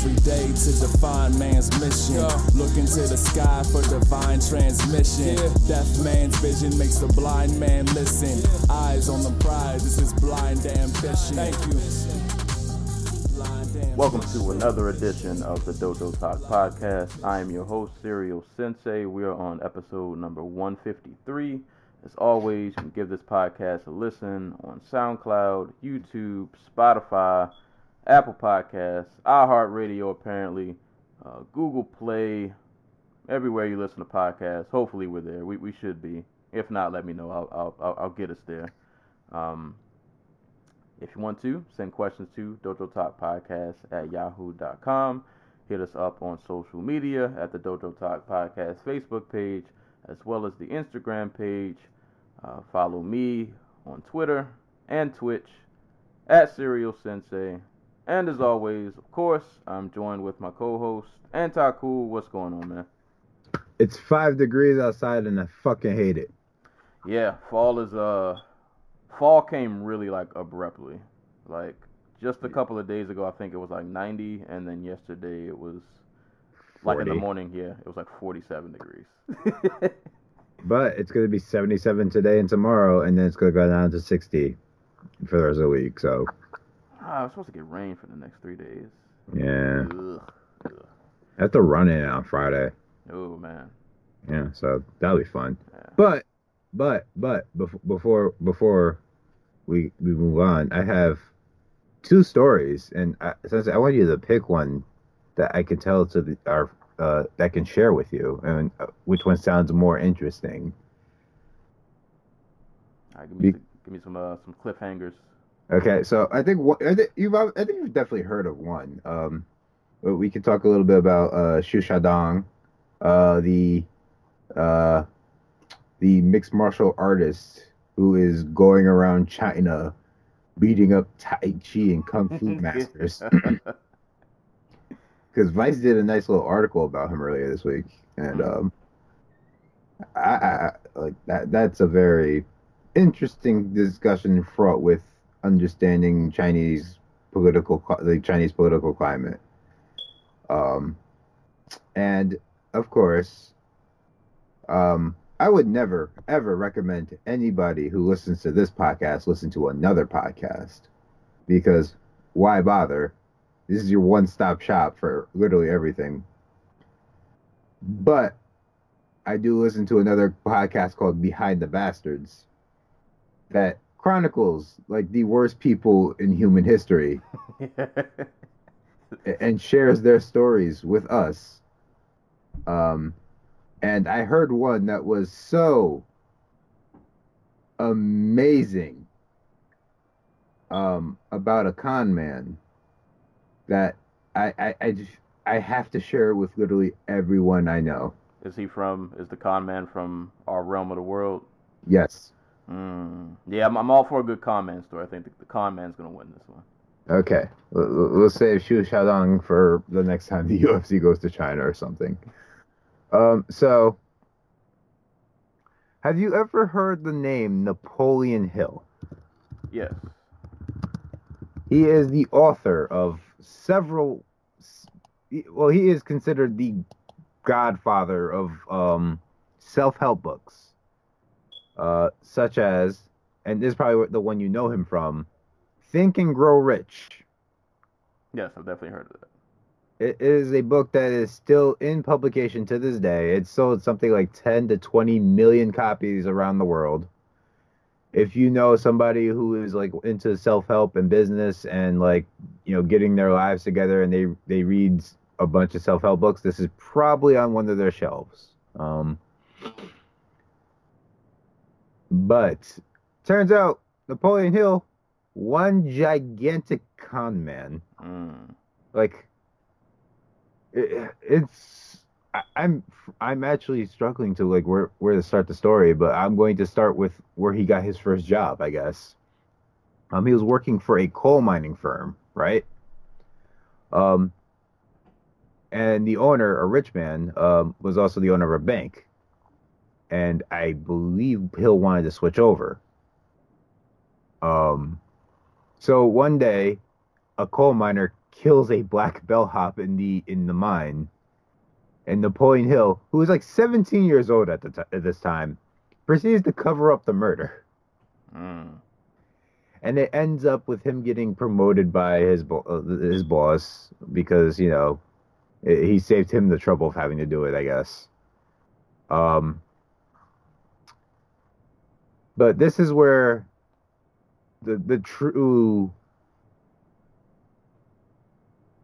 Every day to define man's mission. Yo. Look into the sky for divine transmission. Yeah. Deaf man's vision makes the blind man listen. Yeah. Eyes on the prize, this is blind ambition. Thank you. Welcome to another edition of the Dojo Talk Podcast. I am your host, Serial Sensei. We are on episode number 153. As always, you can give this podcast a listen on SoundCloud, YouTube, Spotify, Apple Podcasts, iHeartRadio, apparently, uh, Google Play, everywhere you listen to podcasts. Hopefully, we're there. We, we should be. If not, let me know. I'll, I'll, I'll get us there. Um, if you want to, send questions to Dojo Talk Podcast at yahoo.com. Hit us up on social media at the Dojo Talk Podcast Facebook page, as well as the Instagram page. Uh, follow me on Twitter and Twitch at Serial Sensei. And as always, of course, I'm joined with my co-host Anti-Cool. What's going on, man? It's five degrees outside, and I fucking hate it. Yeah, fall is uh, fall came really like abruptly. Like just a couple of days ago, I think it was like 90, and then yesterday it was like 40. in the morning. Yeah, it was like 47 degrees. But it's going to be 77 today and tomorrow, and then it's going to go down to 60 for the rest of the week. So, Ah, I'm supposed to get rain for the next three days. yeah. Ugh. Ugh. I have to run in on Friday. Oh man. Yeah, so that'll be fun. Yeah. But, but, but, before before we we move on, I have two stories, and I, since I want you to pick one that I can tell to the, our uh, that I can share with you, and uh, which one sounds more interesting. All right, give me Be- give me some uh, some cliffhangers. Okay, so I think one, I think you've I think you've definitely heard of one. Um, but we could talk a little bit about uh, Xu Xiaodong, uh, the uh, the mixed martial artist who is going around China beating up Tai Chi and Kung Fu masters. Because Vice did a nice little article about him earlier this week, and um, I, I I- like that. That's a very interesting discussion fraught with understanding Chinese political, the Chinese political climate. Um, and of course, um, I would never ever recommend anybody who listens to this podcast listen to another podcast because why bother? This is your one-stop shop for literally everything. But I do listen to another podcast called Behind the Bastards that chronicles like the worst people in human history and shares their stories with us. Um, and I heard one that was so amazing um, about a con man that I, I, I just I have to share it with literally everyone I know. is he from? Is the con man from our realm of the world? Yes. Mm. Yeah, I'm, I'm all for a good con man story. I think the, the con man's gonna win this one. Okay. Let's save Xu Xiaodong for the next time the UFC goes to China or something. Um, so, have you ever heard the name Napoleon Hill? Yes. He is the author of several. Well, he is considered the godfather of um, self-help books, uh, such as, and this is probably the one you know him from, Think and Grow Rich. Yes, I've definitely heard of that. It is a book that is still in publication to this day. It's sold something like 10 to 20 million copies around the world. If you know somebody who is like into self-help and business and like, you know, getting their lives together and they they read a bunch of self-help books, this is probably on one of their shelves. Um but turns out Napoleon Hill, one gigantic con man Mm. like it, it's I, I'm I'm actually struggling to like where where to start the story, but I'm going to start with where he got his first job, I guess. Um, he was working for a coal mining firm, right? Um, and the owner, a rich man, um, was also the owner of a bank, and I believe Hill wanted to switch over. Um, so one day, a coal miner kills a black bellhop in the in the mine, and Napoleon Hill, who was like 17 years old at the t- at this time, proceeds to cover up the murder. Mm. And it ends up with him getting promoted by his bo- uh, his boss because you know it, he saved him the trouble of having to do it, I guess. Um, but this is where the the true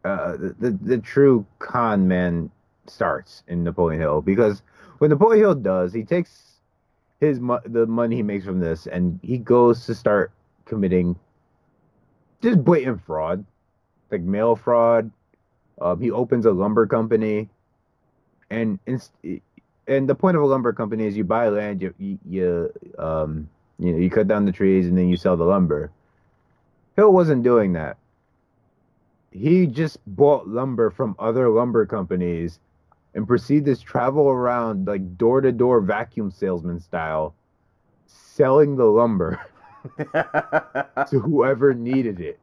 uh, the, the the true con man starts in Napoleon Hill because what Napoleon Hill does, he takes his mo- the money he makes from this and he goes to start committing just blatant fraud, like mail fraud. Um, he opens a lumber company, and inst- and the point of a lumber company is you buy land, you you, you um you know you cut down the trees and then you sell the lumber. Hill wasn't doing that. He just bought lumber from other lumber companies and proceeded to travel around like door to door vacuum salesman style, selling the lumber to whoever needed it.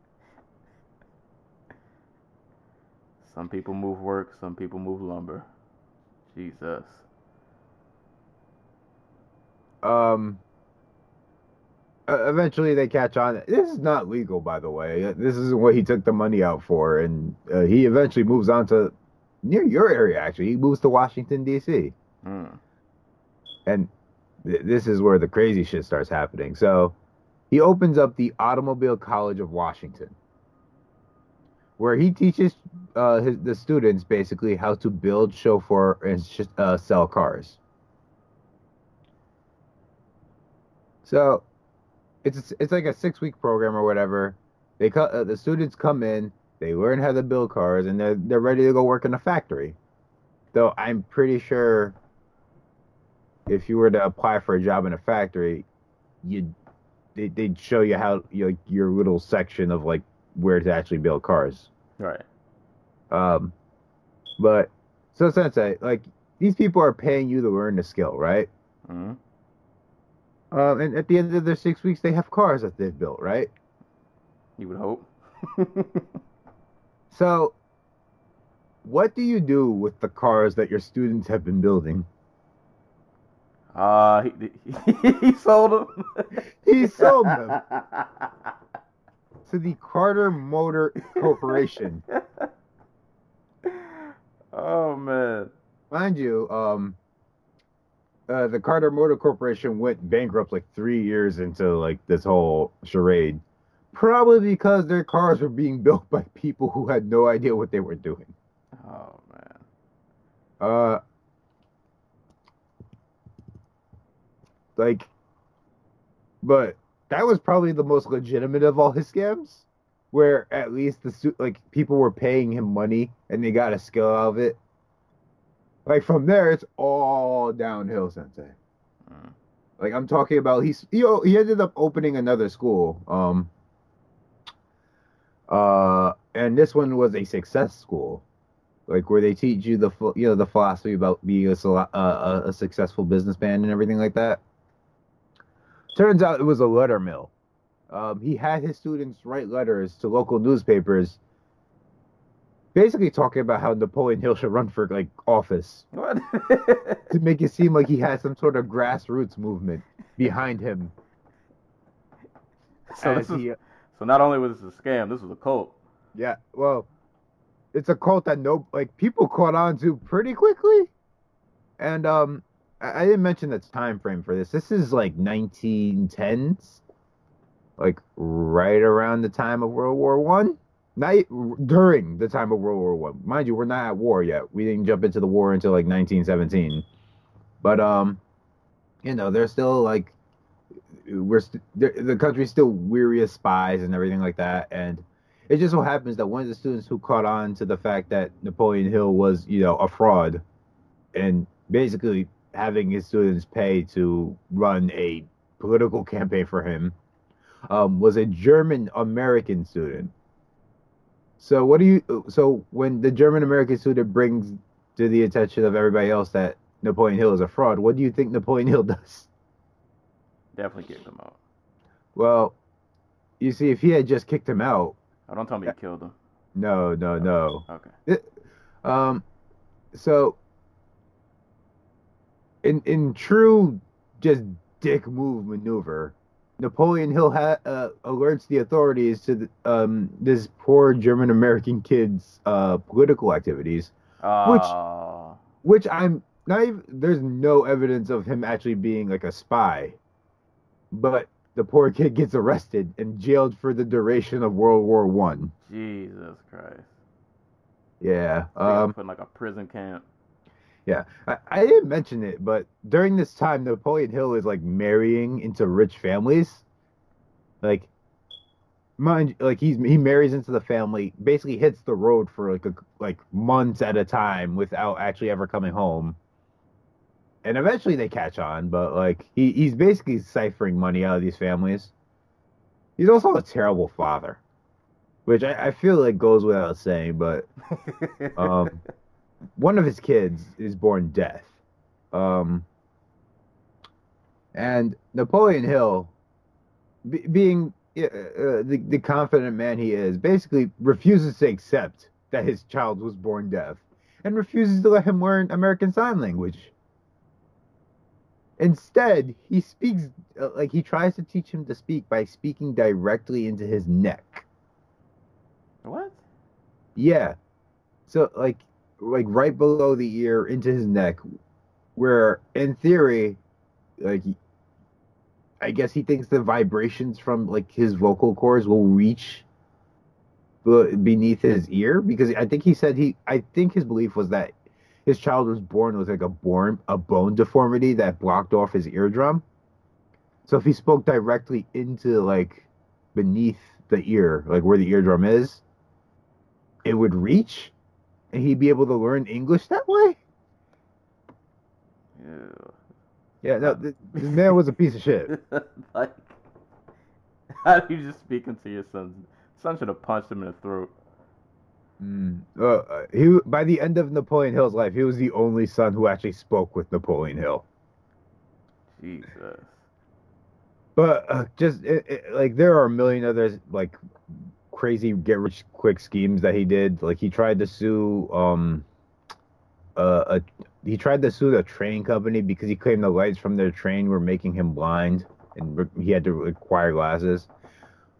some people move work, some people move lumber. Jesus. Um. Eventually, they catch on. This is not legal, by the way. Uh, This isn't what he took the money out for, and uh, he eventually moves on to near your area. Actually, he moves to Washington D.C. Mm. and th- this is where the crazy shit starts happening. So he opens up the Automobile College of Washington, where he teaches uh, his the students basically how to build, chauffeur, and sh- uh, sell cars. So it's it's like a six week program or whatever. They co- uh, the students come in, they learn how to build cars, and they're they're ready to go work in a factory. Though I'm pretty sure if you were to apply for a job in a factory, you they, they'd show you how your your little section of like where to actually build cars. Right. Um, but so sensei, like these people are paying you to learn the skill, right? Mm. Um, and at the end of their six weeks, they have cars that they've built, right? You would hope. So, what do you do with the cars that your students have been building? Uh, he, he, he sold them. He sold them to the Carter Motor Corporation. oh man. Mind you, um, uh, the Carter Motor Corporation went bankrupt like three years into like this whole charade, probably because their cars were being built by people who had no idea what they were doing. Oh man. Uh, like, but that was probably the most legitimate of all his scams, where at least the like people were paying him money and they got a skill out of it. Like from there, it's all downhill, Sensei. Mm. Like I'm talking about, he's he he ended up opening another school. Um. Uh, and this one was a success school like where they teach you the you know the philosophy about being a, uh, a a successful businessman and everything like that. Turns out it was a letter mill. Um, he had his students write letters to local newspapers, basically talking about how Napoleon Hill should run for like office What? to make it seem like he had some sort of grassroots movement behind him. so this is, he- so not only was this a scam, this was a cult. Yeah, well, it's a cult that no like people caught on to pretty quickly. And um I, I didn't mention the time frame for this. This is like 1910s. Like right around the time of World War 1. E- during the time of World War 1. Mind you, we're not at war yet. We didn't jump into the war until like 1917. But um you know, they're still like we're st- the the country's still weary of spies and everything like that and it just so happens that one of the students who caught on to the fact that Napoleon Hill was, you know, a fraud, and basically having his students pay to run a political campaign for him um, was a German American student. So what do you? So when the German American student brings to the attention of everybody else that Napoleon Hill is a fraud, what do you think Napoleon Hill does? Definitely kicked him out. Well, you see, if he had just kicked him out, I don't tell me he killed him. no, no, no. Okay. Um, so in in true just dick move maneuver, Napoleon Hill ha- uh, alerts the authorities to the, um this poor German American kid's uh political activities, Uh, which I'm not even. There's no evidence of him actually being like a spy, but the poor kid gets arrested and jailed for the duration of World War One. Jesus Christ. Yeah. Um. put in like a prison camp. Yeah, I, I didn't mention it, but during this time, Napoleon Hill is like marrying into rich families. Like, mind, like he's he marries into the family, basically hits the road for like a, like months at a time without actually ever coming home. And eventually they catch on, but like he, he's basically ciphering money out of these families. He's also a terrible father, which I, I feel like goes without saying, but um, one of his kids is born deaf. Um, and Napoleon Hill, be, being uh, uh, the, the confident man he is, basically refuses to accept that his child was born deaf and refuses to let him learn American Sign Language. Instead, he speaks, uh, like, he tries to teach him to speak by speaking directly into his neck. what? Yeah. So like like right below the ear into his neck where in theory like I guess he thinks the vibrations from like his vocal cords will reach beneath his ear because I think he said he I think his belief was that his child was born with like a born a bone deformity that blocked off his eardrum. So if he spoke directly into like beneath the ear, like where the eardrum is, it would reach and he'd be able to learn English that way? Ew. Yeah, no, th- this man was a piece of shit. like, how do you just speak into your son? Son should have punched him in the throat. Mm. Uh, uh, he by the end of Napoleon Hill's life, he was the only son who actually spoke with Napoleon Hill. Jesus. But uh, just it, it, like there are a million others like crazy get rich quick schemes that he did. Like he tried to sue um uh, a he tried to sue the train company because he claimed the lights from their train were making him blind and he had to acquire glasses.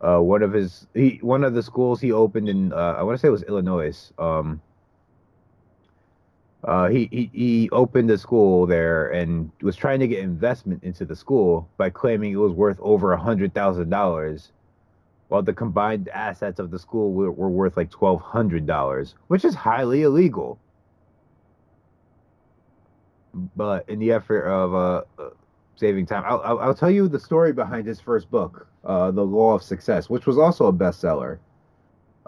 Uh, one of his he one of the schools he opened in uh, I want to say it was Illinois. Um, uh, he, he he opened a school there and was trying to get investment into the school by claiming it was worth over a hundred thousand dollars, while the combined assets of the school were, were worth like twelve hundred dollars, which is highly illegal. But in the effort of uh, uh, saving time, I'll, I'll I'll tell you the story behind his first book, uh, The Law of Success, which was also a bestseller.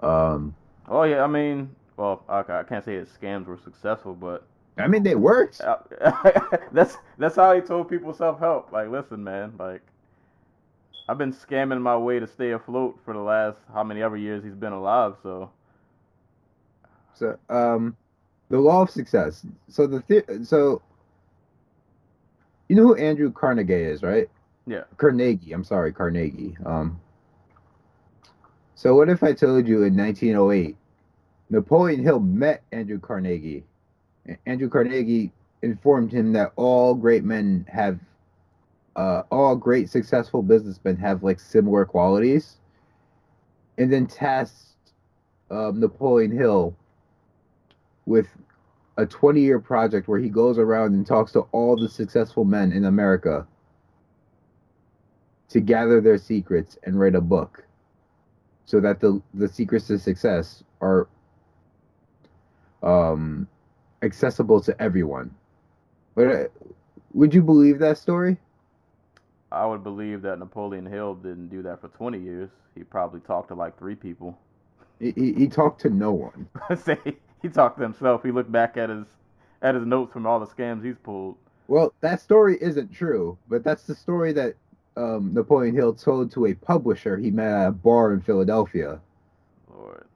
Um, Oh yeah, I mean, well, I, I can't say his scams were successful, but I mean, they worked. that's that's how he told people self help. Like, listen, man, like I've been scamming my way to stay afloat for the last how many ever years he's been alive. So So, um, the law of success. So the, the so you know who Andrew Carnegie is, right? yeah, Carnegie. I'm sorry, Carnegie. Um. So what if I told you in 1908, Napoleon Hill met Andrew Carnegie. Andrew Carnegie informed him that all great men have, uh, all great successful businessmen have like similar qualities, and then test um, Napoleon Hill with a 20 year project where he goes around and talks to all the successful men in America to gather their secrets and write a book so that the the secrets to success are um accessible to everyone. But uh, would you believe that story? I would believe that Napoleon Hill didn't do that for 20 years. He probably talked to like three people. He, he, he talked to no one. Say he talked to himself. He looked back at his had his notes from all the scams he's pulled. Well, that story isn't true, but that's the story that um, Napoleon Hill told to a publisher he met at a bar in Philadelphia Lord.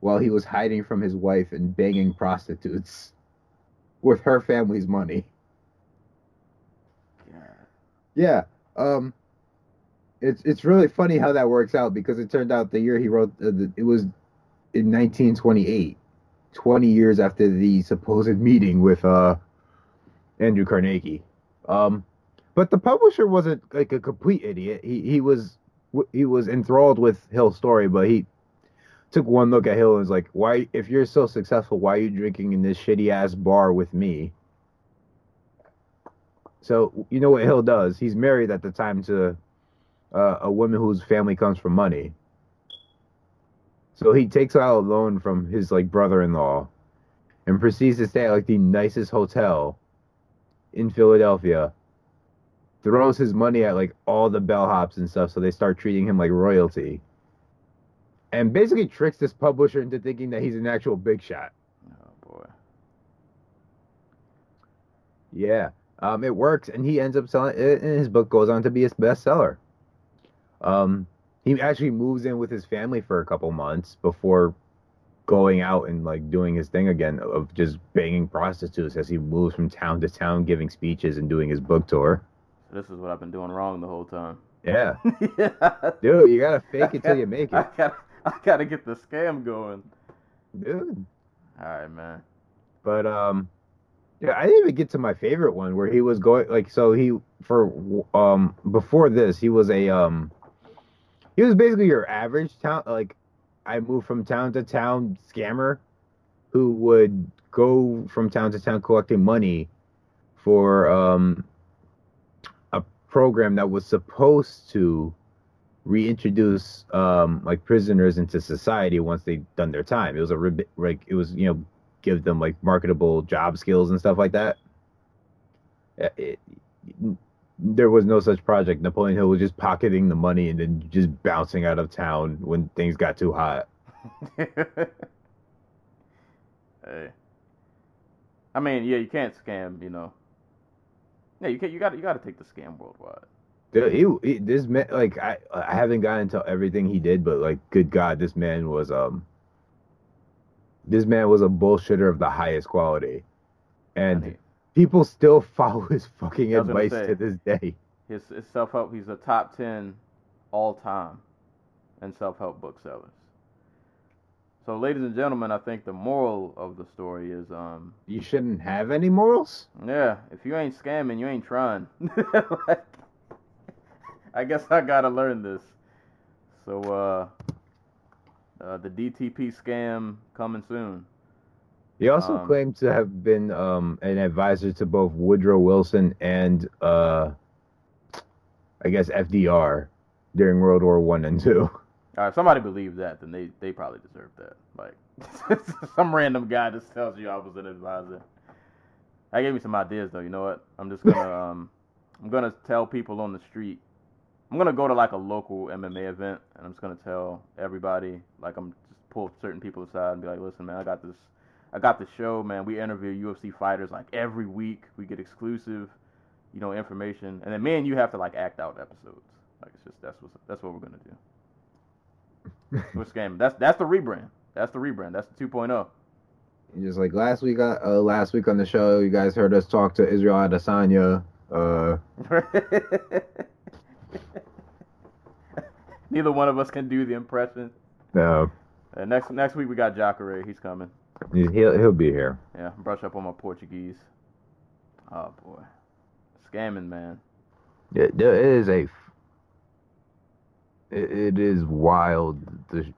while he was hiding from his wife and banging prostitutes with her family's money. God. Yeah. Um it's it's really funny how that works out because it turned out the year he wrote uh, the, it was in 1928, 20 years after the supposed meeting with uh Andrew Carnegie. Um but the publisher wasn't like a complete idiot. He he was he was enthralled with Hill's story, but he took one look at Hill and was like, "Why if you're so successful, why are you drinking in this shitty ass bar with me?" So you know what Hill does? He's married at the time to uh, a woman whose family comes from money. So he takes out a loan from his like brother-in-law, and proceeds to stay at like the nicest hotel in Philadelphia. Throws his money at like all the bellhops and stuff, so they start treating him like royalty. And basically tricks this publisher into thinking that he's an actual big shot. Oh boy. Yeah, um, it works, and he ends up selling it, and his book goes on to be his bestseller. Um, he actually moves in with his family for a couple months before going out and like doing his thing again of just banging prostitutes as he moves from town to town, giving speeches and doing his book tour. This is what I've been doing wrong the whole time. Yeah, yeah. dude, you gotta fake it till you make it. I gotta, I gotta get the scam going. dude. All right, man. But um, yeah, I didn't even get to my favorite one where he was going like so he for um before this he was a um he was basically your average town like I moved from town to town scammer who would go from town to town collecting money for um a program that was supposed to reintroduce um like prisoners into society once they'd done their time. It was a like it was you know give them like marketable job skills and stuff like that. Uh, It, there was no such project. Napoleon Hill was just pocketing the money and then just bouncing out of town when things got too hot. hey. I mean, yeah, you can't scam, you know. Yeah, you can you got you got to take the scam worldwide. Dude, he, he this man like I I haven't gotten to everything he did, but like good God, this man was um this man was a bullshitter of the highest quality, and he- people still follow his fucking I was gonna advice say. to this day. His, his self help, he's a top 10 all time in self help booksellers. So, ladies and gentlemen, I think the moral of the story is um, You shouldn't have any morals. yeah, if you ain't scamming, you ain't trying. Like, I guess I gotta learn this. So, uh, uh, the DTP scam coming soon. He also Um, claimed to have been um, an advisor to both Woodrow Wilson and uh, I guess FDR during World War One and Two. All right, somebody believes that, then they, they probably deserve that. Like, some random guy just tells you I was an advisor. That gave me some ideas, though. You know what? I'm just gonna um, I'm gonna tell people on the street. I'm gonna go to like a local MMA event, and I'm just gonna tell everybody, like, I'm just pull certain people aside and be like, listen, man, I got this, I got this show, man. We interview UFC fighters like every week. We get exclusive, you know, information, and then me and you have to like act out episodes. Like, it's just that's what that's what we're gonna do. We're. That's that's the rebrand. That's the rebrand. That's the oh. 2.0. Just like last week, uh, uh, last week on the show, you guys heard us talk to Israel Adesanya. Uh, Neither one of us can do the impression. no, Uh, next next week we got Jacare. He's coming. he'll he'll be here. Yeah, brush up on my Portuguese. Oh boy, scamming man. It, it is a. It, it is wild.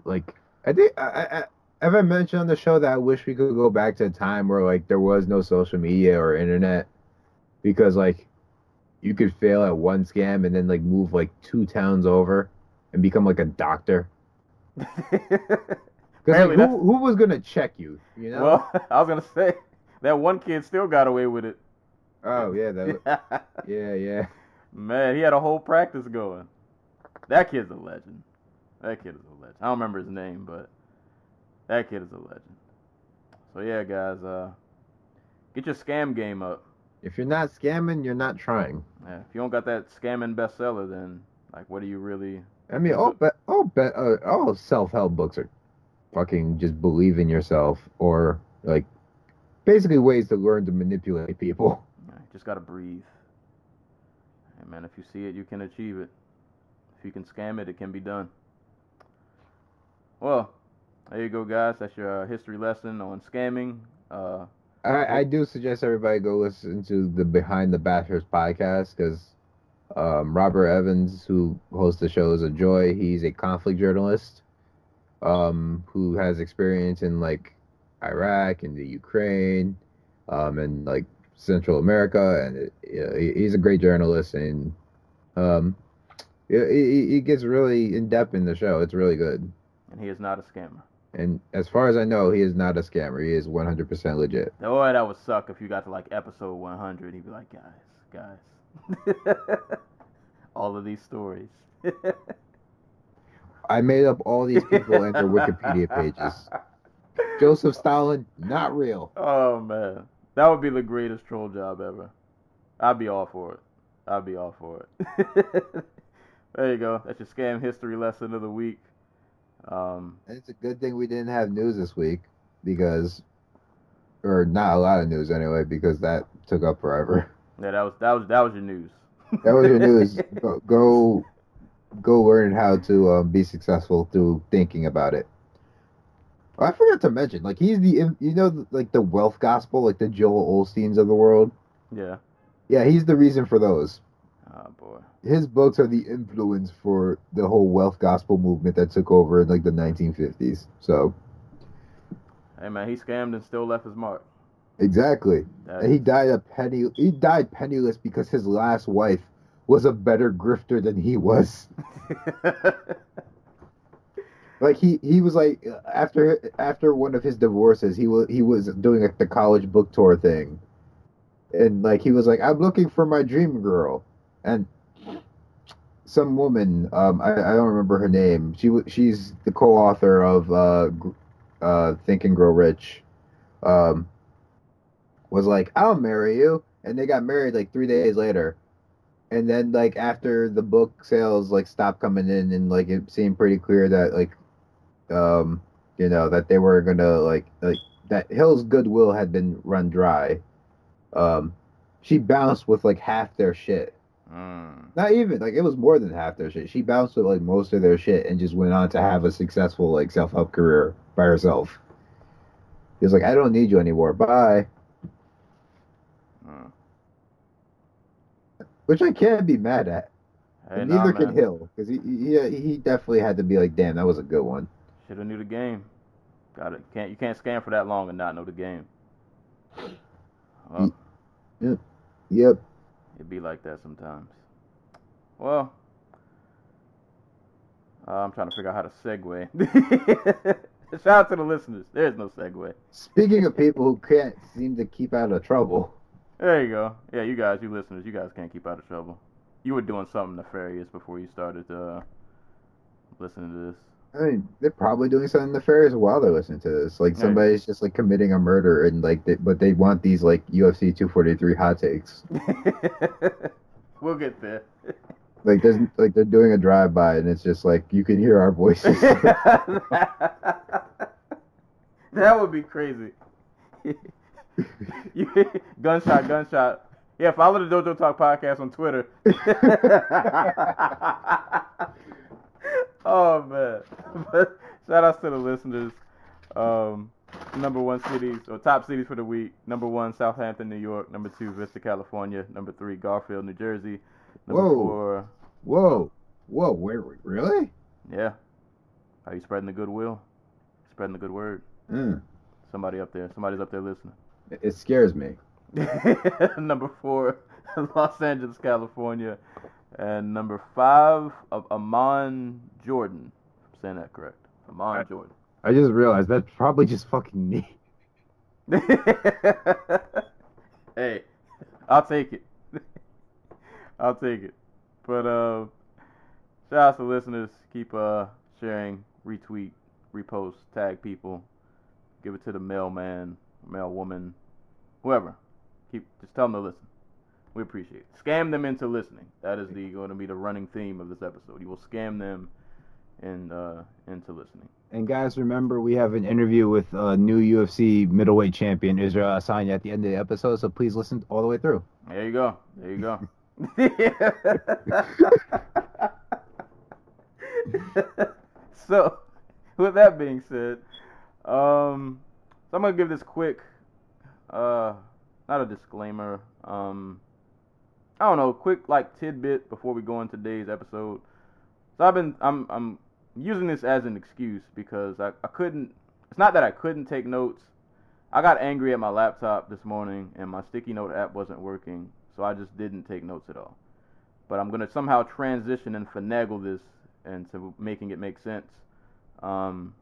Like I think I, I, I have I mentioned on the show that I wish we could go back to a time where like there was no social media or internet, because like you could fail at one scam and then like move like two towns over and become like a doctor. Because like, who, who was gonna check you? You know? Well, I was gonna say that one kid still got away with it. oh yeah, that, yeah, yeah. Man, he had a whole practice going. That kid's a legend. That kid is a legend. I don't remember his name, but that kid is a legend. So yeah, guys, uh, Get your scam game up. If you're not scamming, you're not trying. Yeah, if you don't got that scamming bestseller, then like, what are you really? I mean, all bet, all bet, uh, all self-help books are fucking just believe in yourself or like basically ways to learn to manipulate people. Yeah, just gotta breathe. Hey man, if you see it, you can achieve it. If you can scam it, it can be done. Well, there you go, guys. That's your uh, history lesson on scamming. Uh, I, I do suggest everybody go listen to the Behind the Bastards podcast because um, Robert Evans, who hosts the show, is a joy. He's a conflict journalist um, who has experience in like Iraq and the Ukraine um, and like Central America, and it, you know, he, he's a great journalist and um, he, he he gets really in depth in the show. It's really good. and he is not a scammer. And as far as I know, he is not a scammer. He is 100% legit. Boy, that would suck if you got to like episode 100. He'd be like, guys, guys, all of these stories. I made up all these people and their Wikipedia pages. Joseph Stalin, not real. Oh man, that would be the greatest troll job ever. I'd be all for it. I'd be all for it. there you go. That's your scam history lesson of the week. Um, it's a good thing we didn't have news this week because, or not a lot of news anyway, because that took up forever. Yeah, that was that was that was your news. That was your news. Go, go, go learn how to um, be successful through thinking about it. I forgot to mention, like he's the you know like the wealth gospel, like the Joel Osteens of the world. Yeah. Yeah, he's the reason for those. Oh boy. his books are the influence for the whole wealth gospel movement that took over in like the 1950s. So Hey man, he scammed and still left his mark. Exactly, That he died a penny. He died penniless because his last wife was a better grifter than he was. Like he he was like after after one of his divorces, he was he was doing like the college book tour thing, and like he was like, I'm looking for my dream girl, and some woman, um, I, I don't remember her name. She she's the co-author of uh, uh, Think and Grow Rich, um, was like, I'll marry you, and they got married like three days later. And then, like after the book sales like stopped coming in, and like it seemed pretty clear that like um, you know, that they were gonna like like that Hill's goodwill had been run dry. Um, she bounced with like half their shit. Mm. Not even like it was more than half their shit. She bounced with like most of their shit and just went on to have a successful like self help career by herself. He was like, I don't need you anymore. Bye. Mm. Which I can't be mad at. Hey, nah, neither can. Hill because he, he he definitely had to be like, damn, that was a good one. Should have knew the game. Got it. Can't you can't scam for that long and not know the game. Well, Yep. It'd be like that sometimes. Well, uh, I'm trying to figure out how to segue. Shout out to the listeners. There's no segue. Speaking of people who can't seem to keep out of trouble, There you go. Yeah, you guys, you listeners, you guys can't keep out of trouble. You were doing something nefarious before you started uh, listening to this. I mean, they're probably doing something nefarious while they're listening to this. Like somebody's just like committing a murder and like, they, but they want these like UFC 243 hot takes. we'll get there. Like there's like they're doing a drive by and it's just like you can hear our voices. that would be crazy. Gunshot, gunshot. Yeah, follow the Dojo Talk podcast on Twitter. oh man! But shout outs to the listeners. Um, number one cities or top cities for the week. Number one, Southampton, New York. Number two, Vista, California. Number three, Garfield, New Jersey. Number Whoa. four, whoa, whoa, where really? yeah. Are you spreading the goodwill? Spreading the good word. Mm, Somebody up there. Somebody's up there listening. It- it scares me. number four, Los Angeles, California. And number five, of Amman Jordan. I'm saying that correct. Amman I- Jordan. I just realized that's probably just fucking me. hey, I'll take it. I'll take it. But uh, shout out to listeners. Keep uh sharing, retweet, repost, tag people. Give it to the mailman, mailwoman, whoever. Keep just tell them to listen. We appreciate it. Scam them into listening. That is the going to be the running theme of this episode. You will scam them in, uh, into listening. And guys, remember we have an interview with uh, new UFC middleweight champion Israel Adesanya at the end of the episode, so please listen all the way through. There you go. There you go. so, with that being said, um, so I'm gonna give this quick, uh, not a disclaimer, um, I don't know, quick like tidbit before we go into today's episode. So I've been, I'm, I'm using this as an excuse because I, I couldn't. It's not that I couldn't take notes. I got angry at my laptop this morning and my sticky note app wasn't working, so I just didn't take notes at all. But I'm gonna somehow transition and finagle this into making it make sense. Um,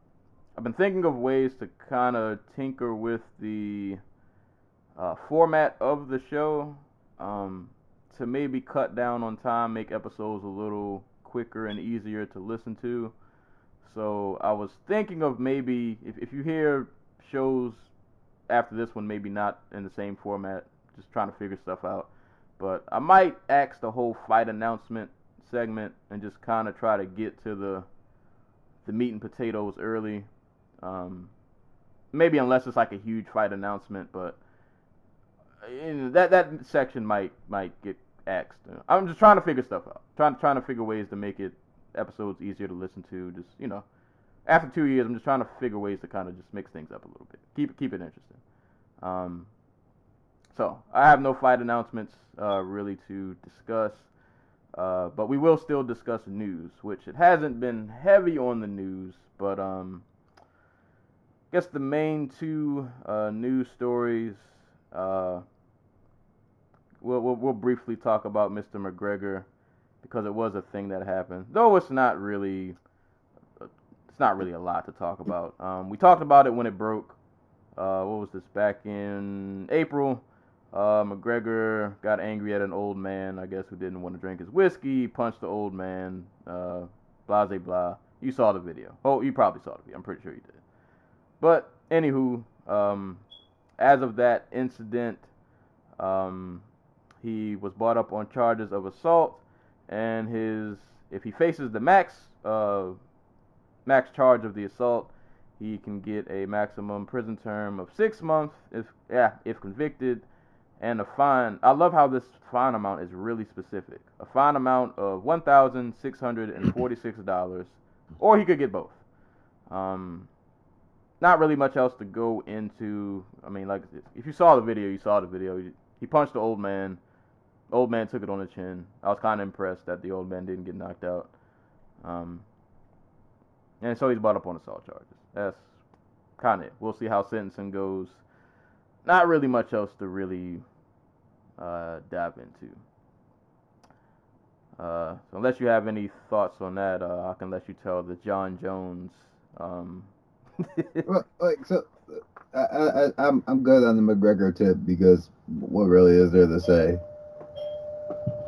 I've been thinking of ways to kind of tinker with the uh, format of the show um, to maybe cut down on time, make episodes a little quicker and easier to listen to. So I was thinking of maybe if, if you hear shows after this one, maybe not in the same format, just trying to figure stuff out. But I might axe the whole fight announcement segment and just kind of try to get to the the meat and potatoes early. Um, maybe unless it's like a huge fight announcement, but that that section might might get axed. I'm just trying to figure stuff out. Trying trying to figure ways to make it episodes easier to listen to. Just you know, after two years, I'm just trying to figure ways to kind of just mix things up a little bit. Keep keep it interesting. Um, so I have no fight announcements uh, really to discuss, uh, but we will still discuss news, which it hasn't been heavy on the news, but um, I guess the main two uh, news stories. Uh, we'll, we'll, we'll briefly talk about Mr. McGregor because it was a thing that happened, though it's not really it's not really a lot to talk about. Um, we talked about it when it broke. Uh, what was this back in April? Uh, McGregor got angry at an old man, I guess, who didn't want to drink his whiskey. Punched the old man. Uh, blah, blah, blah. You saw the video. Oh, you probably saw the video. I'm pretty sure you did. But anywho, um, as of that incident, um, he was brought up on charges of assault, and his if he faces the max uh, max charge of the assault, he can get a maximum prison term of six months if yeah if convicted, and a fine. I love how this fine amount is really specific. A fine amount of one thousand six hundred and forty-six dollars, or he could get both. Um, not really much else to go into. I mean, like if you saw the video, you saw the video. He punched the old man. old man took it on the chin. I was kind of impressed that the old man didn't get knocked out. Um, and so he's brought up on assault charges. That's kind of it. We'll see how sentencing goes. Not really much else to really uh, dive into. Uh, unless you have any thoughts on that, uh, I can let you tell the Jon Jones. Um... well, like so, I, I, I'm I'm good on the McGregor tip because what really is there to say?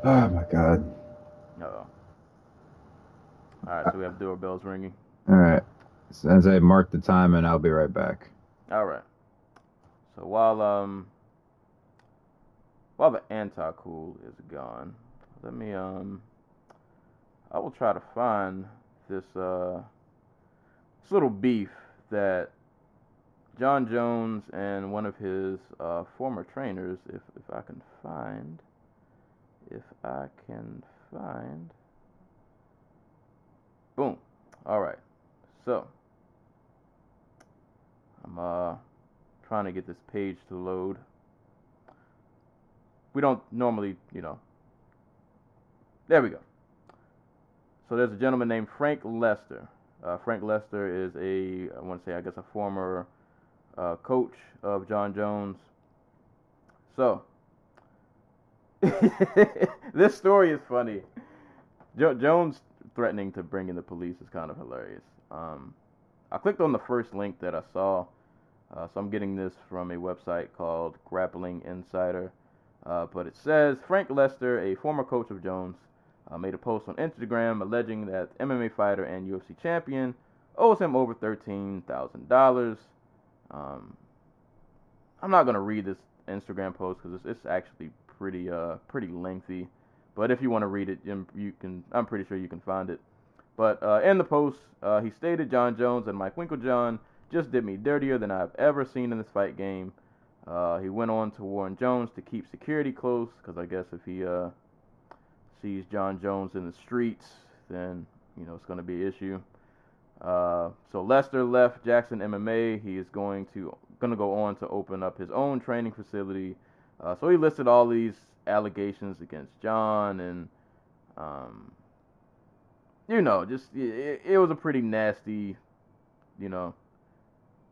Oh my god. Oh. All right, so we have doorbells ringing. All right. As I mark the time, and I'll be right back. All right. So while um while the anti cool is gone, let me um I will try to find this uh this little beef that Jon Jones and one of his uh, former trainers, if if I can find, if I can find, boom. All right. So I'm uh trying to get this page to load. We don't normally, you know. There we go. So there's a gentleman named Frank Lester. Uh, Frank Lester is a, I want to say, I guess, a former uh, coach of Jon Jones. So, this story is funny. Jo- Jones threatening to bring in the police is kind of hilarious. Um, I clicked on the first link that I saw. Uh, so I'm getting this from a website called Grappling Insider. Uh, but it says Frank Lester, a former coach of Jones, uh, made a post on Instagram alleging that MMA fighter and UFC champion owes him over $13,000. Um, I'm not going to read this Instagram post because it's, it's actually pretty uh pretty lengthy. But if you want to read it, you can. I'm pretty sure you can find it. But uh, in the post, uh, he stated Jon Jones and Mike Winkeljohn just did me dirtier than I've ever seen in this fight game. Uh, he went on to warn Jones to keep security close because I guess if he uh, sees Jon Jones in the streets, then you know it's going to be an issue. Uh, so Lester left Jackson MMA. He is going to going to go on to open up his own training facility. Uh, so he listed all these allegations against Jon, and um, you know, just it, it was a pretty nasty, you know,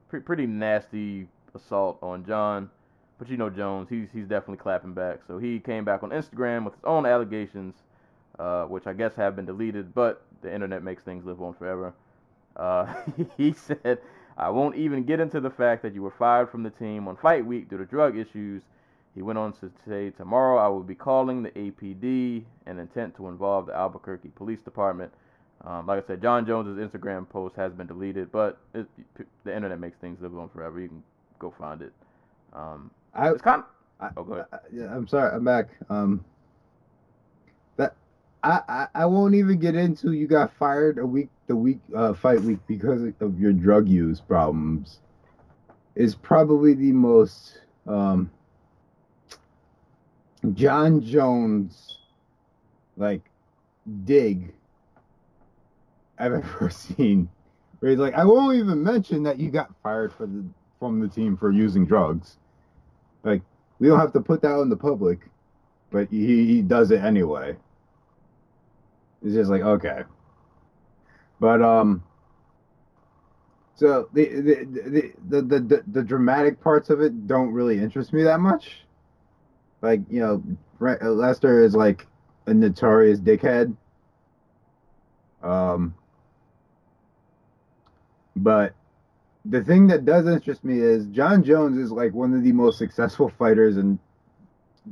pre- pretty nasty assault on Jon. But you know Jones, he's he's definitely clapping back. So he came back on Instagram with his own allegations, uh, which I guess have been deleted, but the internet makes things live on forever. Uh, he said, "I won't even get into the fact that you were fired from the team on fight week due to drug issues." He went on to say, "Tomorrow I will be calling the APD and intent to involve the Albuquerque Police Department." Um, like I said, Jon Jones's Instagram post has been deleted, but it, the internet makes things live on forever. You can go find it. Um, I, it's kind. I, oh, go ahead. I, yeah, I'm sorry. I'm back. Um, I, I won't even get into. You got fired a week the week uh, fight week because of your drug use problems. Is probably the most um, Jon Jones like dig I've ever seen. Where he's like, I won't even mention that you got fired for the from the team for using drugs. Like, we don't have to put that out in the public, but he, he does it anyway. It's just like, okay. But um so the the the the, the, the, dramatic parts of it don't really interest me that much. Like, you know, Lester is like a notorious dickhead. Um but the thing that does interest me is Jon Jones is like one of the most successful fighters in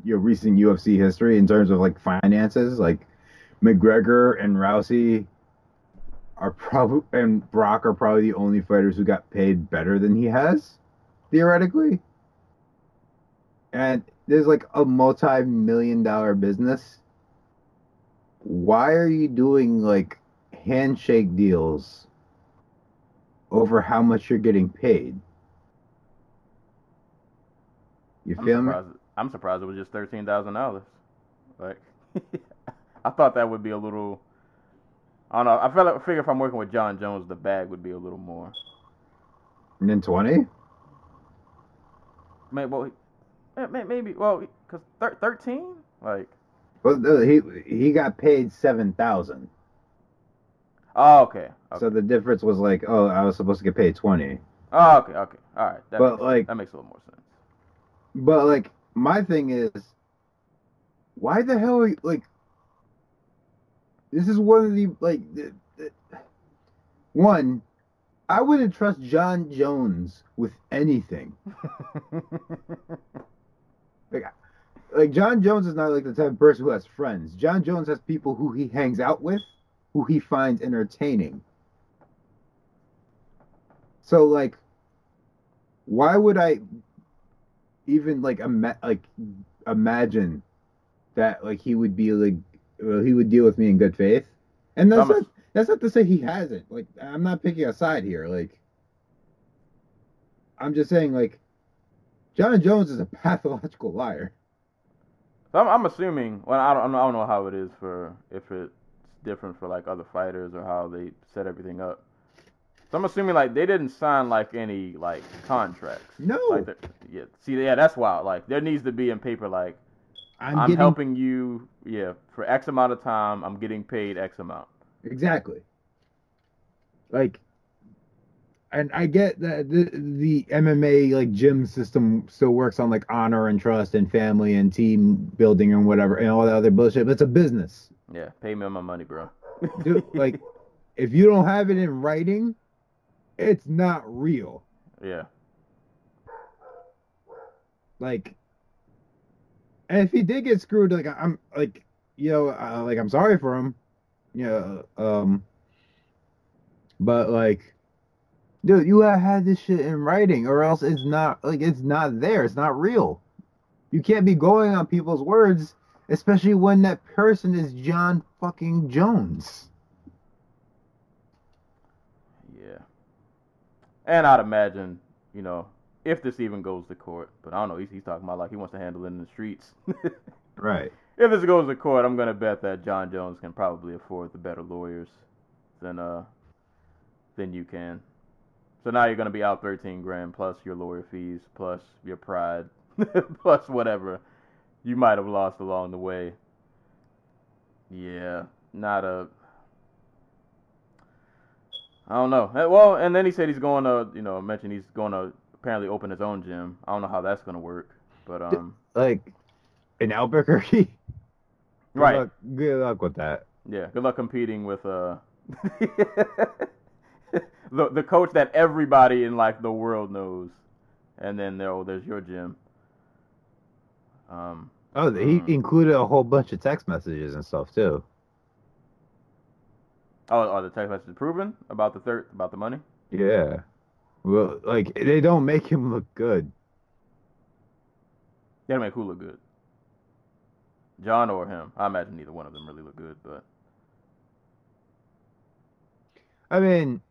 your recent UFC history in terms of like finances. Like McGregor and Rousey are probably and Brock are probably the only fighters who got paid better than he has, theoretically. And there's like a multi-million dollar business. Why are you doing like handshake deals over how much you're getting paid. You I'm feel me? surprised, I'm surprised it was just thirteen thousand dollars. Like, I thought that would be a little. I don't know. I feel like I figure if I'm working with Jon Jones, the bag would be a little more. And then twenty? Maybe well, maybe well, cause thirteen, like. Well, he he got paid seven thousand. Oh, okay. okay. So the difference was like, oh, I was supposed to get paid twenty. Oh, okay, okay, all right. That but makes, like that makes a little more sense. But like, my thing is, why the hell are you like? This is one of the like, the, the, one. I wouldn't trust Jon Jones with anything. like, like Jon Jones is not like the type of person who has friends. Jon Jones has people who he hangs out with who he finds entertaining. So like why would I even like ima- like imagine that like he would be like well, he would deal with me in good faith? And that's not, that's not to say he hasn't. Like I'm not picking a side here. Like I'm just saying like Jon Jones is a pathological liar. I'm, I'm assuming. Well, I don't, I don't know how it is for if it's different for like other fighters or how they set everything up. So I'm assuming like they didn't sign like any like contracts. No. Like yeah. See, yeah, that's wild. Like there needs to be in paper like I'm, I'm getting... helping you. Yeah, for X amount of time, I'm getting paid X amount. Exactly. Like, and I get that the the MMA like gym system still works on like honor and trust and family and team building and whatever and all that other bullshit. But it's a business. Yeah, pay me my money, bro. Dude, like, if you don't have it in writing, it's not real. Yeah. Like, and if he did get screwed, like I'm like, you know, uh, like I'm sorry for him. Yeah. Um. But like, dude, you have had this shit in writing, or else it's not like it's not there. It's not real. You can't be going on people's words, especially when that person is Jon fucking Jones. Yeah. And I'd imagine, you know, if this even goes to court, but I don't know. He's, he's talking about like he wants to handle it in the streets. Right. if this goes to court, I'm gonna bet that Jon Jones can probably afford the better lawyers than uh than you can. So now you're gonna be out 13 grand plus your lawyer fees plus your pride plus whatever you might have lost along the way. Yeah, not a. I don't know. Well, and then he said he's going to, you know, mention he's going to apparently open his own gym. I don't know how that's going to work, but um, Like in Albuquerque. Good right. luck- good luck with that. Yeah, good luck competing with uh the the coach that everybody in like the world knows, and then there oh there's your gym. Um, Oh, he Hmm. included a whole bunch of text messages and stuff too. oh, are the text messages proven about the third about the money? Yeah. Well, like they don't make him look good. They don't make who look good. Jon or him? I imagine neither one of them really look good, but I mean,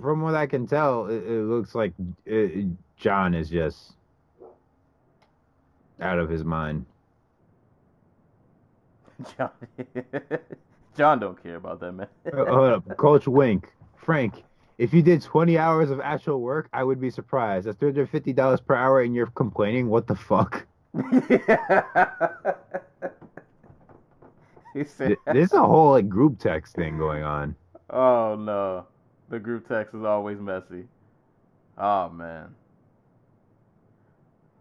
from what I can tell, it, it looks like uh Jon is just out of his mind. Jon, Jon don't care about that man. Uh, Hold up, Coach Wink, Frank. If you did 20 hours of actual work, I would be surprised. That's $350 per hour, and you're complaining. What the fuck? he said, Th- There's a whole like group text thing going on. "Oh no, the group text is always messy." Oh man,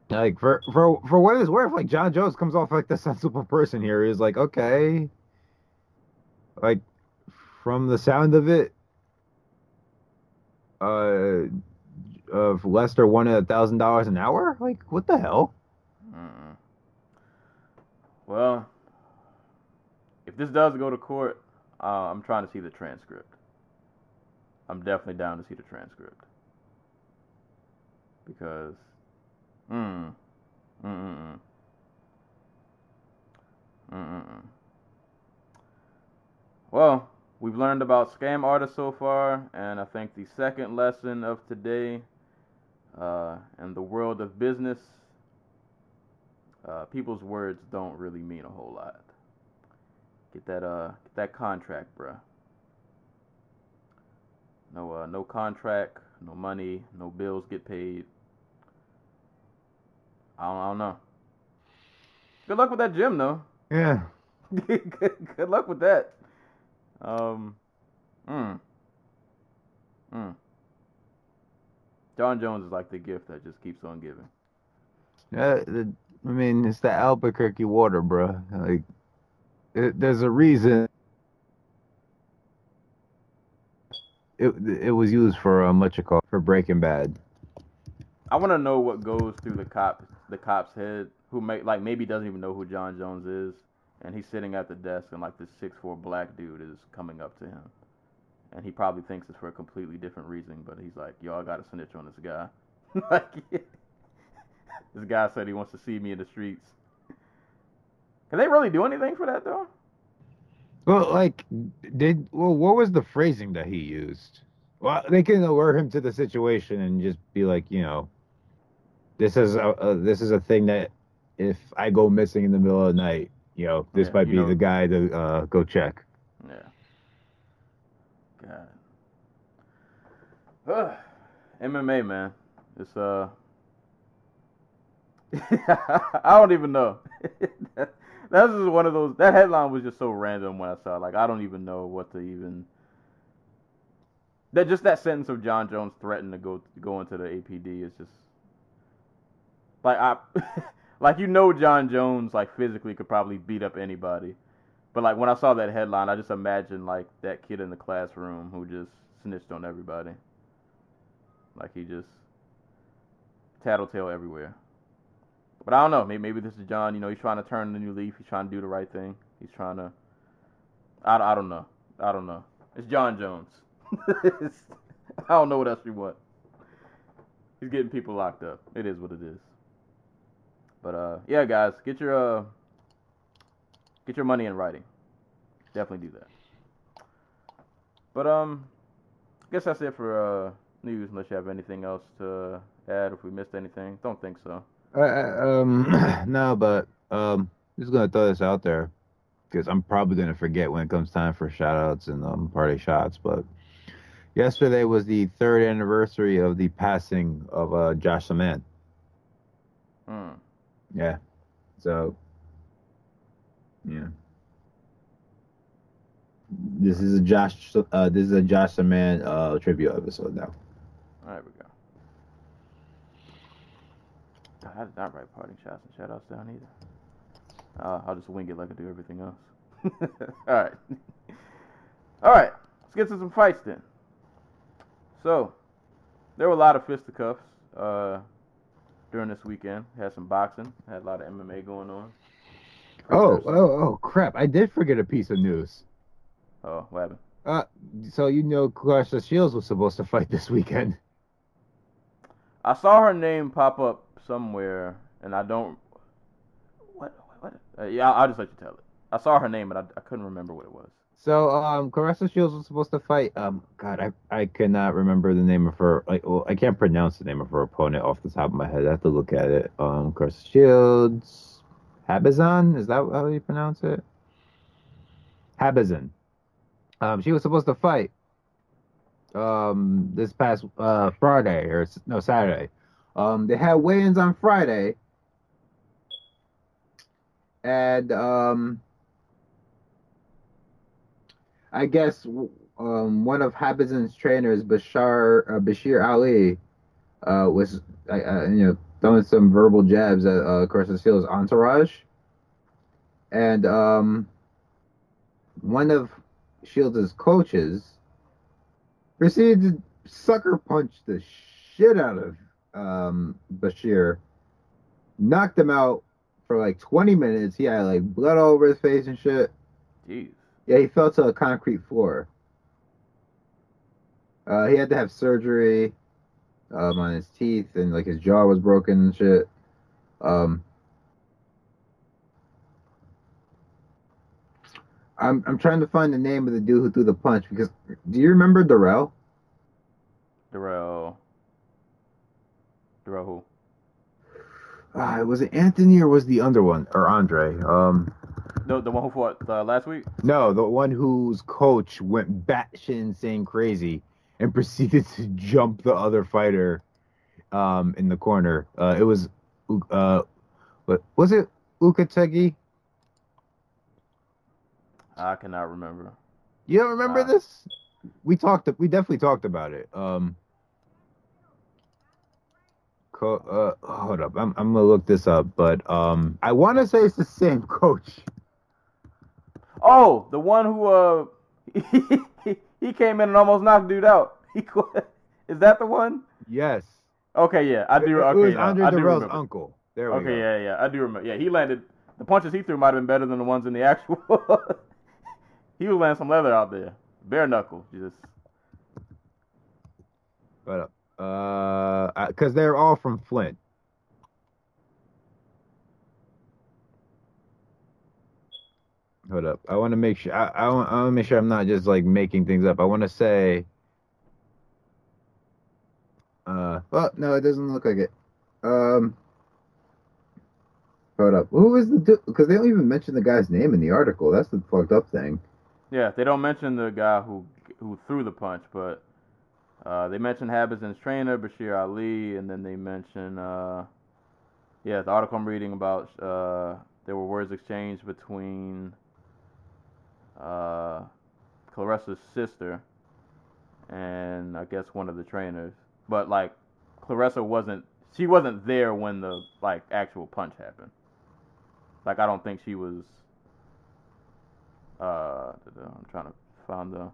Like for for for what it's worth, like John Jones comes off like the sensible person here. He's like, okay, like from the sound of it, uh, of Lester one wanted a thousand dollars an hour. Like, what the hell? Mm-mm. Well, if this does go to court, uh, I'm trying to see the transcript. I'm definitely down to see the transcript because, mm, mm, mm, mm, mm, mm, mm. Well, we've learned about scam artists so far, and I think the second lesson of today, uh, in the world of business, uh, people's words don't really mean a whole lot. Get that uh, get that contract, bruh. No uh, no contract, no money, no bills get paid. I don't, I don't know. Good luck with that gym, though. Yeah, good, good luck with that. Um, mm, mm. Jon Jones is like the gift that just keeps on giving. uh, the, I mean, it's the Albuquerque water, bro. Like, it, there's a reason. It it was used for uh, much call for Breaking Bad. I want to know what goes through the cop the cop's head who may like maybe doesn't even know who Jon Jones is, and he's sitting at the desk and like this six four black dude is coming up to him, and he probably thinks it's for a completely different reason, but he's like, "Yo, I got to snitch on this guy." like, this guy said he wants to see me in the streets. Can they really do anything for that though? Well, like, did well, what was the phrasing that he used? Well, they can alert him to the situation and just be like, you know, this is a, a this is a thing that if I go missing in the middle of the night, you know, this Yeah, might be know- the guy to uh, go check. Yeah. God. Ugh. MMA, man. It's uh. I don't even know. That's just one of those. That headline was just so random when I saw. it. Like I don't even know what to even. That just that sentence of Jon Jones threatened to go go into the APD is just. Like I, like you know Jon Jones like physically could probably beat up anybody. But like when I saw that headline, I just imagined like that kid in the classroom who just snitched on everybody. Like he just tattletale everywhere. But I don't know. Maybe maybe this is Jon. You know, he's trying to turn the new leaf. He's trying to do the right thing. He's trying to. I, I don't know. I don't know. It's Jon Jones. It's- I don't know what else you want. He's getting people locked up. It is what it is. But uh, yeah, guys, get your uh, get your money in writing. Definitely do that. But um, I guess that's it for uh news. Unless you have anything else to add, if we missed anything, don't think so. Uh, um, no, but um, just gonna throw this out there because I'm probably gonna forget when it comes time for shoutouts and um, party shots. But yesterday was the third anniversary of the passing of uh, Josh Samman. Hmm. Yeah. So, yeah. This is a Josh. Uh, this is a Josh Samman uh, tribute episode now. There we go. I did not write parting shots and shout outs down either. Uh, I'll just wing it like I do everything else. Alright. Alright. Let's get to some fights then. So, there were a lot of fisticuffs uh, during this weekend. Had some boxing. Had a lot of MMA going on. Oh, oh, oh, crap! I did forget a piece of news. Oh, what happened? Uh, so you know, Claressa Shields was supposed to fight this weekend. I saw her name pop up somewhere, and I don't. What? What? Uh, yeah, I'll, I'll just let you tell it. I saw her name, but I, I couldn't remember what it was. So, um, Claressa Shields was supposed to fight. Um, God, I I cannot remember the name of her. Like, well, I can't pronounce the name of her opponent off the top of my head. I have to look at it. Um, Claressa Shields, Habazin. Is that how you pronounce it? Habazin. Um, she was supposed to fight. Um, this past uh Friday or no Saturday. Um, they had weigh-ins on Friday, and um. I guess um, one of Habazin's trainers, Bashar uh, Bashir Ali, uh, was uh, you know throwing some verbal jabs at uh, Carson Steele's entourage, and um, one of Shields' coaches proceeded to sucker punch the shit out of um, Bashir, knocked him out for like 20 minutes. He had like blood all over his face and shit. Jeez. Yeah, he fell to a concrete floor. Uh, he had to have surgery um, on his teeth, and like his jaw was broken and shit. Um, I'm I'm trying to find the name of the dude who threw the punch because do you remember Dirrell? Dirrell. Dirrell who? Uh, was it Anthony or was the under one or Andre? Um, The, the one who fought uh, last week? no, the one whose coach went batshit insane crazy and proceeded to jump the other fighter um, in the corner. Uh, it was, uh, what was it? Uzcategui? I cannot remember. You don't remember Uh, this? We talked. We definitely talked about it. Um, co- uh, hold up. I'm I'm gonna look this up, but um, I want to say it's the same coach. Oh, the one who uh he, he came in and almost knocked dude out. He. Is that the one? Yes. Okay, yeah, I do. It Okay, was no, Andre I do remember. uncle. There we Okay, go. Okay, yeah, yeah, I do remember. Yeah, he landed. The punches he threw might have been better than the ones in the actual. he was landing some leather out there. Bare knuckle, just. But uh, because they're all from Flint. Hold up. I want to make sure. I, I want. I want to make sure I'm not just like making things up. I want to say. Uh. Well, no, it doesn't look like it. Um. Hold up. Who is the dude? Because they don't even mention the guy's name in the article. That's the fucked up thing. Yeah, they don't mention the guy who who threw the punch, but uh, they mention Habazin's trainer Bashir Ali, and then they mention uh, yeah, the article I'm reading about uh, there were words exchanged between uh, Claressa's sister and I guess one of the trainers, but like Claressa wasn't she wasn't there when the like actual punch happened. Like I don't think she was uh, I'm trying to find the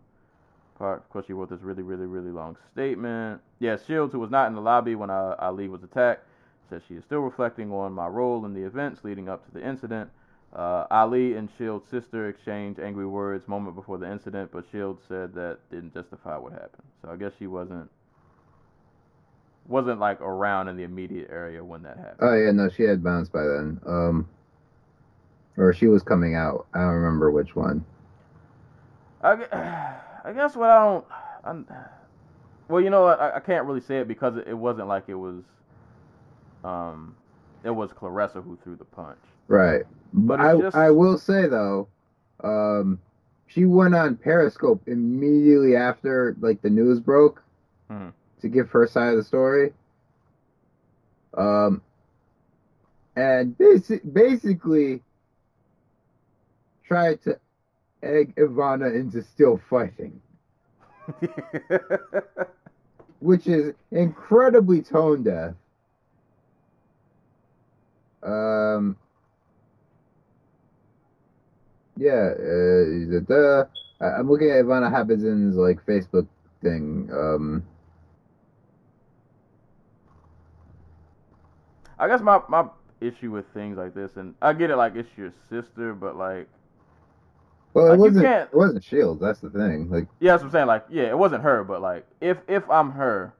part. Of course, she wrote this really, really, really long statement. Yeah, Shields, who was not in the lobby when Ali was attacked, says she is still reflecting on my role in the events leading up to the incident. Uh, Ali and Shields' sister exchanged angry words moment before the incident, but Shields said that didn't justify what happened. So I guess she wasn't wasn't like around in the immediate area when that happened. Oh yeah, no, she had bounced by then. Um, or she was coming out. I don't remember which one. I, I guess what I don't, I'm, well, you know what? I, I can't really say it because it, it wasn't like it was, um, it was Claressa who threw the punch. Right. But I just- I will say though, um, she went on Periscope immediately after like the news broke Mhm. to give her side of the story. Um, and basi- basically tried to egg Ivana into still fighting, which is incredibly tone deaf. Um, yeah, uh, the, I- I'm looking at Ivana Habazin's like Facebook thing. Um, I guess my my issue with things like this, and I get it, like it's your sister, but like, well, it Like, you wasn't. can't- It wasn't Shields. That's the thing. Like, yeah, that's what I'm saying. Like, yeah, it wasn't her, but like, if if I'm her,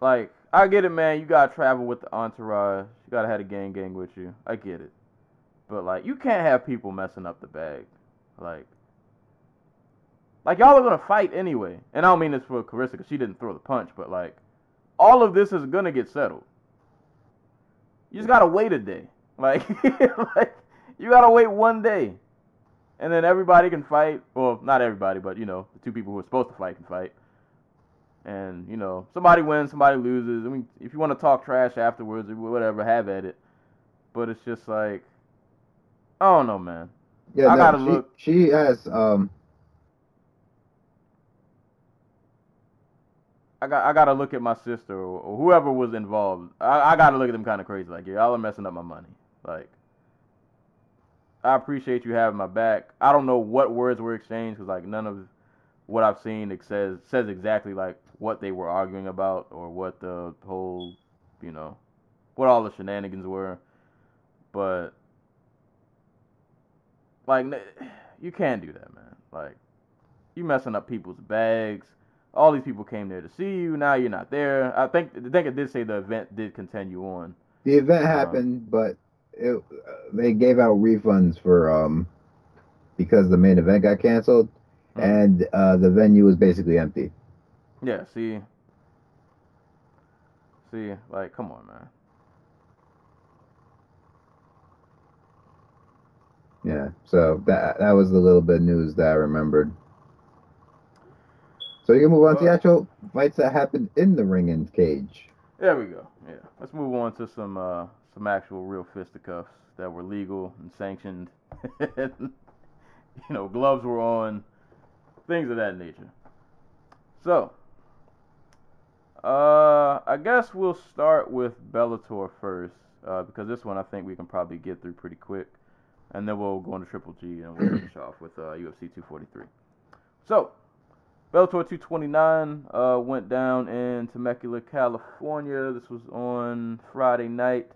like, I get it, man. You gotta travel with the entourage. You gotta have a gang gang with you. I get it, but like, you can't have people messing up the bag, like. Like y'all are gonna fight anyway, and I don't mean this for Carissa because she didn't throw the punch, but like, all of this is gonna get settled. You just gotta wait a day, like, like you gotta wait one day, and then everybody can fight. Well, not everybody, but you know, the two people who are supposed to fight can fight. And you know, somebody wins, somebody loses. I mean, if you want to talk trash afterwards or whatever, have at it. But it's just like, I don't know, man. yeah, I no, gotta she, look. She has. Um, I got I gotta look at my sister or, or whoever was involved. I, I gotta look at them kind of crazy. Like, y'all are messing up my money. Like, I appreciate you having my back. I don't know what words were exchanged because like none of what I've seen it says says exactly like what they were arguing about or what the whole, you know, what all the shenanigans were. But like, you can't do that, man. Like, you messing up people's bags all these people came there to see you. Now you're not there. I think I think it did say the event did continue on. the event happened, but it, uh, they gave out refunds for um, because the main event got canceled, Hmm. and uh, the venue was basically empty. Yeah, see, see, like, come on, man. Yeah, so that that was the little bit of news that I remembered. So you can move on to the actual fights that happened in the ring and cage. There we go. Yeah, let's move on to some uh some actual real fisticuffs that were legal and sanctioned. you know, gloves were on, things of that nature. So, uh, I guess we'll start with Bellator first, uh, because this one I think we can probably get through pretty quick, and then we'll go into Triple G and we'll finish off with uh, UFC 243. So, Bellator 229 uh, went down in Temecula, California. This was on Friday night.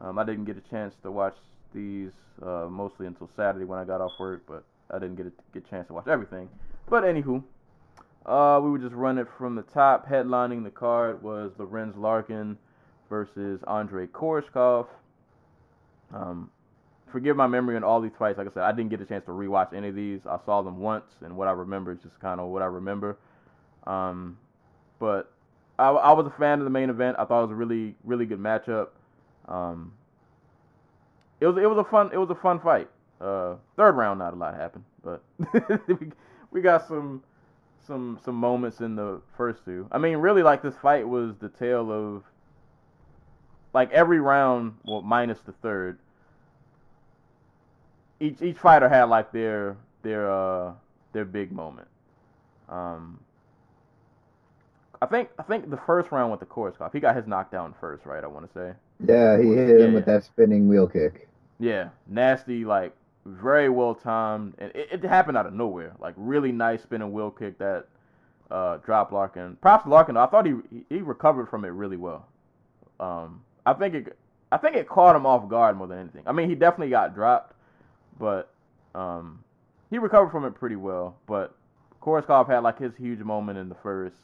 Um, I didn't get a chance to watch these uh, mostly until Saturday when I got off work, but I didn't get a get a chance to watch everything. But anywho, uh, we would just run it from the top. Headlining the card was Lorenz Larkin versus Andrey Koreshkov. Um, forgive my memory on all these fights. Like I said, I didn't get a chance to rewatch any of these. I saw them once, and what I remember is just kind of what I remember. Um, but I, I was a fan of the main event. I thought it was a really, really good matchup. Um, it was, it was a fun, it was a fun fight. Uh, third round, not a lot happened, but we, we got some, some, some moments in the first two. I mean, really, like this fight was the tale of, like every round, well, minus the third each each fighter had like their their uh their big moment. Um, I think I think the first round with the Koreshkov, he got his knockdown first, right? I want to say. Yeah, he hit him Yeah, with that spinning wheel kick. Yeah, nasty, like very well timed, and it, it happened out of nowhere. Like really nice spinning wheel kick that uh, dropped Larkin. Props to Larkin. though. I thought he he recovered from it really well. Um, I think it I think it caught him off guard more than anything. I mean, he definitely got dropped, but um, he recovered from it pretty well. But Koreshkov had like his huge moment in the first.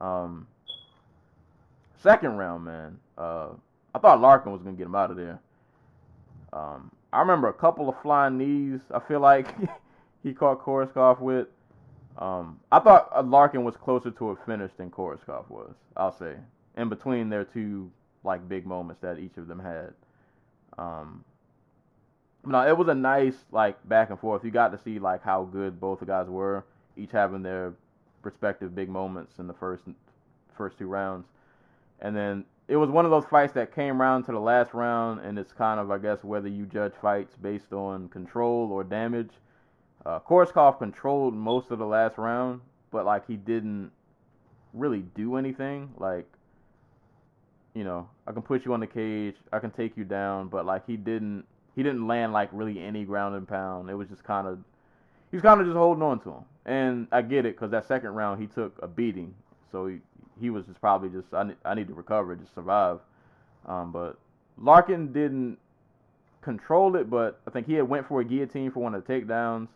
Um, second round, man. Uh, I thought Larkin was gonna get him out of there. Um, I remember a couple of flying knees. I feel like he caught Koreshkov with. Um, I thought uh, Larkin was closer to a finish than Koreshkov was. I'll say in between their two like big moments that each of them had. Um, no, it was a nice like back and forth. You got to see like how good both the guys were, each having their respective big moments in the first first two rounds, and then it was one of those fights that came round to the last round, and it's kind of I guess whether you judge fights based on control or damage. Uh, Koreshkov controlled most of the last round, but like he didn't really do anything. Like, you know, I can put you on the cage, I can take you down, but like he didn't he didn't land like really any ground and pound. It was just kind of he was kind of just holding on to him. And I get it because that second round he took a beating, so he he was just probably just I need, I need to recover, just survive. Um, but Larkin didn't control it, but I think he had went for a guillotine for one of the takedowns.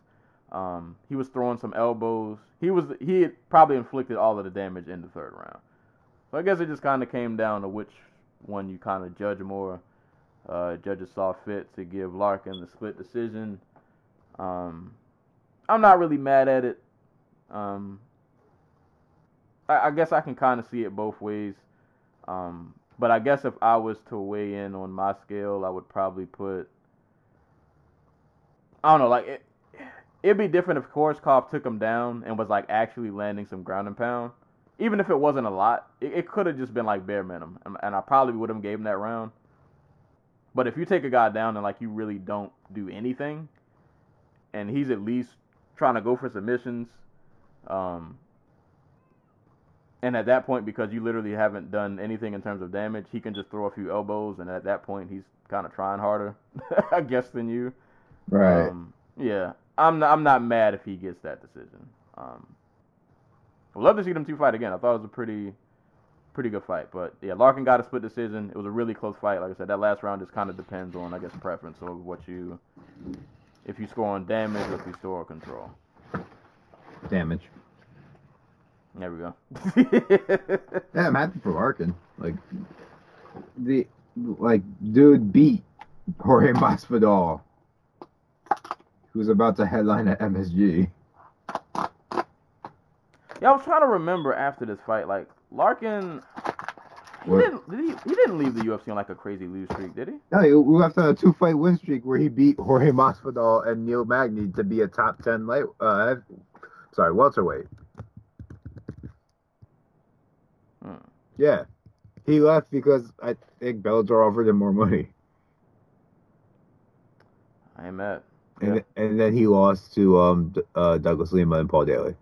Um, he was throwing some elbows. He was he had probably inflicted all of the damage in the third round. So I guess it just kind of came down to which one you kind of judge more. Uh, judges saw fit to give Larkin the split decision. Um, I'm not really mad at it. Um, I, I, guess I can kind of see it both ways. Um, but I guess if I was to weigh in on my scale, I would probably put. I don't know, like it, it'd be different if Koreshkov took him down and was like actually landing some ground and pound. Even if it wasn't a lot, it, it could have just been like bare minimum, and, and I probably would have gave him that round. But if you take a guy down and like you really don't do anything, and he's at least trying to go for submissions, um, and at that point, because you literally haven't done anything in terms of damage, he can just throw a few elbows, and at that point, he's kind of trying harder, I guess, than you. Right. Um, yeah, I'm not, I'm not mad if he gets that decision. Um, I'd love to see them two fight again. I thought it was a pretty pretty good fight. But yeah, Larkin got a split decision. It was a really close fight. Like I said, that last round just kind of depends on I guess preference of what you if you score on damage or if you score on control. Damage. There we go. yeah, I'm happy for Larkin. Like the like dude beat Jorge Masvidal who's about to headline at MSG. Yeah, I was trying to remember after this fight, like Larkin. He didn't, did he, he didn't leave the UFC on like a crazy lose streak, did he? No, he left on a two fight win streak where he beat Jorge Masvidal and Neil Magny to be a top ten light. Uh, sorry, welterweight. Hmm. Yeah, he left because I think Bellator offered him more money. I am mad. And, and then he lost to um uh, Douglas Lima and Paul Daley.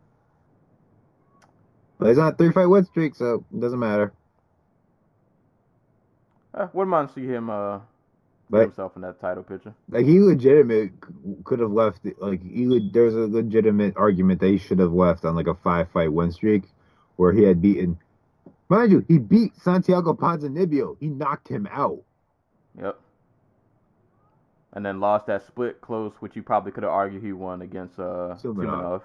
But he's on a three fight win streak, so it doesn't matter. Uh, wouldn't mind see him uh but, himself in that title picture. Like he legitimate could have left. Like he would, there's a legitimate argument that he should have left on like a five fight win streak, where he had beaten. Mind you, he beat Santiago Ponzinibbio. He knocked him out. Yep. And then lost that split close, which you probably could have argued he won against uh Tumenov.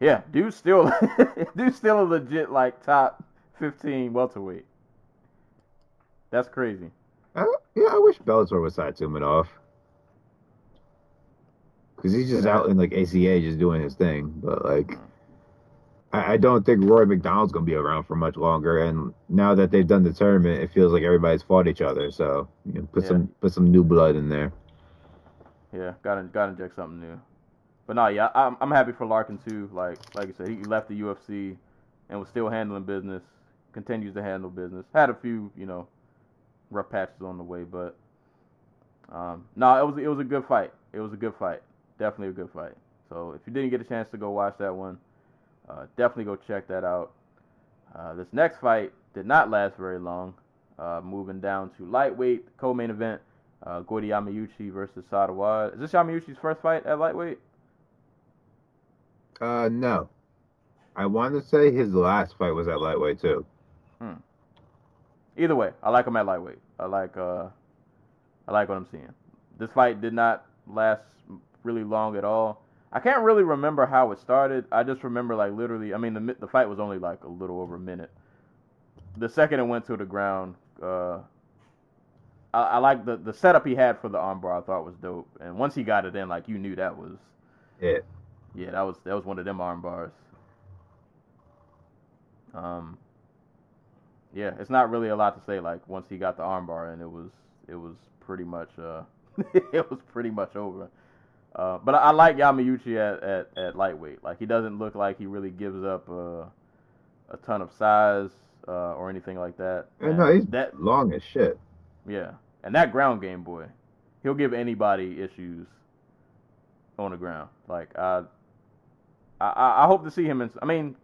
Yeah, dude still dude still a legit like top fifteen welterweight. That's crazy. I, yeah, I wish Bellator would side Tumenov. Cause he's just out in like ACA just doing his thing. But like mm. I, I don't think Rory MacDonald's gonna be around for much longer and now that they've done the tournament it feels like everybody's fought each other. So you know, put yeah. some put some new blood in there. Yeah, gotta gotta inject something new. But no, yeah, I'm I'm happy for Larkin too. Like like I said, he left the UFC and was still handling business. Continues to handle business. Had a few, you know, rough patches on the way, but um, no, it was it was a good fight. It was a good fight. Definitely a good fight. So if you didn't get a chance to go watch that one, uh, definitely go check that out. Uh, this next fight did not last very long. Uh, moving down to lightweight, co-main event, uh, Goiti Yamauchi versus Saad Awad. Is this Yamauchi's first fight at lightweight? Uh, no. I want to say his last fight was at lightweight too. Hmm. Either way, I like him at lightweight. I like uh, I like what I'm seeing. This fight did not last really long at all. I can't really remember how it started. I just remember like literally. I mean, the the fight was only like a little over a minute. the second it went to the ground, uh, I, I like the the setup he had for the armbar. I thought was dope, and once he got it in, like you knew that was Yeah. Yeah, that was that was one of them arm bars. Um, yeah, it's not really a lot to say. Like once he got the arm bar in, it was it was pretty much uh it was pretty much over. Uh, but I, I like Yamauchi at, at, at lightweight. Like he doesn't look like he really gives up uh, a ton of size uh, or anything like that. Yeah, no, he's that long as shit. yeah, and that ground game boy, he'll give anybody issues on the ground. Like I, I, I hope to see him in. I mean,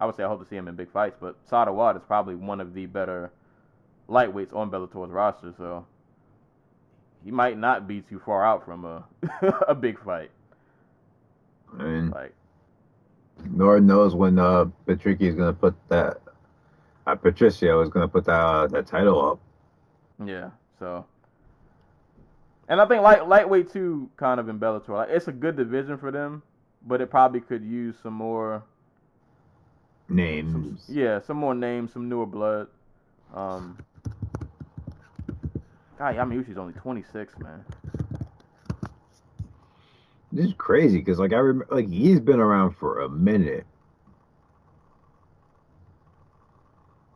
I would say I hope to see him in big fights, but Saad Awad is probably one of the better lightweights on Bellator's roster, so he might not be too far out from a a big fight. I mean, Like Lord knows when uh Patricky is gonna put that. Uh, Patricio is gonna put that uh, that title up. Yeah, so. And I think light lightweight too, kind of in Bellator. Like it's a good division for them, but it probably could use some more, some, Names. yeah, some more names, some newer blood. Um, God, Yamauchi's only 26, man. This is crazy because like I remember like he's been around for a minute.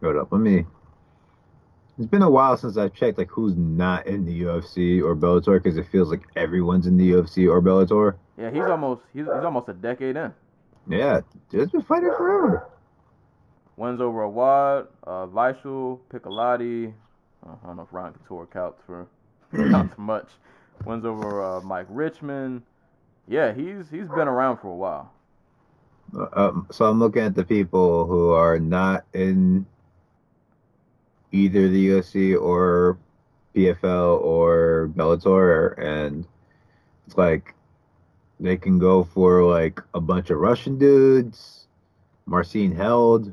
Hold up, let me. It's been a while since I've checked like who's not in the UFC or Bellator because it feels like everyone's in the UFC or Bellator. Yeah, he's almost he's, he's almost a decade in. Yeah, just been fighting forever. Wins over Awad, uh, Weichel, Piccolotti. Uh, I don't know if Ron Couture counts for counts much. Wins over uh, Mike Richmond. Yeah, he's he's been around for a while. Uh, Um, so I'm looking at the people who are not in either the UFC or PFL or Bellator, and it's like they can go for like a bunch of Russian dudes, Marcin Held,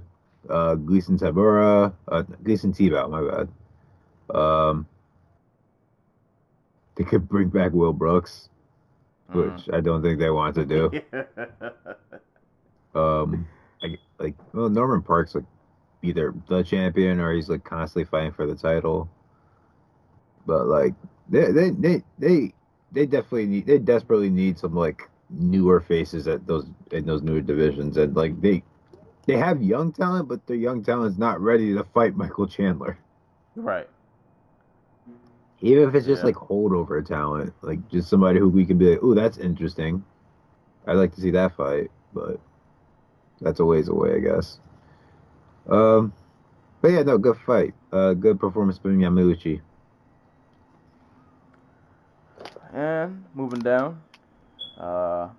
uh, Gleason Tabura, uh, Gleison Tibau, my bad. Um, they could bring back Will Brooks, which I don't think they want to do. Um, like, like well, Norman Park's like either the champion or he's like constantly fighting for the title. But like they they they they, they definitely need they desperately need some like newer faces at those in those newer divisions and like they they have young talent but their young talent's not ready to fight Michael Chandler. right. Even if it's just Yeah. like holdover talent, like just somebody who we can be like, oh, that's interesting. I'd like to see that fight, but that's a ways away, I guess. Um, but yeah, no, good fight. Uh, good performance from Yamauchi. And moving down, uh,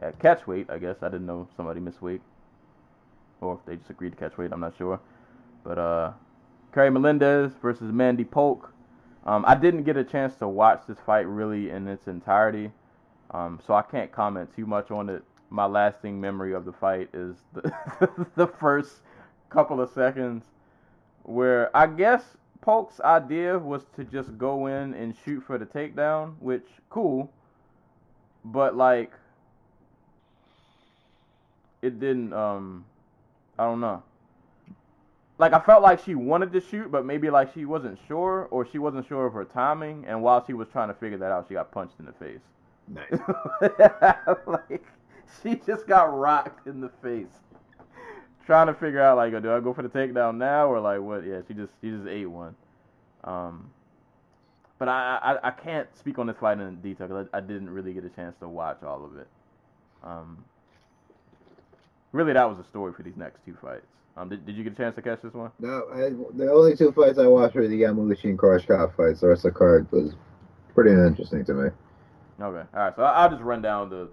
yeah, catch weight. I guess I didn't know somebody missed weight, or if they just agreed to catch weight. I'm not sure. But uh, Kerry Melendez versus Mandy Polk. Um, I didn't get a chance to watch this fight really in its entirety, um, so I can't comment too much on it. My lasting memory of the fight is the, the first couple of seconds, where I guess Polk's idea was to just go in and shoot for the takedown, which cool, but like it didn't. Um, I don't know. Like I felt like she wanted to shoot, but maybe like she wasn't sure, or she wasn't sure of her timing, and while she was trying to figure that out, she got punched in the face. Nice. like she just got rocked in the face, trying to figure out like, do I go for the takedown now or like what? Yeah, she just she just ate one. Um, but I I, I can't speak on this fight in detail because I, I didn't really get a chance to watch all of it. Um, really, that was the story for these next two fights. Um, did, did you get a chance to catch this one? No, I, the only two fights I watched were the Yamauchi and Koreshkov fights. The rest of the card was pretty uninteresting to me. Okay. All right. So I- I'll just run down the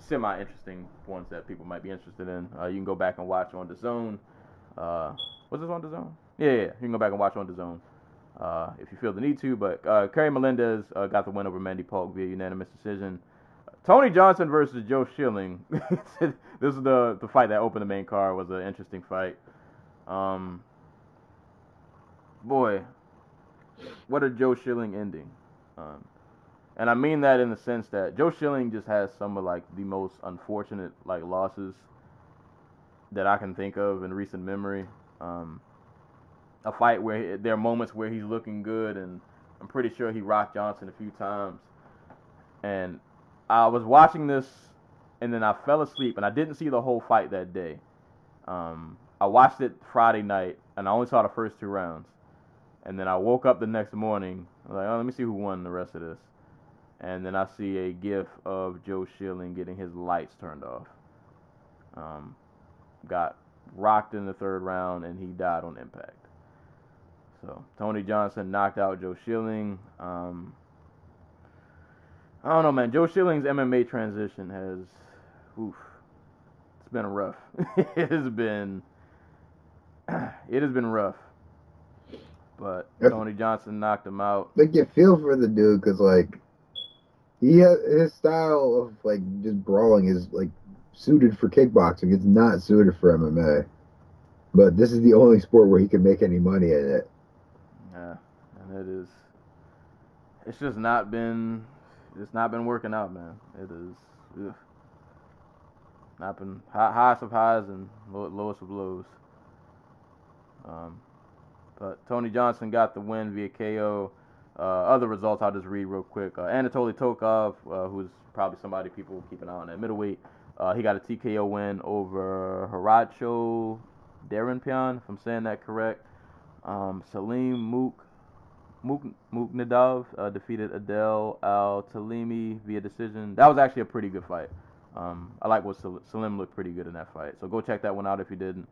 semi-interesting ones that people might be interested in. Uh, you can go back and watch on the Zone. Uh, was this on the Zone? Yeah, yeah. You can go back and watch on the Zone uh, if you feel the need to. But uh, Kerry Melendez uh, got the win over Mandy Polk via unanimous decision. Tony Johnson versus Joe Schilling. this is the the fight that opened the main card. Was an interesting fight. Um, boy, what a Joe Schilling ending. Um, and I mean that in the sense that Joe Schilling just has some of like the most unfortunate like losses that I can think of in recent memory. Um, a fight where he, there are moments where he's looking good, and I'm pretty sure he rocked Johnson a few times. And I was watching this, and then I fell asleep, and I didn't see the whole fight that day. Um, I watched it Friday night, and I only saw the first two rounds. And then I woke up the next morning. I was like, oh, let me see who won the rest of this. And then I see a gif of Joe Schilling getting his lights turned off. Um, got rocked in the third round, and he died on impact. So Tony Johnson knocked out Joe Schilling. Um, I don't know, man. Joe Schilling's MMA transition has, oof, it's been rough. it has been, it has been rough. But Tony Johnson knocked him out. Like you feel for the dude because like he has, his style of like just brawling is like suited for kickboxing. It's not suited for MMA. But this is the only sport where he can make any money in it. Yeah, and it is. It's just not been. It's not been working out, man. It is. Ugh. Not been high, highest of highs and low, lowest of lows. Um, but Tony Johnson got the win via KO. Uh, other results I'll just read real quick. Uh, Anatoly Tokov, uh, who's probably somebody people keep an eye on at middleweight, he got a TKO win over Haracho Darrenpian, if I'm saying that correct. Um, Salim Mook, Mook Mooknadov uh, defeated Adel Al Talimi via decision. That was actually a pretty good fight. Um, I like what Sal- Salim looked pretty good in that fight. So go check that one out if you didn't.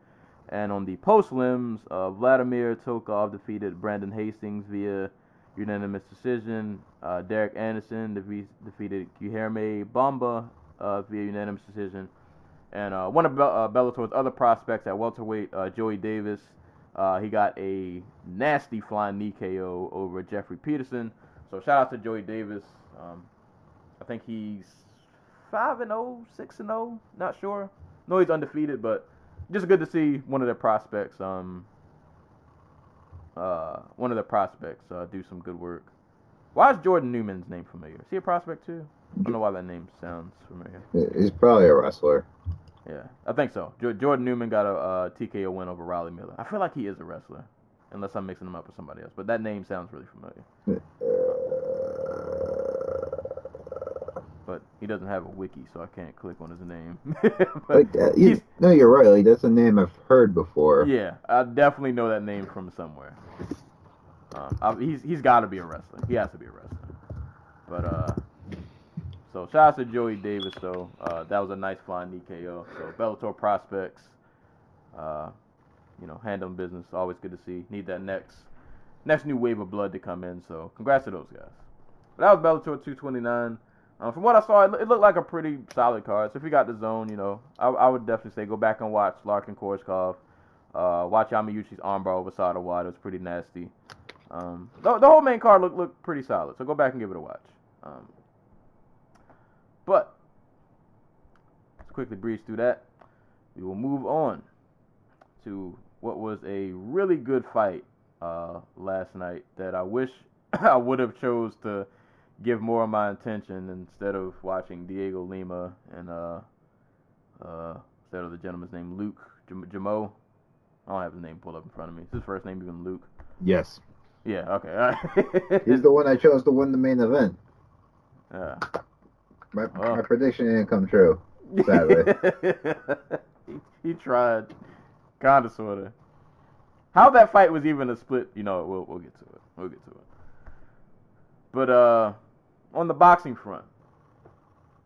And on the post limbs, uh, Vladimir Tokov defeated Brandon Hastings via unanimous decision. Uh, Derek Anderson defe- defeated Guilherme Bomba uh, via unanimous decision. And uh, one of Be- uh, Bellator's other prospects at welterweight, uh, Joey Davis, uh, he got a nasty flying knee KO over Jeffrey Peterson. So shout out to Joey Davis. Um, I think he's five and 0, 6 and 0, not sure. No, he's undefeated, but just good to see one of their prospects, um, uh, one of the prospects uh, do some good work. Why is Jordan Newman's name familiar? Is he a prospect too? I don't know why that name sounds familiar. He's probably a wrestler. Yeah, I think so. Jo- Jordan Newman got a uh, TKO win over Riley Miller. I feel like he is a wrestler, unless I'm mixing him up with somebody else. But that name sounds really familiar. But he doesn't have a wiki, so I can't click on his name. like that. You, no, you're right. Like that's a name I've heard before. yeah, I definitely know that name from somewhere. Um, I, he's he's got to be a wrestler. He has to be a wrestler. But uh, so shout out to Joey Davis though. Uh, that was a nice flying knee KO. So Bellator prospects, uh, you know, handling business. Always good to see. Need that next next new wave of blood to come in. So congrats to those guys. But that was Bellator 229. Um, from what I saw, it, it looked like a pretty solid card. So if you got the zone, you know, I, I would definitely say go back and watch Larkin Koreshkov. Uh, watch Yamauchi's armbar over Saad Awad. It was pretty nasty. Um, the, the whole main card looked looked pretty solid. So go back and give it a watch. Um, but let's quickly breeze through that. We will move on to what was a really good fight uh, last night that I wish I would have chose to give more of my attention instead of watching Diego Lima and uh, uh, instead of the gentleman's name Luke Jam- Jamo. I don't have his name pulled up in front of me. Is his first name even Luke? Yes. Yeah. Okay. All right. He's the one I chose to win the main event. yeah. My, Oh. my prediction didn't come true. Sadly. he, he tried, kind of, sort of. How that fight was even a split, you know, we'll we'll get to it. We'll get to it. But uh, on the boxing front,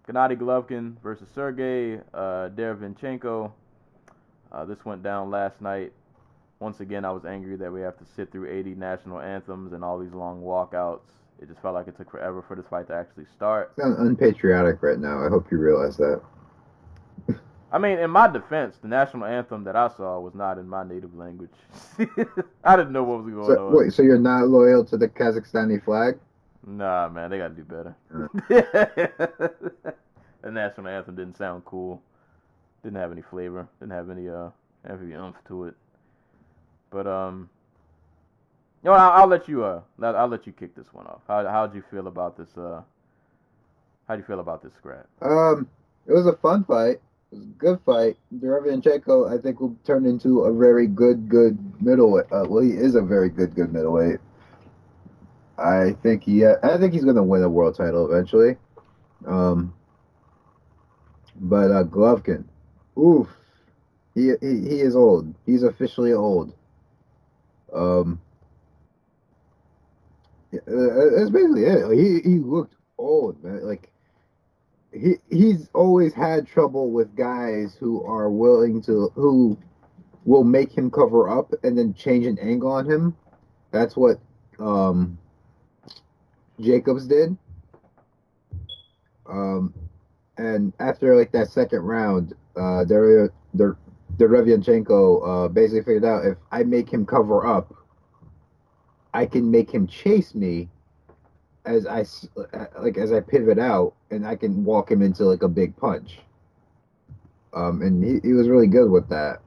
Gennady Golovkin versus Sergey uh, Derevyanchenko. Uh, this went down last night. Once again, I was angry that we have to sit through 80 national anthems and all these long walkouts. It just felt like it took forever for this fight to actually start. Sound unpatriotic right now. I hope you realize that. I mean, in my defense, the national anthem that I saw was not in my native language. I didn't know what was going So on. wait, so you're not loyal to the Kazakhstani flag? Nah, man, they gotta do better. the national anthem didn't sound cool. Didn't have any flavor. Didn't have any uh, any oomph to it. But um, you know, I'll, I'll let you uh, I'll, let you kick this one off. How how'd you feel about this uh? How do you feel about this scrap? Um, it was a fun fight. It was a good fight. Derevyanchenko, I think, will turn into a very good, good middleweight. Uh, well, he is a very good, good middleweight. I think he, I think he's to win a world title eventually. Um, but uh, Golovkin, oof, he, he he is old. He's officially old. Um, uh, that's basically it. He he looked old, man. Like he he's always had trouble with guys who are willing to who will make him cover up and then change an angle on him. That's what um, Jacobs did. Um, and after like that second round, uh, there there Derevyanchenko uh, basically figured out if I make him cover up, I can make him chase me as I like as I pivot out, and I can walk him into like a big punch. Um, and he, he was really good with that.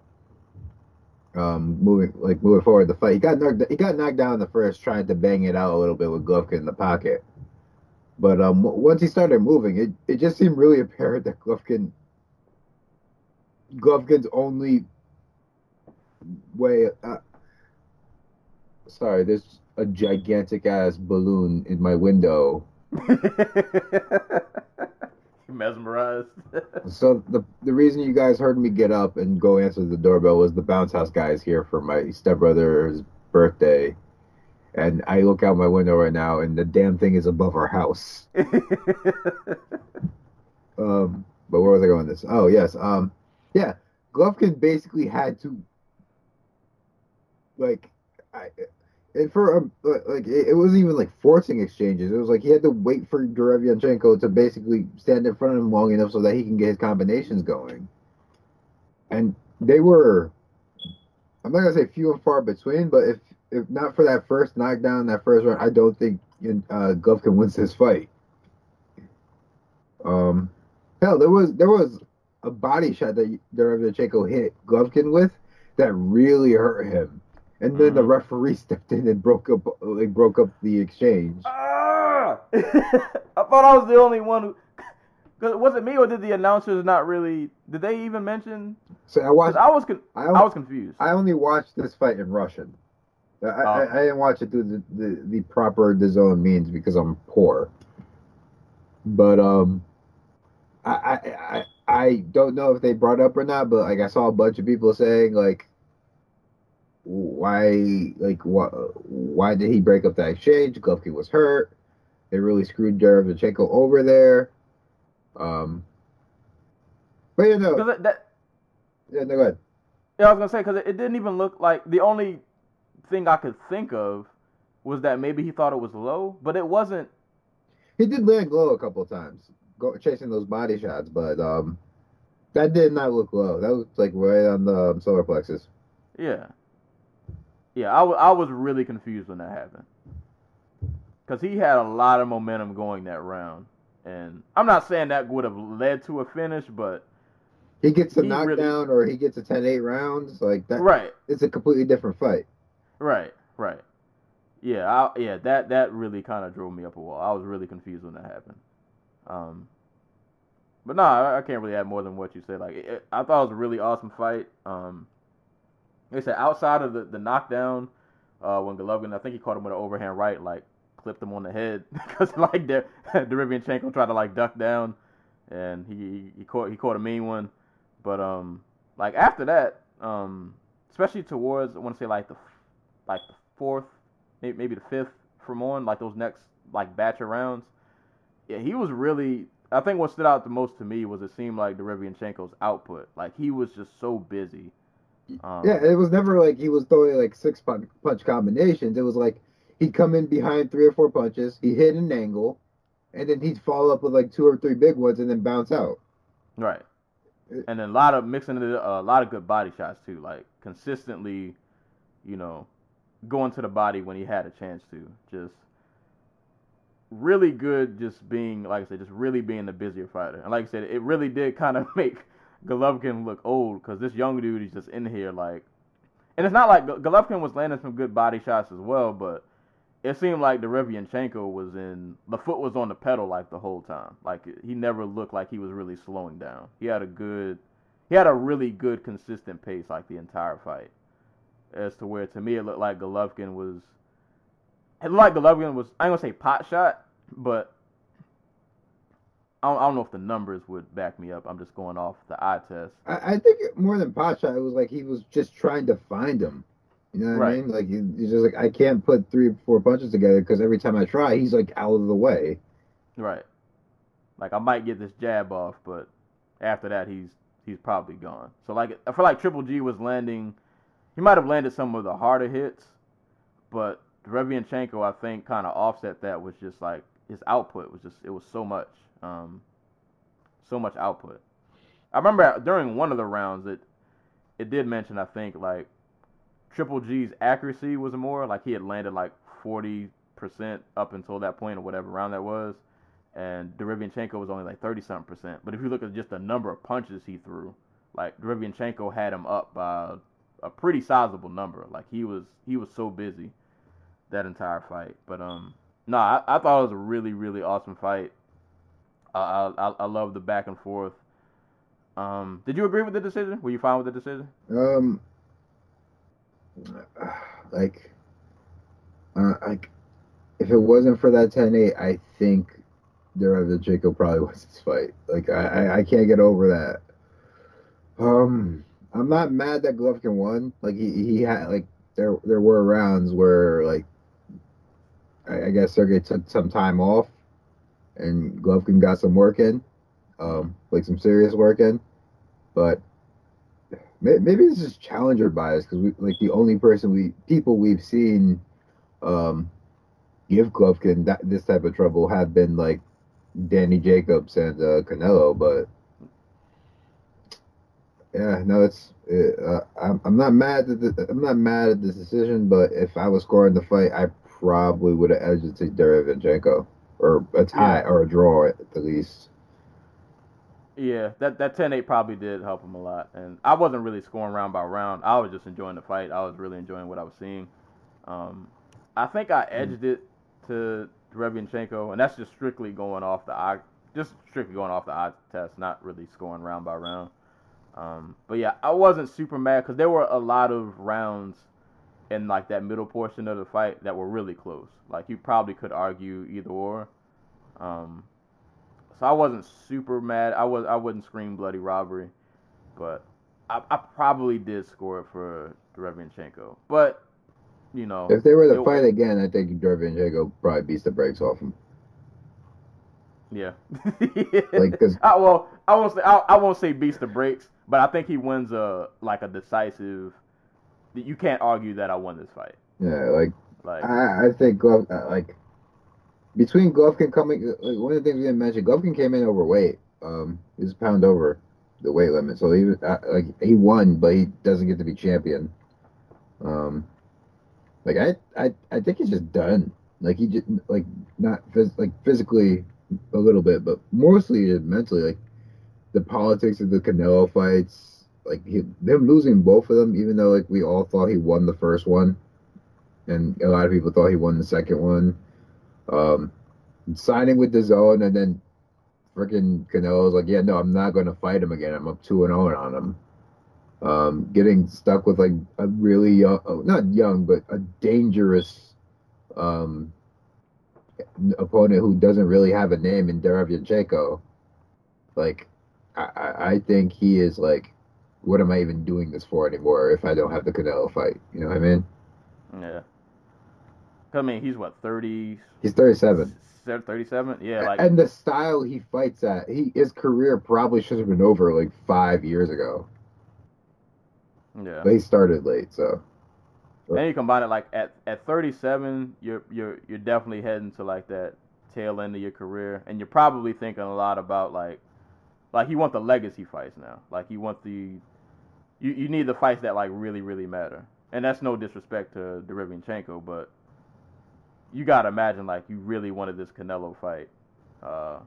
Um, moving like moving forward the fight, he got knocked he got knocked down in the first, trying to bang it out a little bit with Golovkin in the pocket. But um, once he started moving, it, it just seemed really apparent that Golovkin Golovkin's only way. Uh, sorry, there's a gigantic ass balloon in my window. mesmerized. so the the reason you guys heard me get up and go answer the doorbell was the bounce house guys here for my stepbrother's birthday. And I look out my window right now and the damn thing is above our house. um but where was I going with this? Oh yes. Um yeah. Golovkin basically had to like I and for um, like it, it wasn't even like forcing exchanges. It was like he had to wait for Derevyanchenko to basically stand in front of him long enough so that he can get his combinations going. And they were, I'm not gonna say few and far between, but if if not for that first knockdown, that first round, I don't think uh, wins this fight. Um, hell, there was there was a body shot that Derevyanchenko hit Golovkin with that really hurt him and then mm-hmm. the referee stepped in and broke up like broke up the exchange. Ah! I thought I was the only one who. Cause was it me or did the announcers not really? Did they even mention? So I watched. I was con- I, I, was confused. I only watched this fight in Russian. I, oh. I, I, didn't watch it through the, the, the proper DAZN means because I'm poor. But um, I, I I I don't know if they brought up or not, but like I saw a bunch of people saying like why like why, why did he break up that exchange? Golovkin was hurt. They really screwed Derevyanchenko over there. Um, but you know, that, that, yeah, no, go ahead. Yeah, I was gonna say because it, it didn't even look like the only thing I could think of was that maybe he thought it was low, but it wasn't. He did land low a couple of times, go, chasing those body shots, but um, that did not look low. That looked like right on the um, solar plexus. Yeah, yeah, I, w- I was really confused when that happened. Because he had a lot of momentum going that round. And I'm not saying that would have led to a finish, but. He gets a he knockdown really... or he gets a 10 8 rounds. Like that. Right. It's a completely different fight. Right, right. Yeah, I, yeah, that that really kind of drove me up a wall. I was really confused when that happened. Um, but no, nah, I, I, can't really add more than what you said. Like, it, I thought it was a really awesome fight. Um, like I said, outside of the, the knockdown, uh, when Golovkin, I think he caught him with an overhand right, like clipped him on the head because like Der- Derevyanchenko tried to like duck down, and he he caught he caught a mean one, but um like after that um especially towards I want to say like the like the fourth maybe, maybe the fifth from on like those next like batch of rounds, yeah he was really I think what stood out the most to me was it seemed like Derevyanchenko's output. Like he was just so busy um, yeah, it was never like he was throwing like six punch, punch combinations. It was like he'd come in behind three or four punches, he hit an angle, and then he'd follow up with like two or three big ones and then bounce out. Right. And then a lot of mixing it, uh, a lot of good body shots too, like consistently, you know, going to the body when he had a chance to. Just really good, just being like I said, just really being the busier fighter. And like I said, it really did kind of make Golovkin look old because this young dude is just in here like, and it's not like Golovkin was landing some good body shots as well, but it seemed like Derevyanchenko was in the foot was on the pedal like the whole time. Like he never looked like he was really slowing down. He had a good he had a really good consistent pace like the entire fight. As to where to me it looked like Golovkin was it looked like Golovkin was I ain't gonna say pot shot, but I don't, I don't know if the numbers would back me up. I'm just going off the eye test. I, I think more than Pasha, it was like he was just trying to find him. You know what I Right. mean? Like he- he's just like I can't put three or four punches together because every time I try, he's like out of the way. Right. Like I might get this jab off, but after that he's he's probably gone. So like I feel like Triple G was landing he might have landed some of the harder hits, but Derevianchenko I think kind of offset that was just like his output was just it was so much um so much output. I remember during one of the rounds it it did mention I think like Triple G's accuracy was more like he had landed like 40% up until that point or whatever round that was and Derevianchenko was only like 30 something percent. But if you look at just the number of punches he threw, like Derevianchenko had him up by a pretty sizable number. Like he was he was so busy that entire fight. But um, no, I, I thought it was a really really awesome fight. I I, I love the back and forth. Um, did you agree with the decision? Were you fine with the decision? Um, like, uh, like, if it wasn't for that 10-8, I think Derevianchenko probably was his fight. Like, I, I, I can't get over that. Um, I'm not mad that Golovkin won. Like, he, he had like there there were rounds where like, I, I guess Sergey took some time off, and Golovkin got some work in, um, like some serious work in, but May- Maybe this is challenger bias because we like the only person we people we've seen um give Golovkin that this type of trouble have been like Danny Jacobs and uh, Canelo, but yeah, no, it's uh, I'm not mad at the, I'm not mad at this decision, but if I was scoring the fight, I probably would have edged it to Derevianchenko or a tie Yeah. or a draw at the least. Yeah, that that 10-8 probably did help him a lot. And I wasn't really scoring round by round. I was just enjoying the fight. I was really enjoying what I was seeing. Um, I think I edged it to Derevianchenko, and that's just strictly going off the eye, just strictly going off the eye test, not really scoring round by round. Um, but yeah, I wasn't super mad because there were a lot of rounds in like that middle portion of the fight that were really close. Like you probably could argue either or. Um, so I wasn't super mad. I was I wouldn't scream bloody robbery, but I, I probably did score it for Derevianchenko. But you know, If they were to fight again, I think Derevianchenko probably beats the brakes off him. yeah. Like, 'cause- I, well, I won't say I, I won't say beats the brakes, but I think he wins a like a decisive. You can't argue that I won this fight. Yeah, like Like I, I think Glov uh, like between Golovkin coming like one of the things we didn't mention, Golovkin came in overweight. Um, he was a pound over the weight limit, so he was uh, like he won, but he doesn't get to be champion. Um, like I I I think he's just done. Like he just like not phys- like physically a little bit, but mostly mentally. Like the politics of the Canelo fights, like he, losing both of them, even though like we all thought he won the first one and a lot of people thought he won the second one. Um, signing with the zone, and then freaking Canelo's like, yeah, no, I'm not going to fight him again. I'm up two and zero on him. Um, getting stuck with like a really young, oh, not young, but a dangerous um, opponent who doesn't really have a name in Derevianchenko. Like, I, I think he is like, what am I even doing this for anymore if I don't have the Canelo fight? You know what I mean? yeah. I mean, he's what 30, He's 37. 37? Yeah, like and the style he fights at, he his career probably should have been over like five years ago. yeah. But he started late, so And you combine it like at, at 37, you're you're you're definitely heading to like that tail end of your career, and you're probably thinking a lot about like like you want the legacy fights now. Like you want the you, you need the fights that like really really matter. And that's no disrespect to Derevianchenko, but you gotta imagine like you really wanted this Canelo fight, uh,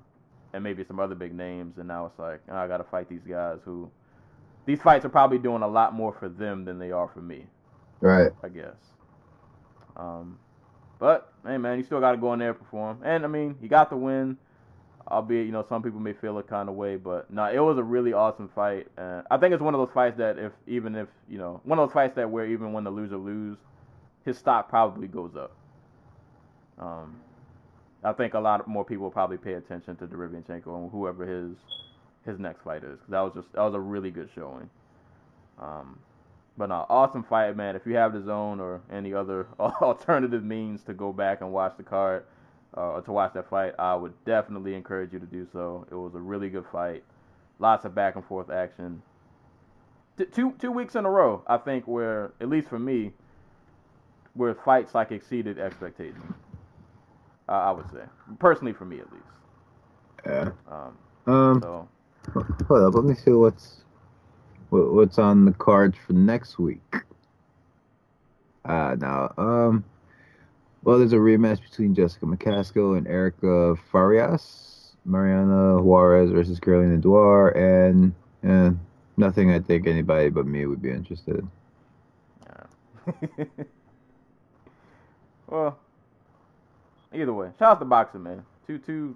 and maybe some other big names, and now it's like "Oh, I gotta fight these guys who these fights are probably doing a lot more for them than they are for me. right. I guess. Um, but hey, man, you still got to go in there and perform. And I mean, he got the win. Albeit you know some people may feel a kind of way, but no, it was a really awesome fight. And I think it's one of those fights that if even if you know one of those fights that where even when the loser lose, his stock probably goes up. Um, I think a lot more people will probably pay attention to Derevyanchenko and whoever his his next fight is. That was just that was a really good showing. Um, but no, awesome fight, man. If you have the zone or any other alternative means to go back and watch the card uh, to watch that fight, I would definitely encourage you to do so. It was a really good fight, lots of back and forth action. T- two two weeks in a row, I think, where at least for me, where fights like exceeded expectations. Uh, I would say, personally, for me at least. Yeah. Um, Um. so Hold up. Let me see what's what, what's on the cards for next week. Uh now, um, well, there's a rematch between Jessica McCaskill and Erica Farias, Mariana Juarez versus Carolina Duer, and yeah, nothing I think anybody but me would be interested in. well, either way, shout out to boxing, man. Two two,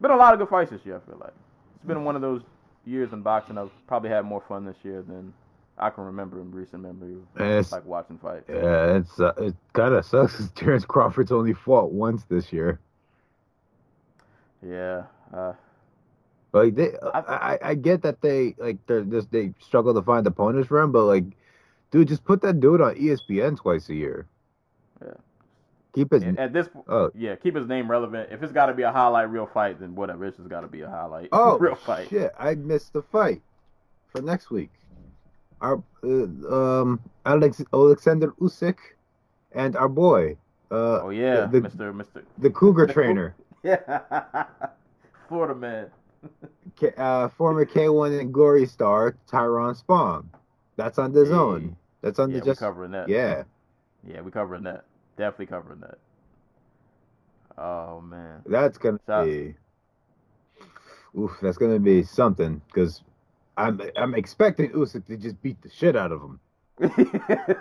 been a lot of good fights this year. I feel like it's been one of those years in boxing. I've probably had more fun this year than I can remember in recent memory. Yes. Like watching fights. Yeah, it's uh, it kind of sucks. 'cause Terrence Crawford's only fought once this year. Yeah. Uh, Like they, I, I, I get that they like they're just they struggle to find opponents for him, but like, dude, just put that dude on ESPN twice a year. Yeah. Keep his. at this, Oh. yeah, keep his name relevant. If it's got to be a highlight real fight, then whatever. It's just got to be a highlight Oh real fight. shit! I missed the fight for next week. Our uh, um Alex Alexander Usyk and our boy uh Oh yeah, the Mister Mister. the Cougar the trainer, Yeah. Florida man. K- uh, former K1 and Glory star Tyrone Spong. That's on the Hey. zone. That's on Yeah, the just covering that. yeah. Yeah, we covering that. Definitely covering that. Oh man. That's gonna So- be, oof. That's gonna be something because I'm I'm expecting Usyk to just beat the shit out of him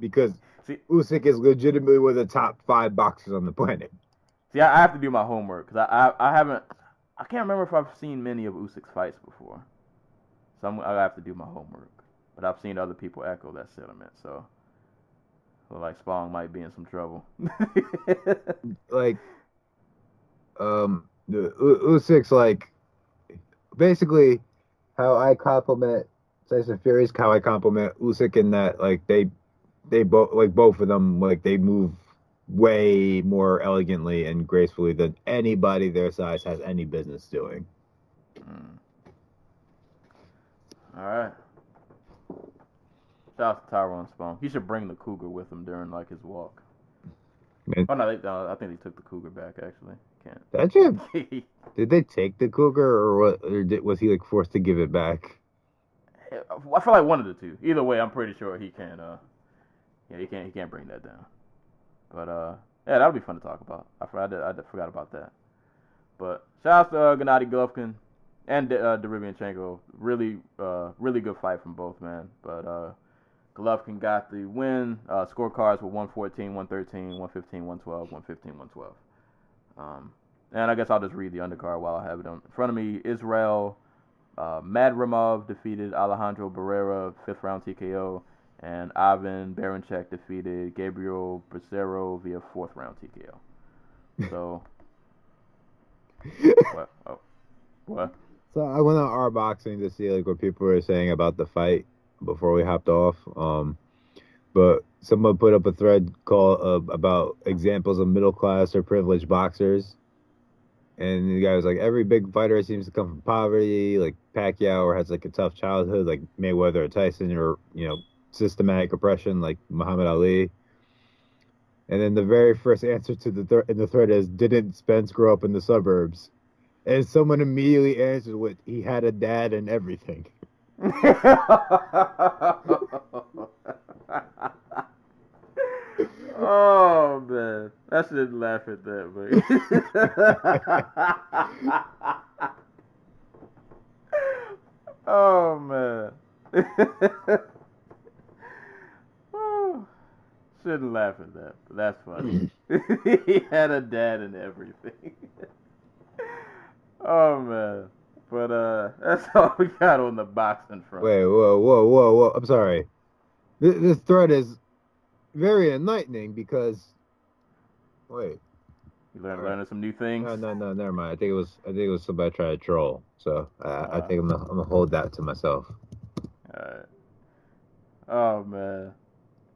because See- Usyk is legitimately one of the top five boxers on the planet. See, I I have to do my homework because I, I I haven't I can't remember if I've seen many of Usyk's fights before. So I'm, I have to do my homework. But I've seen other people echo that sentiment. So, so like Spong might be in some trouble. Like, um, Usyk's like basically how I compliment Tyson Fury is how I compliment Usyk in that like they they both like both of them like they move way more elegantly and gracefully than anybody their size has any business doing. Mm. All right. Shout out to Tyrone Spong. He should bring the cougar with him during like his walk. Man, Oh no, they, uh, I think they took the cougar back actually. That shit, did they take the cougar or what? Or did, was he like forced to give it back? I feel like one of the two. Either way, I'm pretty sure he can. Uh, yeah, he can't. He can't bring that down. But uh, yeah, that'll be fun to talk about. I, for- I, did, I did- forgot about that. But shout out to uh, Gennady Golovkin and uh, Derevianchenko. Really, uh, really good fight from both men. But uh, Golovkin got the win. Uh, scorecards were 114, 113, 115, 112, 115, 112. Um, and I guess I'll just read the undercard while I have it on in front of me. Israel uh, Madrimov defeated Alejandro Barrera, fifth round TKO, and Ivan Baranchyk defeated Gabriel Bracero via fourth round TKO. So, what? Oh, what? So I went on our boxing to see like what people were saying about the fight before we hopped off. Um, but someone put up a thread called uh, about examples of middle class or privileged boxers, and the guy was like, every big fighter seems to come from poverty, like Pacquiao, or has like a tough childhood, like Mayweather or Tyson, or you know, systematic oppression, like Muhammad Ali. And then the very first answer to the th- in the thread is, didn't Spence grow up in the suburbs? And someone immediately answered with, he had a dad and everything. oh man, I shouldn't laugh at that, man. oh man. Oh, shouldn't laugh at that, but that's funny. he had a dad and everything. oh man. But uh, that's all we got on the boxing front. Wait, whoa, whoa, whoa, whoa! I'm sorry. This, this thread is very enlightening because. Wait, You learn, right. learning some new things. no, no, no, never mind. I think it was, I think it was somebody trying to troll. So uh, I Uh. think I'm gonna, I'm gonna hold that to myself. Alright. Oh man.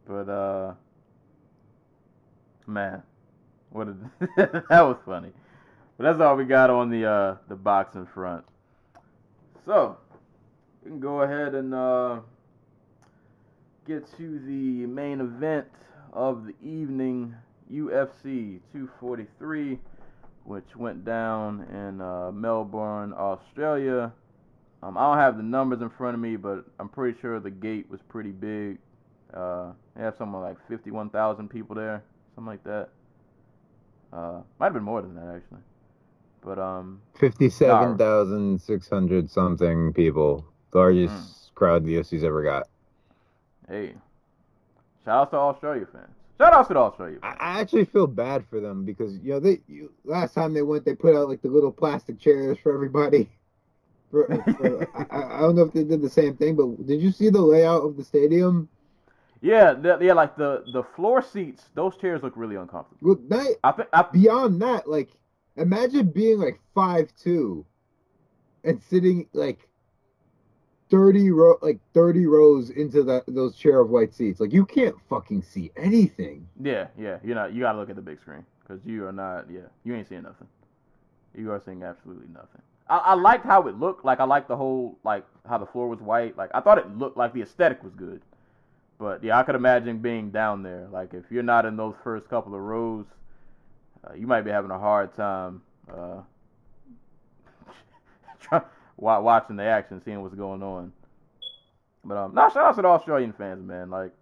But uh man. What a, that was funny. But that's all we got on the uh the boxing front. So we can go ahead and uh get to the main event of the evening, UFC 243, which went down in uh, Melbourne, Australia. Um, I don't have the numbers in front of me, but I'm pretty sure the gate was pretty big. Uh, they have something like 51,000 people there, something like that. Uh, might have been more than that actually. But um, Fifty-seven thousand six hundred something people, the largest Mm. crowd the UFC's ever got. Hey, shout out to Australia fans. Shout out to the Australia fans. I actually feel bad for them because you know they you, last time they went they put out like the little plastic chairs for everybody. For, for, I, I don't know if they did the same thing, but did you see the layout of the stadium? Yeah, the, yeah, like the the floor seats, those chairs look really uncomfortable. Well, that, I I, beyond that, like imagine being like five two, and sitting like thirty row like thirty rows into that those chair of white seats. Like you can't fucking see anything. yeah, yeah, you're not. You gotta look at the big screen because you are not. Yeah, you ain't seeing nothing. You are seeing absolutely nothing. I, I liked how it looked. Like I liked the whole like how the floor was white. Like I thought it looked like the aesthetic was good. But yeah, I could imagine being down there. Like if you're not in those first couple of rows, uh, you might be having a hard time uh, watching the action, seeing what's going on. But um, no, shout out to the Australian fans, man. Like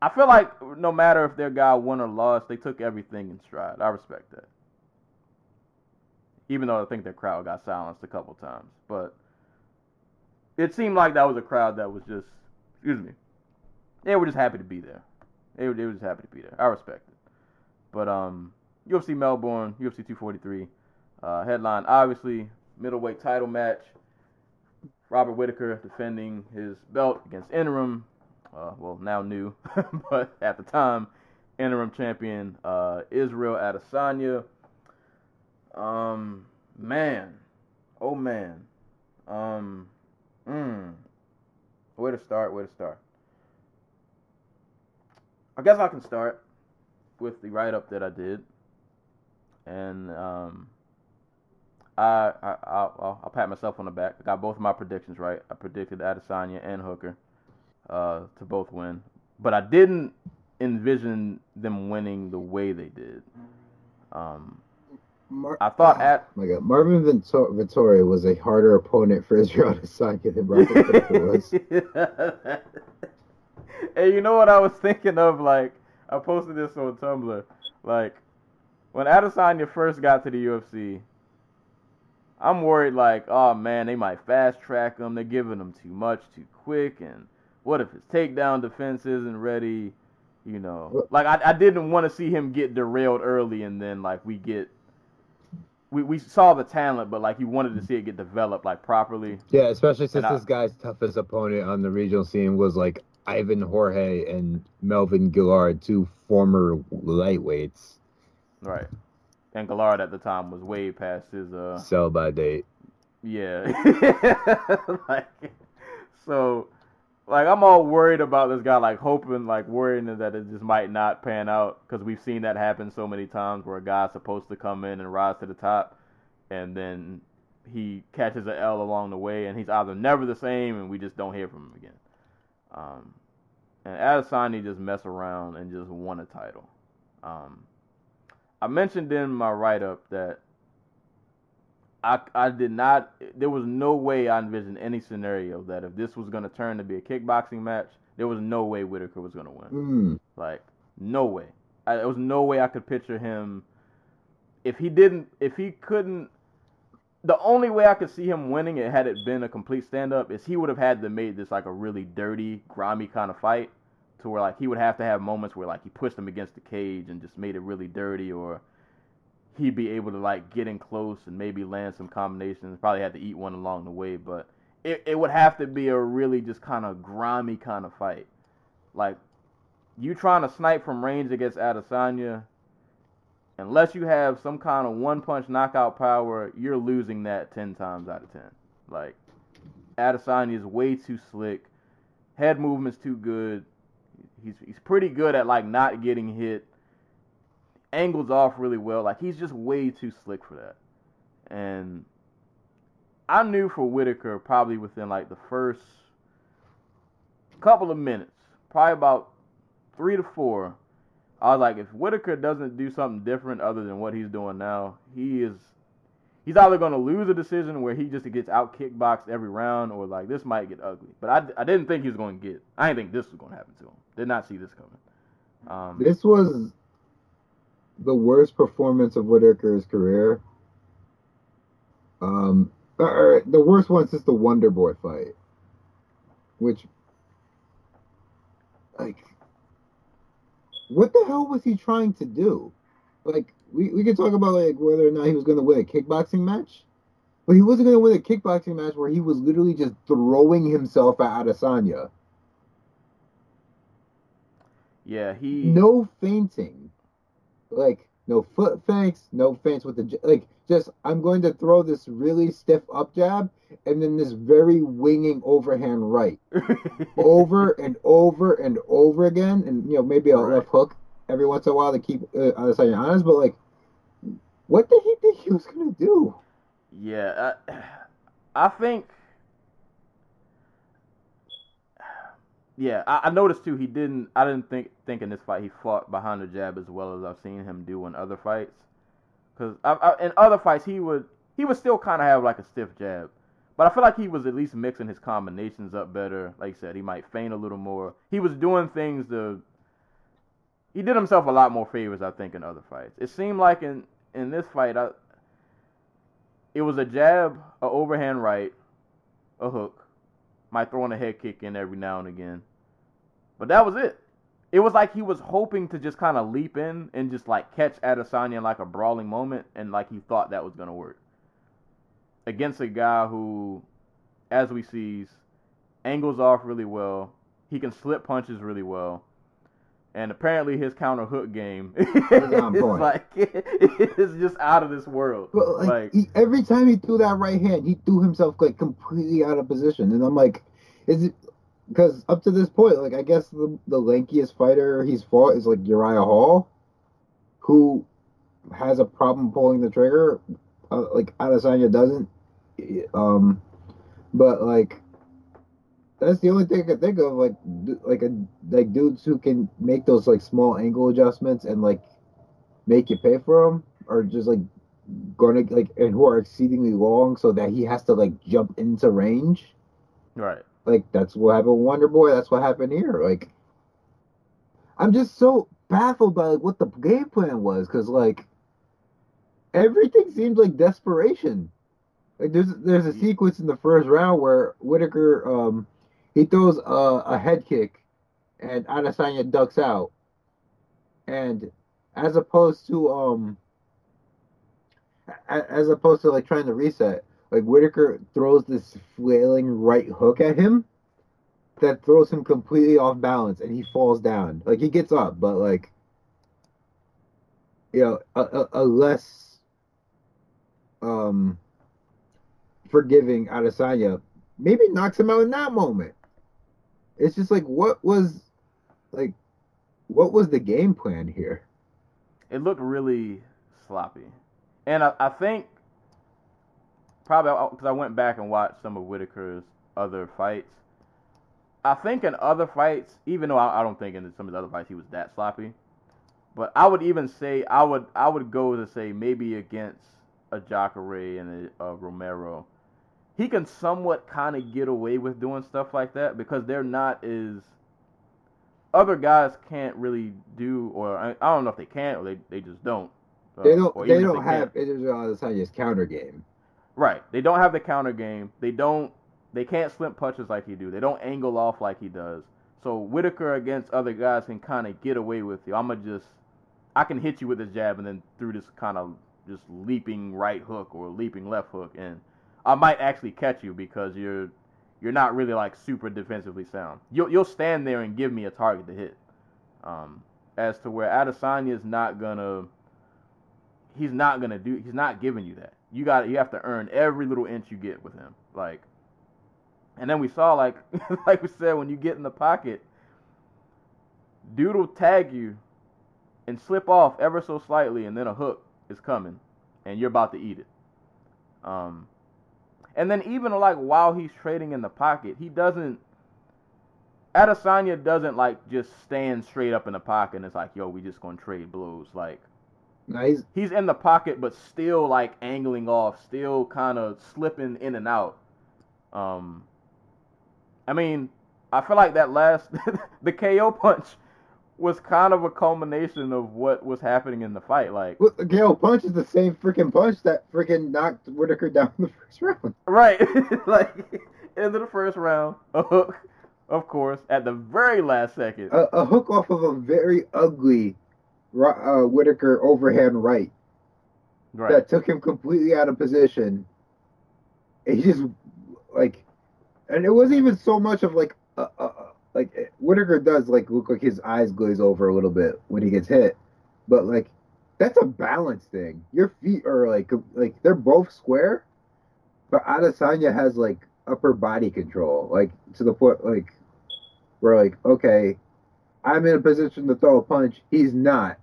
I feel like no matter if their guy won or lost, they took everything in stride. I respect that. Even though I think their crowd got silenced a couple times, but it seemed like that was a crowd that was just, excuse me, they were just happy to be there. They were, they were just happy to be there. I respect it. But um, UFC Melbourne, UFC 243, uh, headline obviously middleweight title match. Robert Whitaker defending his belt against interim, uh, well now new, but at the time, interim champion uh, Israel Adesanya. Um, man, oh man, um, mm, where to start? Where to start? I guess I can start with the write up that I did, and um, I, I I'll, I'll, I'll pat myself on the back. I got both of my predictions right. I predicted Adesanya and Hooker uh, to both win, but I didn't envision them winning the way they did. Um, Mar- I thought at Oh my God, Marvin Vittor- Vettori was a harder opponent for Israel Adesanya than Robert Whitaker was. and you know what I was thinking of? Like, I posted this on Tumblr. Like, when Adesanya first got to the UFC, I'm worried, like, oh man, they might fast track him. They're giving him too much too quick. And what if his takedown defense isn't ready? You know, like, I, I didn't want to see him get derailed early and then, like, we get. We, we saw the talent, but like you wanted to see it get developed like properly. Yeah, especially since And I- this guy's toughest opponent on the regional scene was like Ivan Jorge and Melvin Guillard, two former lightweights, Right. And Guillard at the time was way past his uh sell by date. yeah. like so like I'm all worried about this guy like hoping like worrying that it just might not pan out cuz we've seen that happen so many times where a guy's supposed to come in and rise to the top and then he catches an L along the way and he's either never the same and we just don't hear from him again. Um and Adesanya just mess around and just won a title. Um I mentioned in my write up that I I did not there was no way I envisioned any scenario that if this was gonna turn to be a kickboxing match, there was no way Whitaker was gonna win. Mm. Like no way. I, there was no way I could picture him if he didn't if he couldn't the only way I could see him winning it had it been a complete stand up is he would have had to made this like a really dirty, grimy kind of fight to where like he would have to have moments where like he pushed him against the cage and just made it really dirty or he'd be able to like get in close and maybe land some combinations. Probably had to eat one along the way, but it, it would have to be a really just kind of grimy kind of fight. Like you trying to snipe from range against Adesanya, unless you have some kind of one punch knockout power, you're losing that ten times out of ten. Like Adesanya is way too slick, head movement's too good. He's he's pretty good at like not getting hit angles off really well. Like he's just way too slick for that. And I knew for Whitaker probably within like the first couple of minutes, probably about three to four, I was like, if Whitaker doesn't do something different other than what he's doing now, he is he's either going to lose a decision where he just gets out kickboxed every round, or like this might get ugly. But I, I didn't think he was going to get. I didn't think this was going to happen to him. Did not see this coming. Um, This was the worst performance of Whitaker's career. Um, or the worst one since the Wonder Boy fight, which, like, what the hell was he trying to do? Like, we, we could talk about like whether or not he was going to win a kickboxing match, but he wasn't going to win a kickboxing match where he was literally just throwing himself at Adesanya. Yeah, he no fainting, like no foot feints, no feints with the like. Just I'm going to throw this really stiff up jab and then this very winging overhand right, over and over and over again, and you know maybe a Right. left hook every once in a while to keep uh, Adesanya honest. But like, what did he think he was gonna do? Yeah, I, I think. Yeah, I, I noticed too. He didn't. I didn't think think in this fight he fought behind the jab as well as I've seen him do in other fights. Because in other fights he would he would still kind of have like a stiff jab, but I feel like he was at least mixing his combinations up better. Like I said, he might feint a little more. He was doing things to. He did himself a lot more favors, I think, in other fights. It seemed like in in this fight, I, it was a jab, a overhand right, a hook, might throw in a head kick in every now and again. But that was it. It was like he was hoping to just kind of leap in and just like catch Adesanya in like a brawling moment, and like he thought that was gonna work against a guy who, as we see, angles off really well. He can slip punches really well. And apparently his counter hook game is like it's just out of this world. But like, Like- he, every time he threw that right hand, he threw himself like completely out of position, and I'm like, is it? Because up to this point, like I guess the the lankiest fighter he's fought is like Uriah Hall, who has a problem pulling the trigger, uh, like Adesanya doesn't. Um, but like that's the only thing I can think of, like like a like dudes who can make those like small angle adjustments and like make you pay for them, or just like gonna like and who are exceedingly long so that he has to like jump into range. Right. Like that's what happened with Wonder Boy. That's what happened here. Like I'm just so baffled by like what the game plan was because like everything seemed like desperation. Like there's there's a sequence in the first round where Whitaker um he throws a, a head kick and Adesanya ducks out, and as opposed to um as opposed to like trying to reset, like Whitaker throws this flailing right hook at him that throws him completely off balance and he falls down. Like he gets up, but like you know, a, a, a less um forgiving Adesanya maybe knocks him out in that moment. It's just like what was like what was the game plan here? it looked really sloppy. And I, I think probably because I went back and watched some of Whitaker's other fights. I think in other fights, even though I, I don't think in some of the other fights he was that sloppy, but I would even say I would I would go to say maybe against a Jacare and a, a Romero, he can somewhat kind of get away with doing stuff like that because they're not as other guys can't really do, or I, I don't know if they can or they, they just don't. Uh, They don't they don't can. have Israel Adesanya's counter game. Right. They don't have the counter game. They don't. They can't slip punches like he do. They don't angle off like he does. So Whitaker against other guys can kind of get away with you. I'ma just, I can hit you with this jab and then through this kind of just leaping right hook or leaping left hook, and I might actually catch you because you're you're not really like super defensively sound. You'll you'll stand there and give me a target to hit. Um, as to where Adesanya is not gonna, he's not gonna do. He's not giving you that. You got you have to earn every little inch you get with him. Like, and then we saw like like we said when you get in the pocket, dude will tag you and slip off ever so slightly, and then a hook is coming, and you're about to eat it. Um, and then even like while he's trading in the pocket, he doesn't. Adesanya doesn't like just stand straight up in the pocket and it's like, yo, we just gonna trade blows. Like Nice. he's in the pocket but still like angling off, still kind of slipping in and out. Um, I mean, I feel like that last the KO punch was kind of a culmination of what was happening in the fight. Like, Well, KO punch is the same freaking punch that freaking knocked Whitaker down in the first round. right, like of the first round, a hook, of course, at the very last second. A, a hook off of a very ugly uh, Whitaker overhand right right, that took him completely out of position. And he just like, and it wasn't even so much of like, uh, uh, like Whitaker does like look like his eyes glaze over a little bit when he gets hit, but like that's a balance thing. Your feet are like like they're both square, but Adesanya has like upper body control, like to the point like where like okay, I'm in a position to throw a punch, he's not.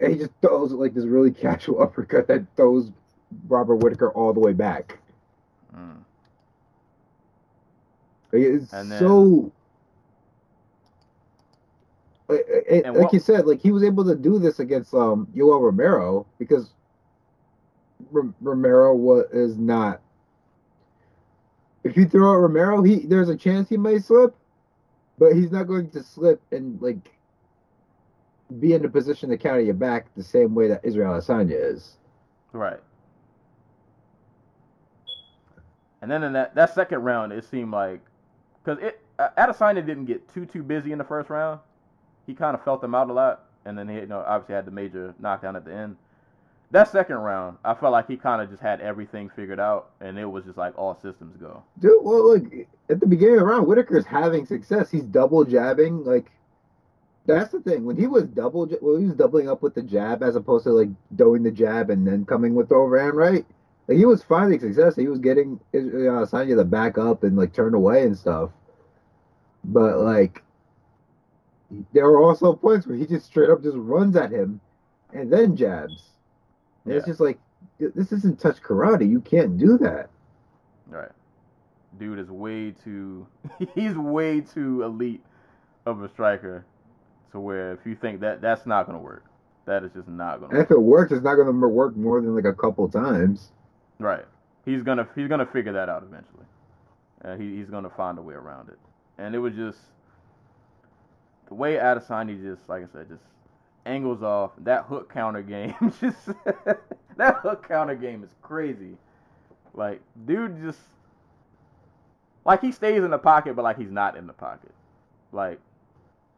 And he just throws like this really casual uppercut that throws Robert Whitaker all the way back. Mm. It's then- so. Like, it- like what- you said, like he was able to do this against um Yoel Romero because R- Romero was is not. If you throw at Romero, he there's a chance he may slip, but he's not going to slip and like be in a position to counter you back the same way that Israel Adesanya is. Right. And then in that, that second round, it seemed like because it uh, Adesanya didn't get too too busy in the first round. He kind of felt them out a lot, and then he you know obviously had the major knockdown at the end. That second round, I felt like he kind of just had everything figured out, and it was just like all systems go. Dude, well, look at the beginning of the round, Whitaker's having success. He's double jabbing. Like, that's the thing. When he was double, well, he was doubling up with the jab as opposed to like doing the jab and then coming with the overhand right. Like, he was finding success. He was getting uh, Adesanya to back up and like turn away and stuff. But like, there are also points where he just straight up just runs at him and then jabs. And it's just like, this isn't touch karate. You can't do that. Right. Dude is way too. he's way too elite of a striker, to where if you think that that's not gonna work, that is just not gonna. And if it works, it's not going to work more than like a couple times. Right. He's gonna he's gonna figure that out eventually. Uh, he, he's gonna find a way around it. And it was just the way Adesanya just like I said just angles off that hook counter game. Just that hook counter game is crazy. Like dude just like he stays in the pocket, but like he's not in the pocket. Like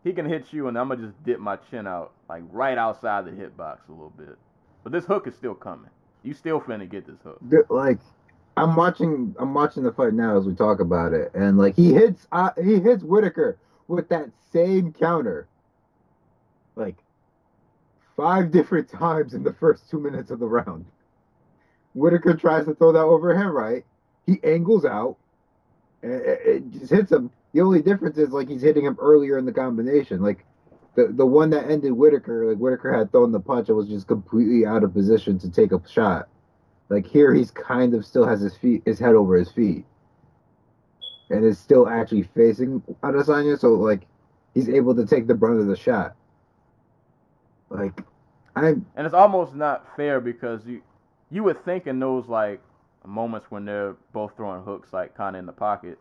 he can hit you, and I'm gonna just dip my chin out like right outside the hitbox a little bit. But this hook is still coming. You still finna get this hook. Like, I'm watching, I'm watching the fight now as we talk about it, and like he hits, uh, he hits Whitaker with that same counter, like five different times in the first two minutes of the round. Whitaker tries to throw that overhand right. He angles out, and it, just hits him. The only difference is like he's hitting him earlier in the combination. Like the the one that ended Whitaker, like Whitaker had thrown the punch and was just completely out of position to take a shot. Like here, he's kind of still has his feet, his head over his feet, and is still actually facing Adesanya. So like, he's able to take the brunt of the shot. Like, I'm And it's almost not fair because you you would think in those like moments when they're both throwing hooks like kind of in the pocket,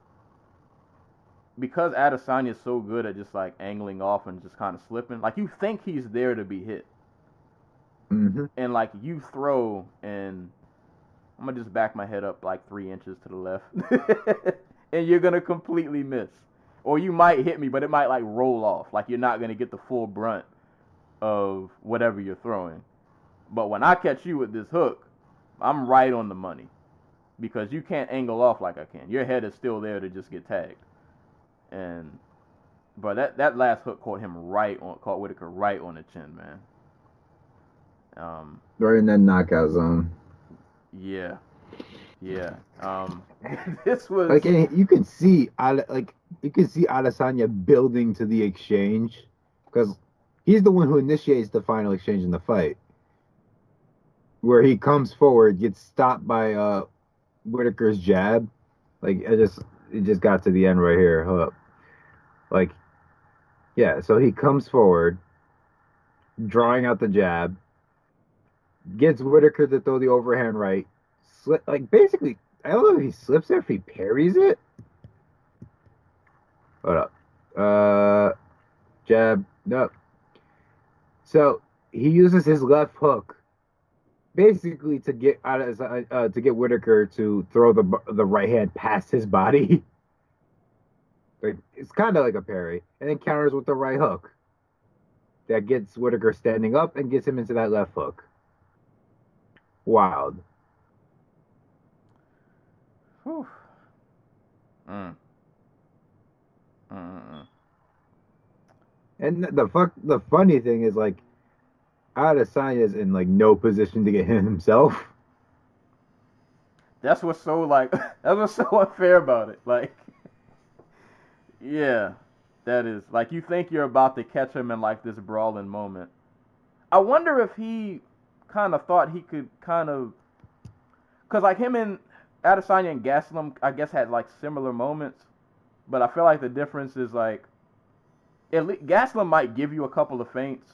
because Adesanya is so good at just like angling off and just kind of slipping, like you think he's there to be hit, mhm. and like you throw and I'm gonna just back my head up like three inches to the left, and you're gonna completely miss, or you might hit me, but it might like roll off, like you're not gonna get the full brunt of whatever you're throwing. But when I catch you with this hook, I'm right on the money because you can't angle off like I can. Your head is still there to just get tagged. And but that that last hook caught him right on caught Whitaker right on the chin, man. Um, right in that knockout zone. Yeah, yeah. Um, this was like you can see, like you can see Adesanya building to the exchange because he's the one who initiates the final exchange in the fight, where he comes forward, gets stopped by uh Whitaker's jab. Like I just it just got to the end right here. Hold up. Like yeah, so he comes forward, drawing out the jab, gets Whitaker to throw the overhand right. Slip, like basically, I don't know if he slips it, if he parries it. Hold up. Uh, jab. No. So he uses his left hook, basically to get out of uh, to get Whitaker to throw the the right hand past his body. like it's kind of like a parry, and then counters with the right hook. That gets Whitaker standing up and gets him into that left hook. Wild. Whew. Mm. Mm-mm. And the fuck, the funny thing is like, Adesanya is in like no position to get him himself. That's what's so like. That's what's so unfair about it. Like, yeah, that is like you think you're about to catch him in like this brawling moment. I wonder if he kind of thought he could kind of, cause like him and Adesanya and Gastelum, I guess had like similar moments, but I feel like the difference is like, at least Gastelum might give you a couple of feints.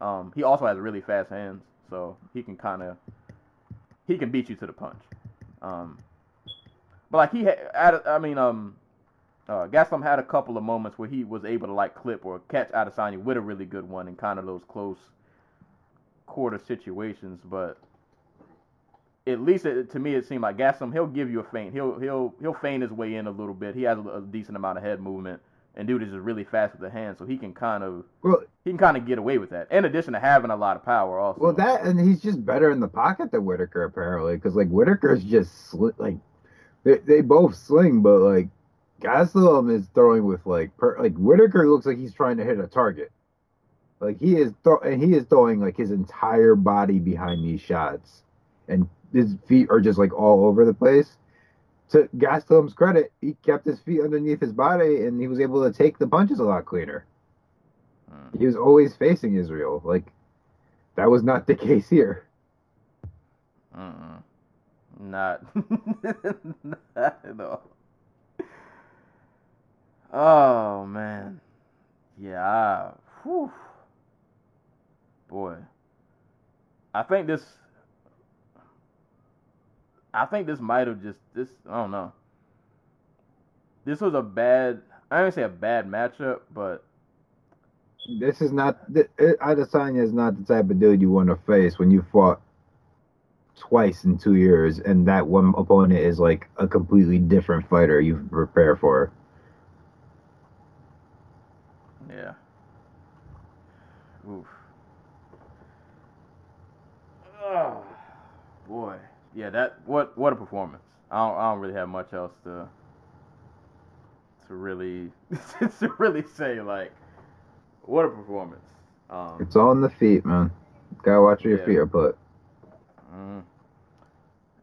Um, he also has really fast hands, so he can kind of he can beat you to the punch. Um, but like he had, I mean, um, uh, Gastelum had a couple of moments where he was able to like clip or catch Adesanya with a really good one in kind of those close quarter situations, but at least it, to me it seemed like Gastelum he'll give you a feint. He'll he'll he'll feint his way in a little bit. He has a, a decent amount of head movement, and dude is just really fast with the hands, so he can kind of well, he can kind of get away with that. In addition to having a lot of power, also. Well, that and he's just better in the pocket than Whitaker apparently, because like Whitaker's just sli- like they they both sling, but like Gastelum is throwing with like per, like Whitaker looks like he's trying to hit a target. Like he is, th- and he is throwing like his entire body behind these shots, and his feet are just like all over the place. To Gastelum's credit, he kept his feet underneath his body, and he was able to take the punches a lot cleaner. Hmm. He was always facing Israel. Like that was not the case here. Mm-mm. Not, not at all. Oh man, yeah. Whew boy, I think this. I think this might have just this. I don't know. This was a bad. I don't say a bad matchup, but this is not. Adesanya is not the type of dude you want to face when you fought twice in two years, and that one opponent is like a completely different fighter you prepare for. Yeah. Oof. Oh, boy, yeah, that what what a performance. I don't, I don't really have much else to to really to really say like what a performance. Um, it's all in the feet, man. Gotta watch where yeah. your feet are put. Mm.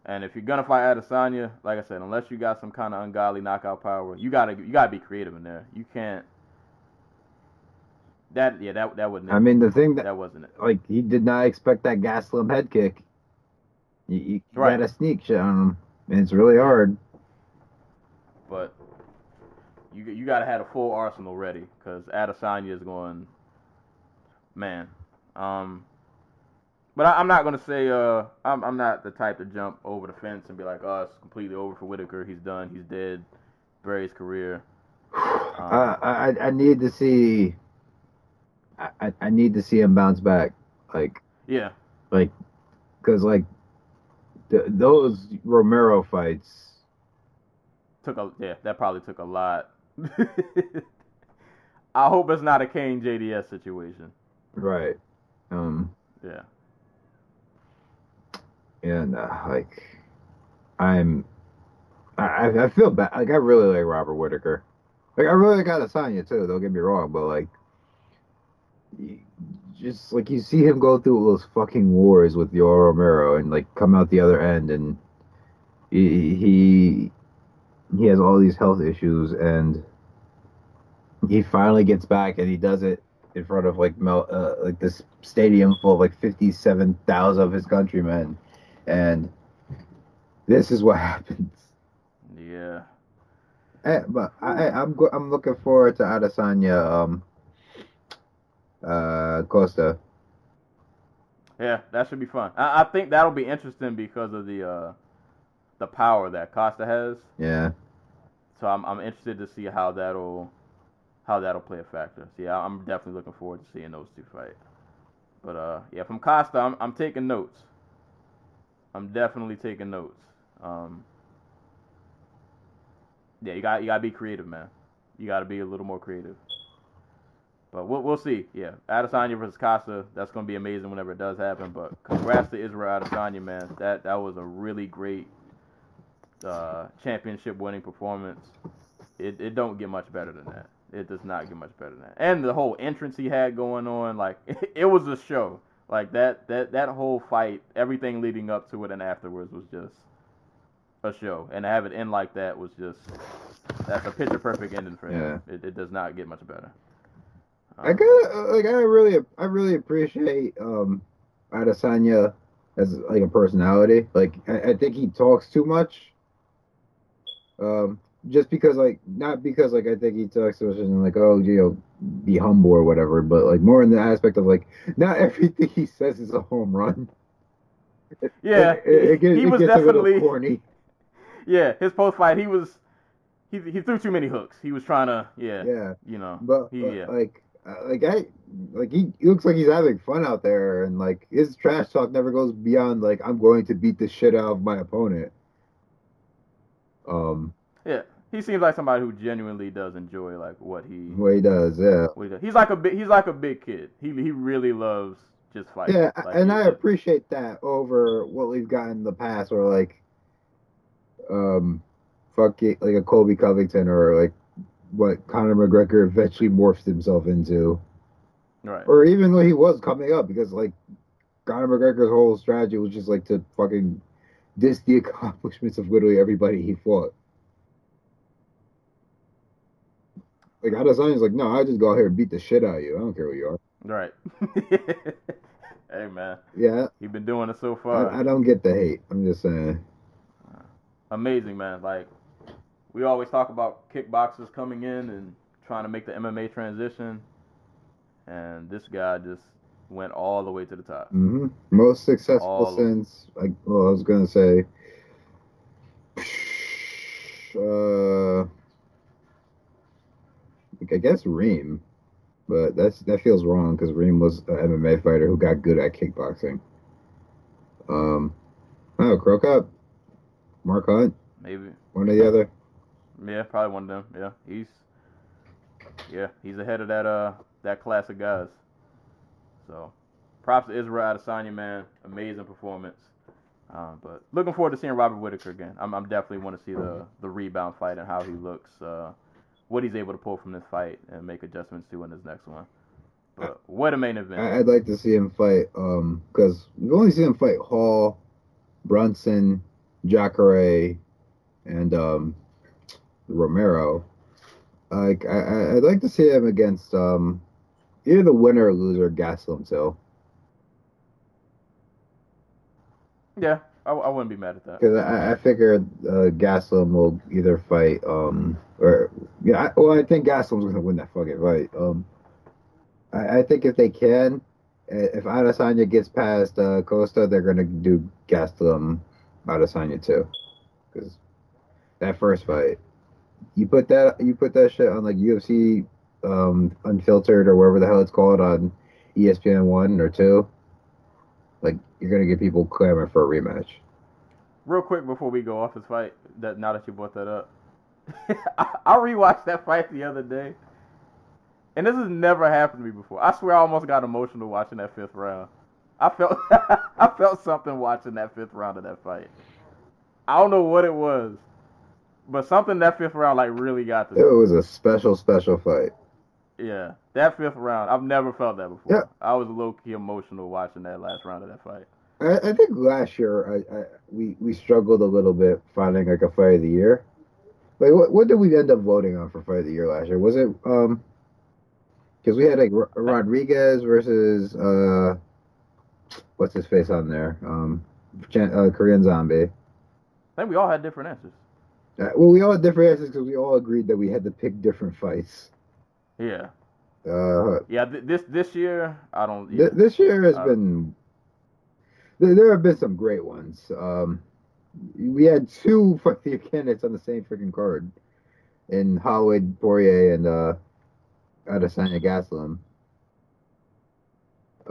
And if you're gonna fight Adesanya, like I said, unless you got some kind of ungodly knockout power, you gotta you gotta be creative in there. You can't that yeah, that that wasn't. It. I mean, the thing that that wasn't it. Like he did not expect that Gastelum head kick. You, you right. got a sneak shot on him, and it's really hard. But you you got to have a full arsenal ready because Adesanya is going. Man, um, but I, am not gonna say uh I'm I'm not the type to jump over the fence and be like oh it's completely over for Whitaker he's done he's dead, Barry's career. Um, uh, I I need to see I, I need to see him bounce back. Like yeah, like because like those Romero fights took a yeah that probably took a lot. I hope it's not a Cain JDS situation. Right. Um. Yeah. and uh, like I'm, I I feel bad. Like I really like Robert Whitaker. Like I really got like Adesanya too. Don't get me wrong, but like, you- just like you see him go through those fucking wars with Yoel Romero and like come out the other end, and he he he has all these health issues, and he finally gets back, and he does it in front of like Mel, uh, like this stadium full of like fifty seven thousand of his countrymen, and this is what happens. Yeah. Eh, but I, I- I'm go- I'm looking forward to Adesanya, um, uh, Costa. Yeah, that should be fun. I, I think that'll be interesting because of the uh, the power that Costa has. Yeah, So I'm I'm interested to see how that'll how that'll play a factor. So yeah, I'm definitely looking forward to seeing those two fight. But uh, yeah, from Costa, I'm I'm taking notes. I'm definitely taking notes. Um, yeah, you got you gotta be creative, man. You gotta be a little more creative. But we'll we'll see. Yeah, Adesanya versus Costa, that's gonna be amazing whenever it does happen. But congrats to Israel Adesanya, man. That that was a really great uh, championship winning performance. It it don't get much better than that. It does not get much better than that. And the whole entrance he had going on, like it was a show. Like that that that whole fight, everything leading up to it and afterwards was just a show. And to have it end like that was just that's a picture perfect ending for him. It, it does not get much better. I got like I really I really appreciate um Adesanya as like a personality. Like I, I think he talks too much. Um, just because like not because like I think he talks too much and like oh you know be humble or whatever, but like more in the aspect of like not everything he says is a home run. Yeah, it, it, it gets, he was definitely corny. yeah. His post fight, he was he he threw too many hooks. He was trying to yeah, Yeah. you know. But, he, but, yeah. like, uh, like I, like he, he looks like he's having fun out there, and like his trash talk never goes beyond like I'm going to beat the shit out of my opponent. Um, Yeah, he seems like somebody who genuinely does enjoy like what he what he does, yeah, what he does. He's like a big he's like a big kid. He he really loves just fighting. yeah, Like, and I appreciate that over what we've gotten in the past, where like, um, fuck it, like a Colby Covington or like what Conor McGregor eventually morphed himself into. right. or even though he was coming up, because like Conor McGregor's whole strategy was just like to fucking diss the accomplishments of literally everybody he fought. Like Adesanya's like, no, I just go out here and beat the shit out of you. I don't care who you are. Right. hey man, Yeah, he been doing it so far. I, I don't get the hate. I'm just saying. Amazing man. Like we always talk about kickboxers coming in and trying to make the MMA transition, and this guy just went all the way to the top. hmm Most successful All- since, like, well, I was gonna say, uh, I guess Reem, but that's that feels wrong because Reem was an MMA fighter who got good at kickboxing. Um, oh, Cro Cop, Mark Hunt, Maybe. one or the other. Yeah, probably one of them. Yeah, he's yeah, he's ahead of that uh that class of guys. So, props to Israel Adesanya, man, amazing performance. Um, but looking forward to seeing Robert Whitaker again. I'm, I'm definitely want to see the the rebound fight and how he looks, uh, what he's able to pull from this fight and make adjustments to in this next one. But what a main event! I'd like to see him fight, um, because we've only seen him fight Hall, Brunson, Jacare, and um, Romero. Like, I, I'd like to see him against um, either the winner or loser Gastelum Till, yeah, I, I wouldn't be mad at that. because I, I figure uh, Gastelum will either fight um, or yeah, I, well, I think Gastelum's gonna win that fucking fight. Um, I, I think if they can, if Adesanya gets past uh, Costa, they're gonna do Gastelum Adesanya too, because that first fight, you put that you put that shit on like UFC um, unfiltered or wherever the hell it's called on ESPN one or two, like you're gonna get people clamoring for a rematch. Real quick before we go off this fight, that now that you brought that up, I, I rewatched that fight the other day, and this has never happened to me before. I swear I almost got emotional watching that fifth round. I felt I felt something watching that fifth round of that fight. I don't know what it was, but something that fifth round like really got to It was a special, special fight. Yeah, that fifth round, I've never felt that before. Yeah. I was low key emotional watching that last round of that fight. I, I think last year I, I we we struggled a little bit finding like a fight of the year. Like what what did we end up voting on for fight of the year last year? Was it um because we had like Ro- Rodriguez versus uh what's his face on there um Jan- uh, Korean Zombie. I think we all had different answers. Uh, well, we all had different answers because we all agreed that we had to pick different fights. Yeah, Uh, yeah. Th- this this year, I don't. Yeah. Th- this year has Uh, been there, there have been some great ones. Um, we had two for the candidates on the same freaking card in Holloway Poirier and uh, Adesanya Gastelum.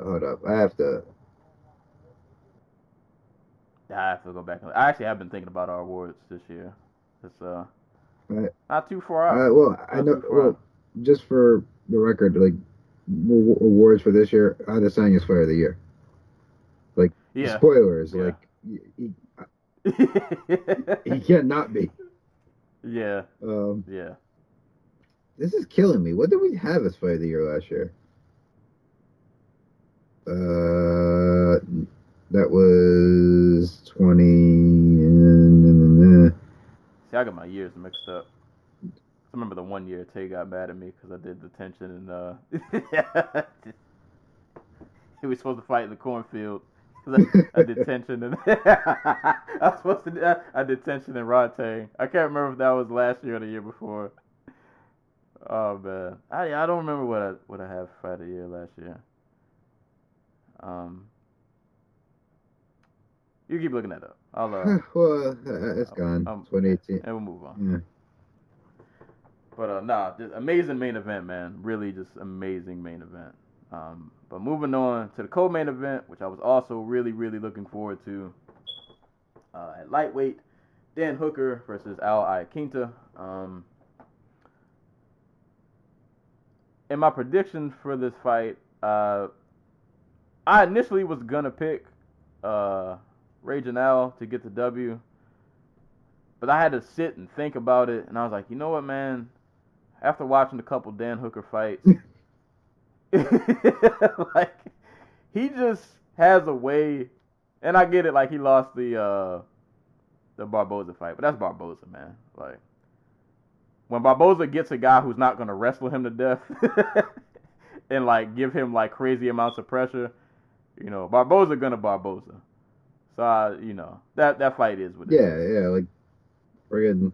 Hold up, I have to. I have to go back. and I actually have been thinking about our awards this year. It's uh, Right. not too far out. Uh, well, I know. Well, out. just for the record, like awards for this year, Adesanya's Fighter of the Year. yeah. Spoilers, Yeah. like he, he, he can't not be. yeah. Um, Yeah. This is killing me. What did we have as fight of the year last year? Uh, that was twenty. See, I got my years mixed up. I remember the one year Tay got mad at me because I did the tension and uh, he was supposed to fight in the cornfield. I, I did tension and I was supposed to. I, I did tension and Rod Tay. I can't remember if that was last year or the year before. Oh man, I I don't remember what I what I have for fight the year last year. Um, you keep looking that up. I'll uh, well, uh, it's gone. Um, 2018. and we'll move on. Yeah. But uh, nah, just amazing main event, man. Really, just amazing main event. Um, but moving on to the co-main event, which I was also really, really looking forward to. Uh, at lightweight, Dan Hooker versus Al Iaquinta. Um, in my prediction for this fight, uh, I initially was gonna pick uh, Raging Al to get the W, but I had to sit and think about it, and I was like, you know what, man? After watching a couple Dan Hooker fights, like he just has a way, and I get it. Like he lost the uh, the Barboza fight, but that's Barboza, man. Like when Barboza gets a guy who's not gonna wrestle him to death and like give him like crazy amounts of pressure, you know, Barboza gonna Barboza. So I, you know that that fight is what it Yeah, is. yeah. Like, friggin'.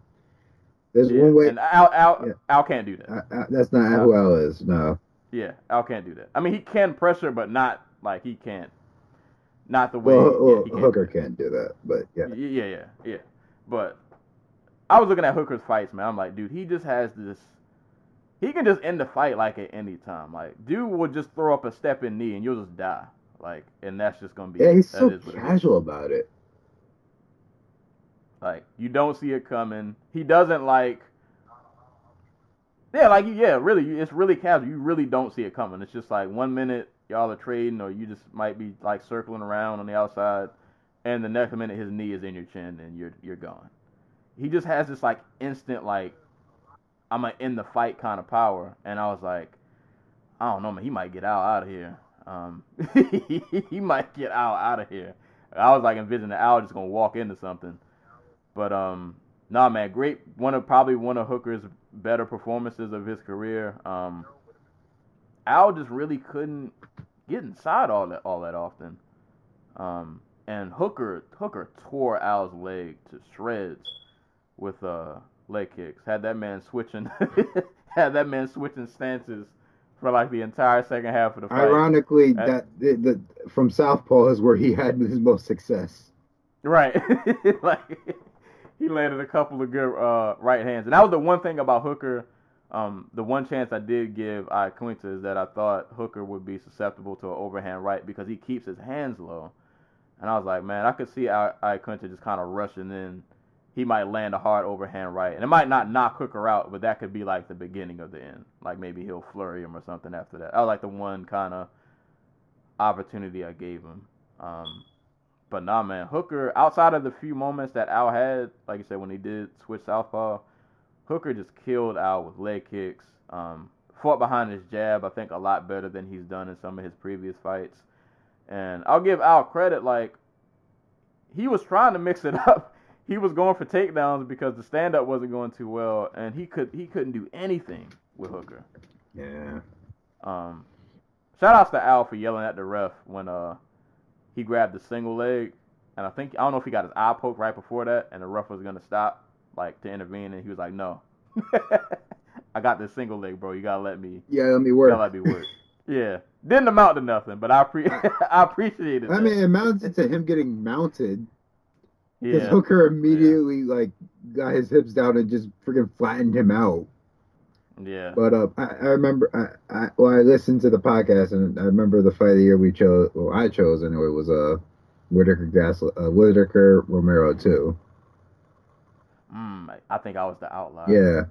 There's Yeah, one way. And Al, Al, Yeah. Al can't do that. I, I, that's not who Al is. No. Yeah, Al can't do that. I mean, he can pressure, but not like he can't. Not the way Well, he. Hooker can't do that, but yeah. Yeah, yeah, yeah, yeah. But I was looking at Hooker's fights, man. I'm like, dude, he just has this. He can just end the fight like at any time. Like, dude will just throw up a step in knee and you'll just die. Like, and that's just gonna be. Yeah, he's so casual about it. Like you don't see it coming. He doesn't like. Yeah, like yeah, really, it's really casual. You really don't see it coming. It's just like one minute y'all are trading, or you just might be like circling around on the outside, and the next minute his knee is in your chin and you're you're gone. He just has this like instant like I'm a in the fight kind of power, and I was like, I don't know, man, he might get out out of here. Um, he might get out out of here. I was like envisioning Al just gonna walk into something. But um, nah, man, great. One of probably one of Hooker's better performances of his career. Um, Al just really couldn't get inside all that all that often. Um, and Hooker Hooker tore Al's leg to shreds with uh leg kicks. Had that man switching, had that man switching stances for like the entire second half of the fight. Ironically, I- that the, the from Southpaw is where he had his most success. Right. like he landed a couple of good uh, right hands. And that was the one thing about Hooker. Um, the one chance I did give Iaquinta is that I thought Hooker would be susceptible to an overhand right because he keeps his hands low. And I was like, man, I could see I- just kind of rushing in. He might land a hard overhand right. And it might not knock Hooker out, but that could be like the beginning of the end. Like maybe he'll flurry him or something after that. I like the one kind of opportunity I gave him. Um, but nah, man, Hooker. Outside of the few moments that Al had, like you said, when he did switch southpaw, Hooker just killed Al with leg kicks. Um, fought behind his jab, I think, a lot better than he's done in some of his previous fights. And I'll give Al credit, like he was trying to mix it up. He was going for takedowns because the stand up wasn't going too well, and he could he couldn't do anything with Hooker. Yeah. Um, shout outs to Al for yelling at the ref when uh he grabbed the single leg, and I think I don't know if he got his eye poked right before that, and the ref was gonna stop like to intervene, and he was like, "No, I got this single leg, bro. You gotta let me, Yeah, let me work. let me work." yeah, didn't amount to nothing, but I pre I appreciate it. I mean, it amounted to him getting mounted because yeah, Hooker immediately like got his hips down and just freaking flattened him out. yeah, But uh, I, I remember I, I well I listened to the podcast and I remember the fight of the year we chose well I chose anyway was uh Whitaker Gas uh, Whitaker Romero too. mm, I think I was the outlier. Yeah,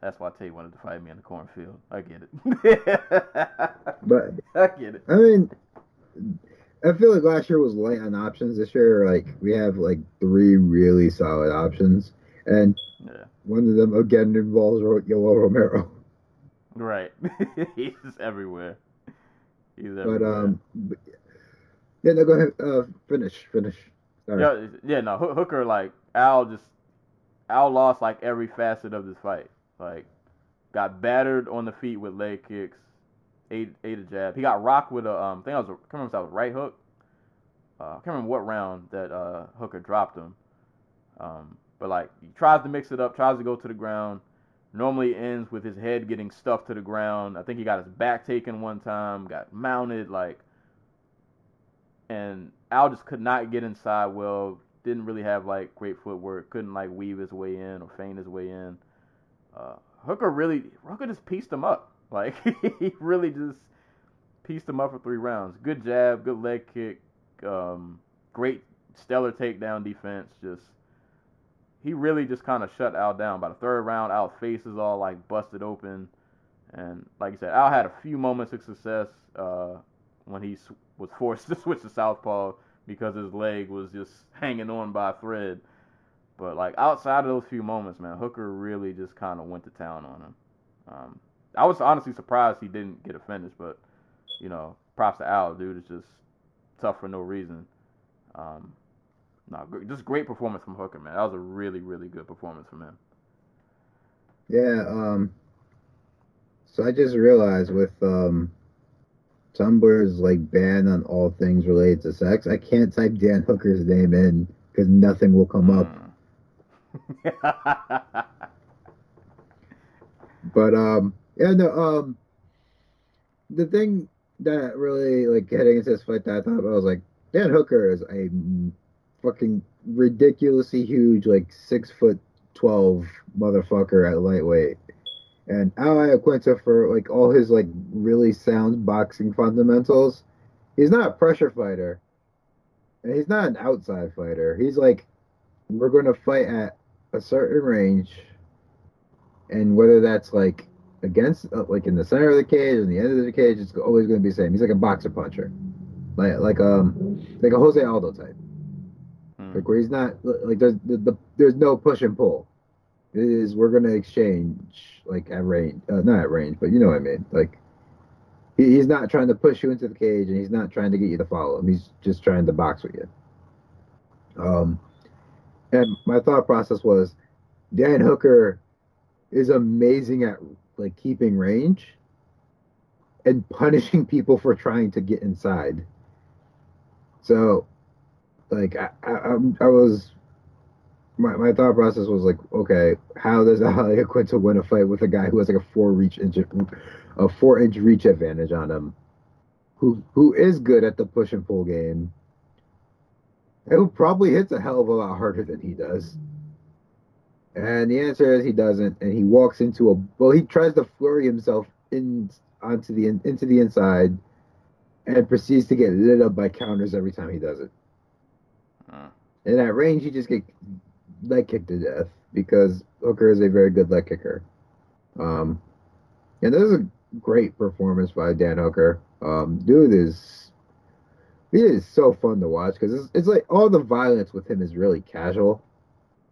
that's why Tate wanted to fight me in the cornfield. I get it. but I get it. I mean, I feel like last year was light on options. This year, like we have like three really solid options, and Yeah. one of them again involves Ro- Yoel Romero. Right. He's everywhere. He's everywhere. But um, but- yeah, no, go ahead. Uh, finish, finish. Sorry. yeah, yeah, no, Hooker like Al just Al lost like every facet of this fight. Like got battered on the feet with leg kicks, ate ate a jab. He got rocked with a um, I think I was I remember if that was right hook. Uh, I can't remember what round that uh, Hooker dropped him. Um, but like he tries to mix it up, tries to go to the ground. Normally ends with his head getting stuffed to the ground. I think he got his back taken one time, got mounted like and Al just could not get inside well. Didn't really have like great footwork. Couldn't like weave his way in or feign his way in. Uh, Hooker really, Hooker just pieced him up. Like he really just pieced him up for three rounds. Good jab, good leg kick, um, great stellar takedown defense. Just he really just kind of shut Al down. By the third round, Al's face is all like busted open, and like you said, Al had a few moments of success uh, when he s- was forced to switch to southpaw because his leg was just hanging on by a thread. But like outside of those few moments, man, Hooker really just kind of went to town on him. Um, I was honestly surprised he didn't get a finish, but you know, props to Al, dude. It's just tough for no reason. Um, no, just great performance from Hooker, man. That was a really, really good performance from him. Yeah, um so I just realized with um Tumblr's like ban on all things related to sex, I can't type Dan Hooker's name in because nothing will come up. Mm. But um yeah no um the thing that really like heading into this fight that I thought about was like Dan Hooker is a fucking ridiculously huge like six foot twelve motherfucker at lightweight. And Al Iaquinta for like all his like really sound boxing fundamentals, he's not a pressure fighter. And he's not an outside fighter. He's like we're gonna fight at a certain range and whether that's like against uh, like in the center of the cage in the end of the cage, it's always going to be the same. He's like a boxer puncher, like like um like a Jose Aldo type, Mm. like where he's not like there's the, the there's no push and pull. It is we're going to exchange like at range, uh, not at range, but you know what I mean. Like he, he's not trying to push you into the cage, and he's not trying to get you to follow him. He's just trying to box with you. Um, and my thought process was, Dan Hooker is amazing at like keeping range and punishing people for trying to get inside. So, like I, I, I'm- was, my, my thought process was like, okay, how does Al Iaquinta win a fight with a guy who has like a four reach inch, a four inch reach advantage on him, who who is good at the push and pull game, and who probably hits a hell of a lot harder than he does. And the answer is he doesn't, and he walks into a well. He tries to flurry himself in onto the into the inside, and proceeds to get lit up by counters every time he does it. Mm. And at range, he just get leg kicked to death because Hooker is a very good leg kicker. Um, and is a great performance by Dan Hooker. Um, dude is he is so fun to watch because it's, it's like all the violence with him is really casual.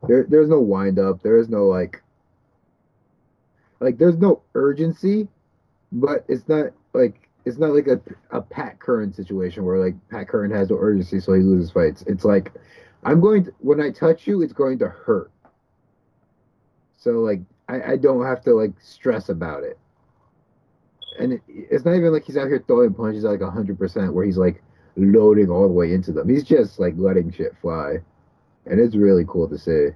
There, there's no wind up. There is no like, like there's no urgency, but it's not like it's not like a a Pat Curran situation where like Pat Curran has no urgency, so he loses fights. It's like I'm going to when I touch you, it's going to hurt. So like I, I don't have to like stress about it. And it, it's not even like he's out here throwing punches at like hundred percent where he's like loading all the way into them. He's just like letting shit fly. And it's really cool to see.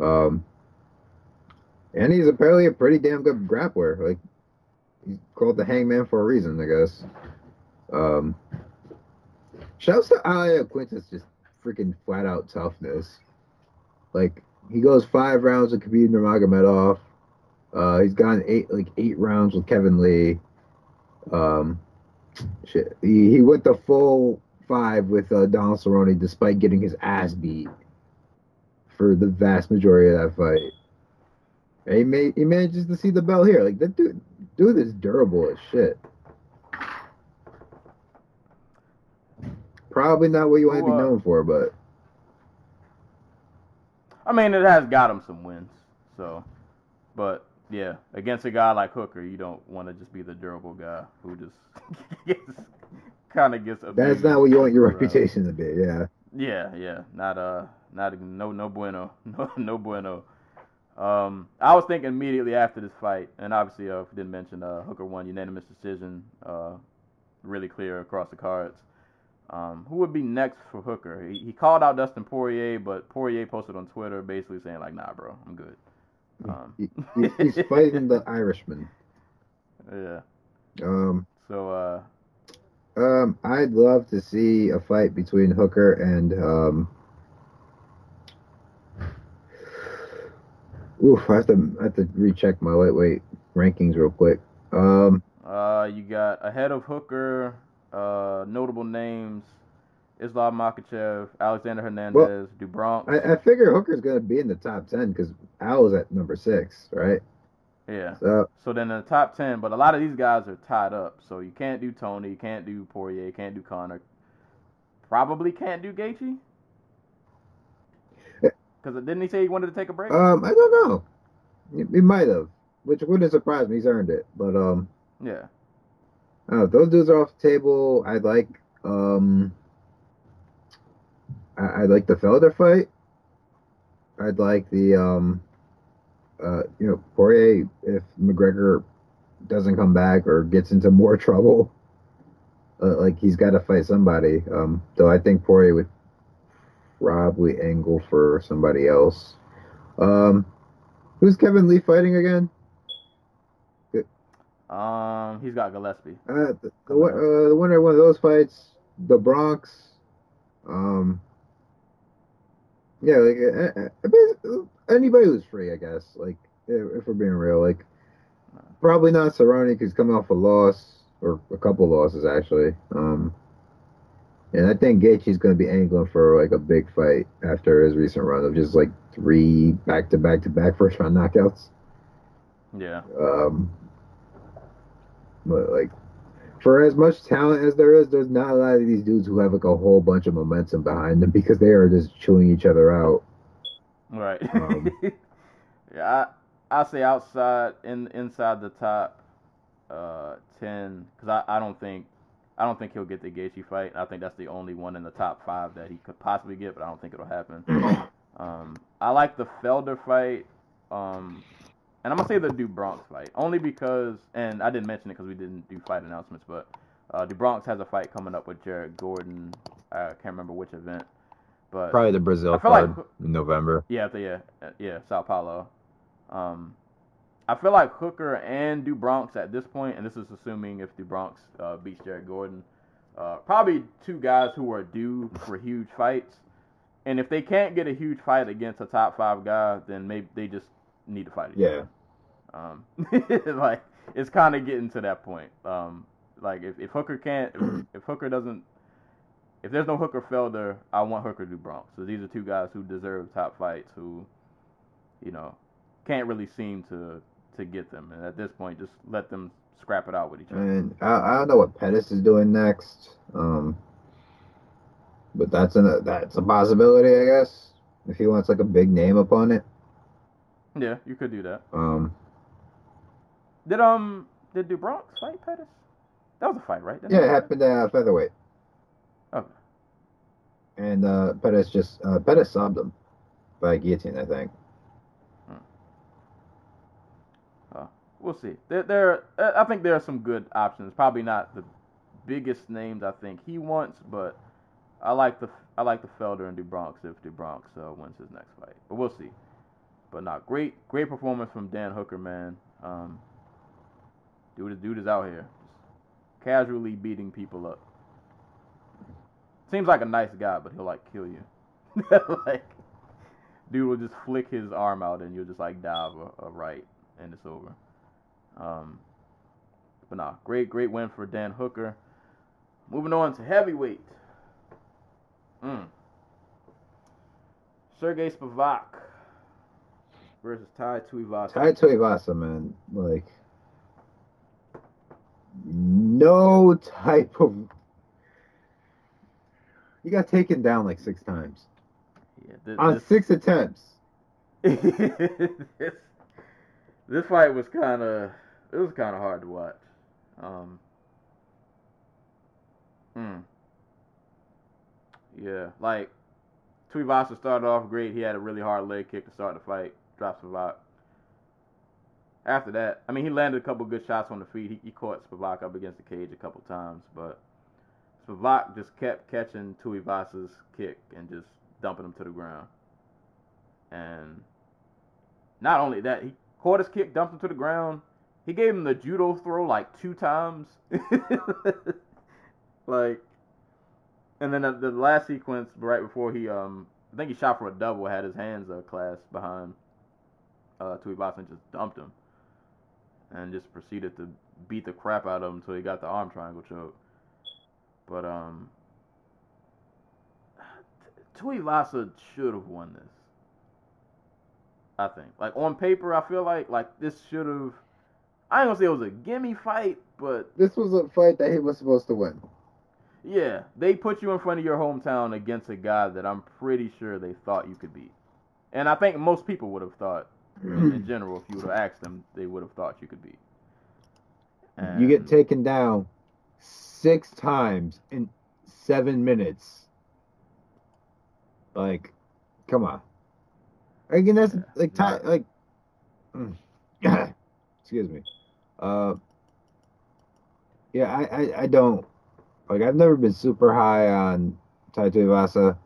Um and he's apparently a pretty damn good grappler. Like he's called the hangman for a reason, I guess. Um Shouts to Iaquinta's just freaking flat out toughness. Like he goes five rounds with Khabib Nurmagomedov. Uh, he's gone eight like eight rounds with Kevin Lee. Um, shit, he, he went the full five with uh, Donald Cerrone despite getting his ass beat for the vast majority of that fight. And he may he manages to see the bell here. Like that dude, dude is durable as shit. Probably not what you want to be uh, known for, but I mean, it has got him some wins. So, but yeah, against a guy like Hooker, you don't want to just be the durable guy who just gets kind of gets. that's not what you want your reputation to be. Yeah. Yeah, yeah, not uh, not no, no bueno, no, no bueno. Um, I was thinking immediately after this fight, and obviously, uh, didn't mention uh, Hooker won unanimous decision, uh, really clear across the cards. Um, who would be next for Hooker? He, he called out Dustin Poirier, but Poirier posted on Twitter basically saying like, "Nah, bro, I'm good." Um, he- he's fighting the Irishman. yeah. Um, So uh, um, I'd love to see a fight between Hooker and um. Oof, I have to I have to recheck my lightweight rankings real quick. Um, uh, you got ahead of Hooker, uh, notable names: Islam Makhachev, Alexander Hernandez, do Bronx. I, I figure Hooker's gonna be in the top ten because Al is at number six, right? Yeah. So So then in the top ten, but a lot of these guys are tied up. So you can't do Tony, you can't do Poirier, you can't do Conor. Probably can't do Gaethje. Because didn't he say he wanted to take a break? um, I don't know. He, he might have, which wouldn't surprise me. He's earned it, but um. yeah. Uh, those dudes are off the table. I like um I, I like the Felder fight. I'd like the um uh you know Poirier if McGregor doesn't come back or gets into more trouble. Uh, like he's got to fight somebody. Um, though I think Poirier would probably angle for somebody else. Um, who's Kevin Lee fighting again? Um, he's got Gillespie. Uh, the, the, uh, the winner of one of those fights, the Bronx. Um, yeah, like uh, uh, anybody who's free, I guess. Like, if, if we're being real, like, probably not Cerrone because he's coming off a loss or a couple losses actually. Um, and I think Gaethje's going to be angling for like a big fight after his recent run of just like three back to back to back first round knockouts. Yeah. Um, but like, for as much talent as there is, there's not a lot of these dudes who have like a whole bunch of momentum behind them because they are just chewing each other out. Right. Um, yeah, I I say outside in inside the top uh ten because I, I don't think I don't think he'll get the Gaethje fight. I think that's the only one in the top five that he could possibly get, but I don't think it'll happen. Um, I like the Felder fight. Um, and I'm gonna say the do Bronx fight only because, and I didn't mention it because we didn't do fight announcements, but uh, do Bronx has a fight coming up with Jared Gordon. I can't remember which event, but Probably the Brazil card like- November. yeah, the, yeah, yeah, Sao Paulo. Um, I feel like Hooker and do Bronx at this point, and this is assuming if do Bronx uh, beats Jared Gordon, uh, probably two guys who are due for huge fights. And if they can't get a huge fight against a top five guy, then maybe they just need to fight each Yeah. Um, like it's kind of getting to that point. Um, like if, if Hooker can't, if, if Hooker doesn't, if there's no Hooker Felder, I want Hooker do Bronx. So these are two guys who deserve top fights, who, you know, can't really seem to to get them. And at this point, just let them scrap it out with each other. And I, I don't know what Pettis is doing next. Um, but that's a that's a possibility, I guess. If he wants like a big name opponent. Yeah, you could do that. Um, Did um did do Bronx fight Pettis? That was a fight, right? Didn't yeah, it happened at featherweight, Okay. and uh, Pettis just uh, Pettis subbed him by guillotine, I think. We'll see. There, there. uh, I think there are some good options. Probably not the biggest names I think he wants, but I like the I like the Felder and do Bronx if do Bronx uh, wins his next fight. But we'll see. But not great, great performance from Dan Hooker, man. Um, dude, dude is out here, just casually beating people up. Seems like a nice guy, but he'll like kill you. like, dude will just flick his arm out, and you'll just like dive a, a right, and it's over. Um, but nah, great, great win for Dan Hooker. Moving on to heavyweight. Mm. Sergey Spivak versus Tai Tuivasa. Tai Tuivasa, man, like no type of. He got taken down like six times Yeah, th- on this, six attempts. this, this fight was kind of it was kind of hard to watch. Um, hmm. Yeah, like Tuivasa started off great. He had a really hard leg kick to start the fight. Dropped Spivak. After that, I mean, he landed a couple good shots on the feet. He, he caught Spivak up against the cage a couple times, but Spivak just kept catching Tuivasa's kick and just dumping him to the ground. And not only that, he caught his kick, dumped him to the ground. He gave him the judo throw like two times. like, and then the, the last sequence right before he, um, I think he shot for a double, had his hands uh, clasped behind uh, Tuivasa and just dumped him, and just proceeded to beat the crap out of him until he got the arm triangle choke. But um, Tuivasa should have won this. I think. Like on paper, I feel like like this should have. I ain't gonna say it was a gimme fight, but This was a fight that he was supposed to win. yeah, they put you in front of your hometown against a guy that I'm pretty sure they thought you could beat. And I think most people would have thought, in general, if you would have asked them, they would have thought you could beat. You get taken down six times in seven minutes. Like, come on. Again, that's like time. Like, excuse me. Uh, yeah, I, I, I don't like. I've never been super high on Tai Tuivasa,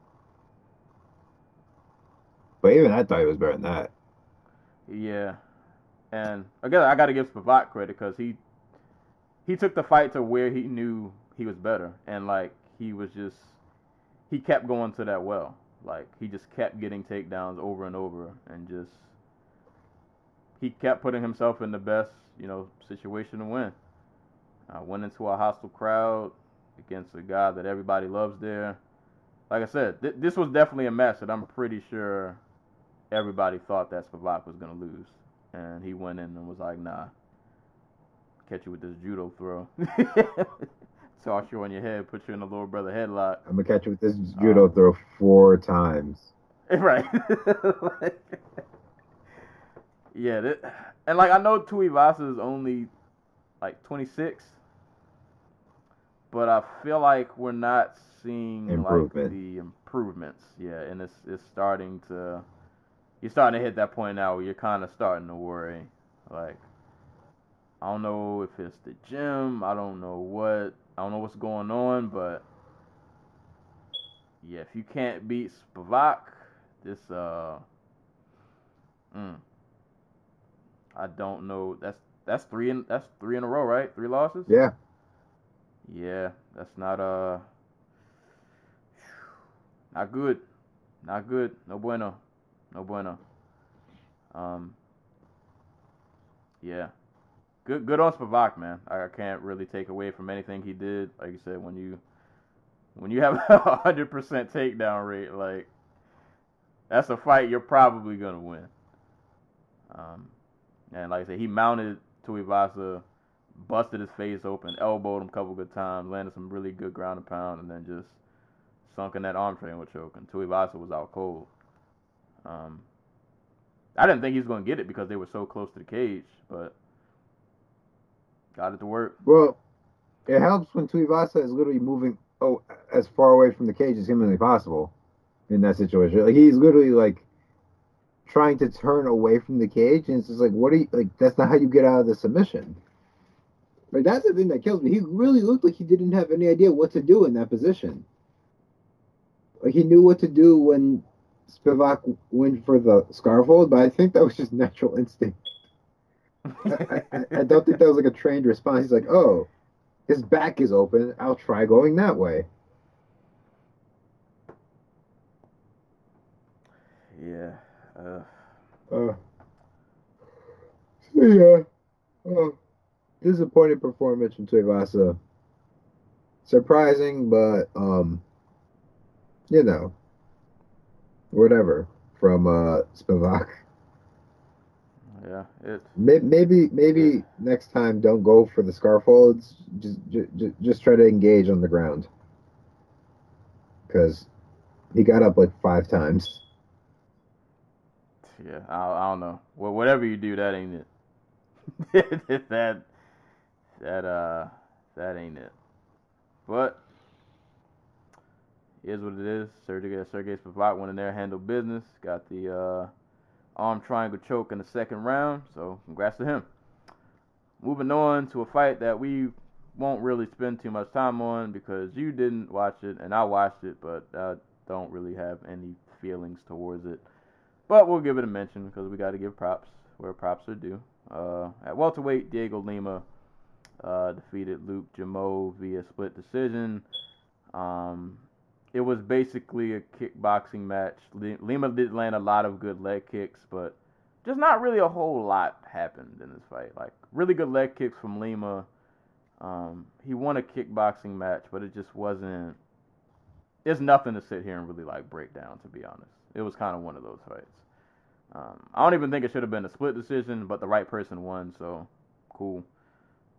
but even I thought he was better than that. Yeah, and again, I got to give Spivak credit because he he took the fight to where he knew he was better, and like he was just he kept going to that well. Like he just kept getting takedowns over and over, and just he kept putting himself in the best you know situation to win. I went into a hostile crowd against a guy that everybody loves there. Like I said, th- this was definitely a match that I'm pretty sure everybody thought that Spivak was gonna lose, and he went in and was like, "Nah, catch you with this judo throw, toss you on your head, put you in a little brother headlock." I'm gonna catch you with this judo Um, throw four times. Right. Like, yeah, that, and like I know Tuivasa is only like 26, but I feel like we're not seeing like the improvements. Yeah, and it's it's starting to you're starting to hit that point now where you're kind of starting to worry. Like I don't know if it's the gym, I don't know what, I don't know what's going on, but yeah, if you can't beat Spivak, this uh, mm, I don't know. That's that's three in that's three in a row, right? Three losses. Yeah. Yeah, that's not uh, not good, not good. No bueno, no bueno. Um, yeah, good good on Spivak, man. I can't really take away from anything he did. Like you said, when you when you have a hundred percent takedown rate, like that's a fight you're probably gonna win. Um, And like I said, he mounted Tuivasa, busted his face open, elbowed him a couple good times, landed some really good ground and pound, and then just sunk in that arm triangle choke. And Tuivasa was out cold. Um, I didn't think he was to get it because they were so close to the cage, but got it to work. Well, it helps when Tuivasa is literally moving oh as far away from the cage as humanly possible in that situation. Like he's literally like trying to turn away from the cage, and it's just like, what are you like? That's not how you get out of the submission. Like that's the thing that kills me. He really looked like he didn't have any idea what to do in that position. Like he knew what to do when Spivak went for the scarf hold, but I think that was just natural instinct. I, I, don't think that was like a trained response. He's like, oh, his back is open. I'll try going that way. Yeah. Uh, Uh, yeah. Uh, disappointing performance from Tuivasa. Surprising, but um, you know, whatever from uh Spivak. Yeah. It. Maybe maybe next time don't go for the scarf holds. Just just, just try to engage on the ground. Cause he got up like five times. Yeah. I, I don't know. Well, whatever you do, that ain't it. that. That uh. That ain't it. But. Is what it is. Sergey Sergey Spivak went in there, handled business, got the uh, arm triangle choke in the second round. So congrats to him. Moving on to a fight that we won't really spend too much time on because you didn't watch it and I watched it, but I don't really have any feelings towards it. But we'll give it a mention because we got to give props where props are due. Uh, at welterweight, Diego Lima uh, defeated Luke Jumeau via split decision. Um, it was basically a kickboxing match. Lima did land a lot of good leg kicks, but just not really a whole lot happened in this fight. Like really good leg kicks from Lima. Um, he won a kickboxing match, but it just wasn't. It's nothing to sit here and really like break down. To be honest, it was kind of one of those fights. Um, I don't even think it should have been a split decision, but the right person won, so cool.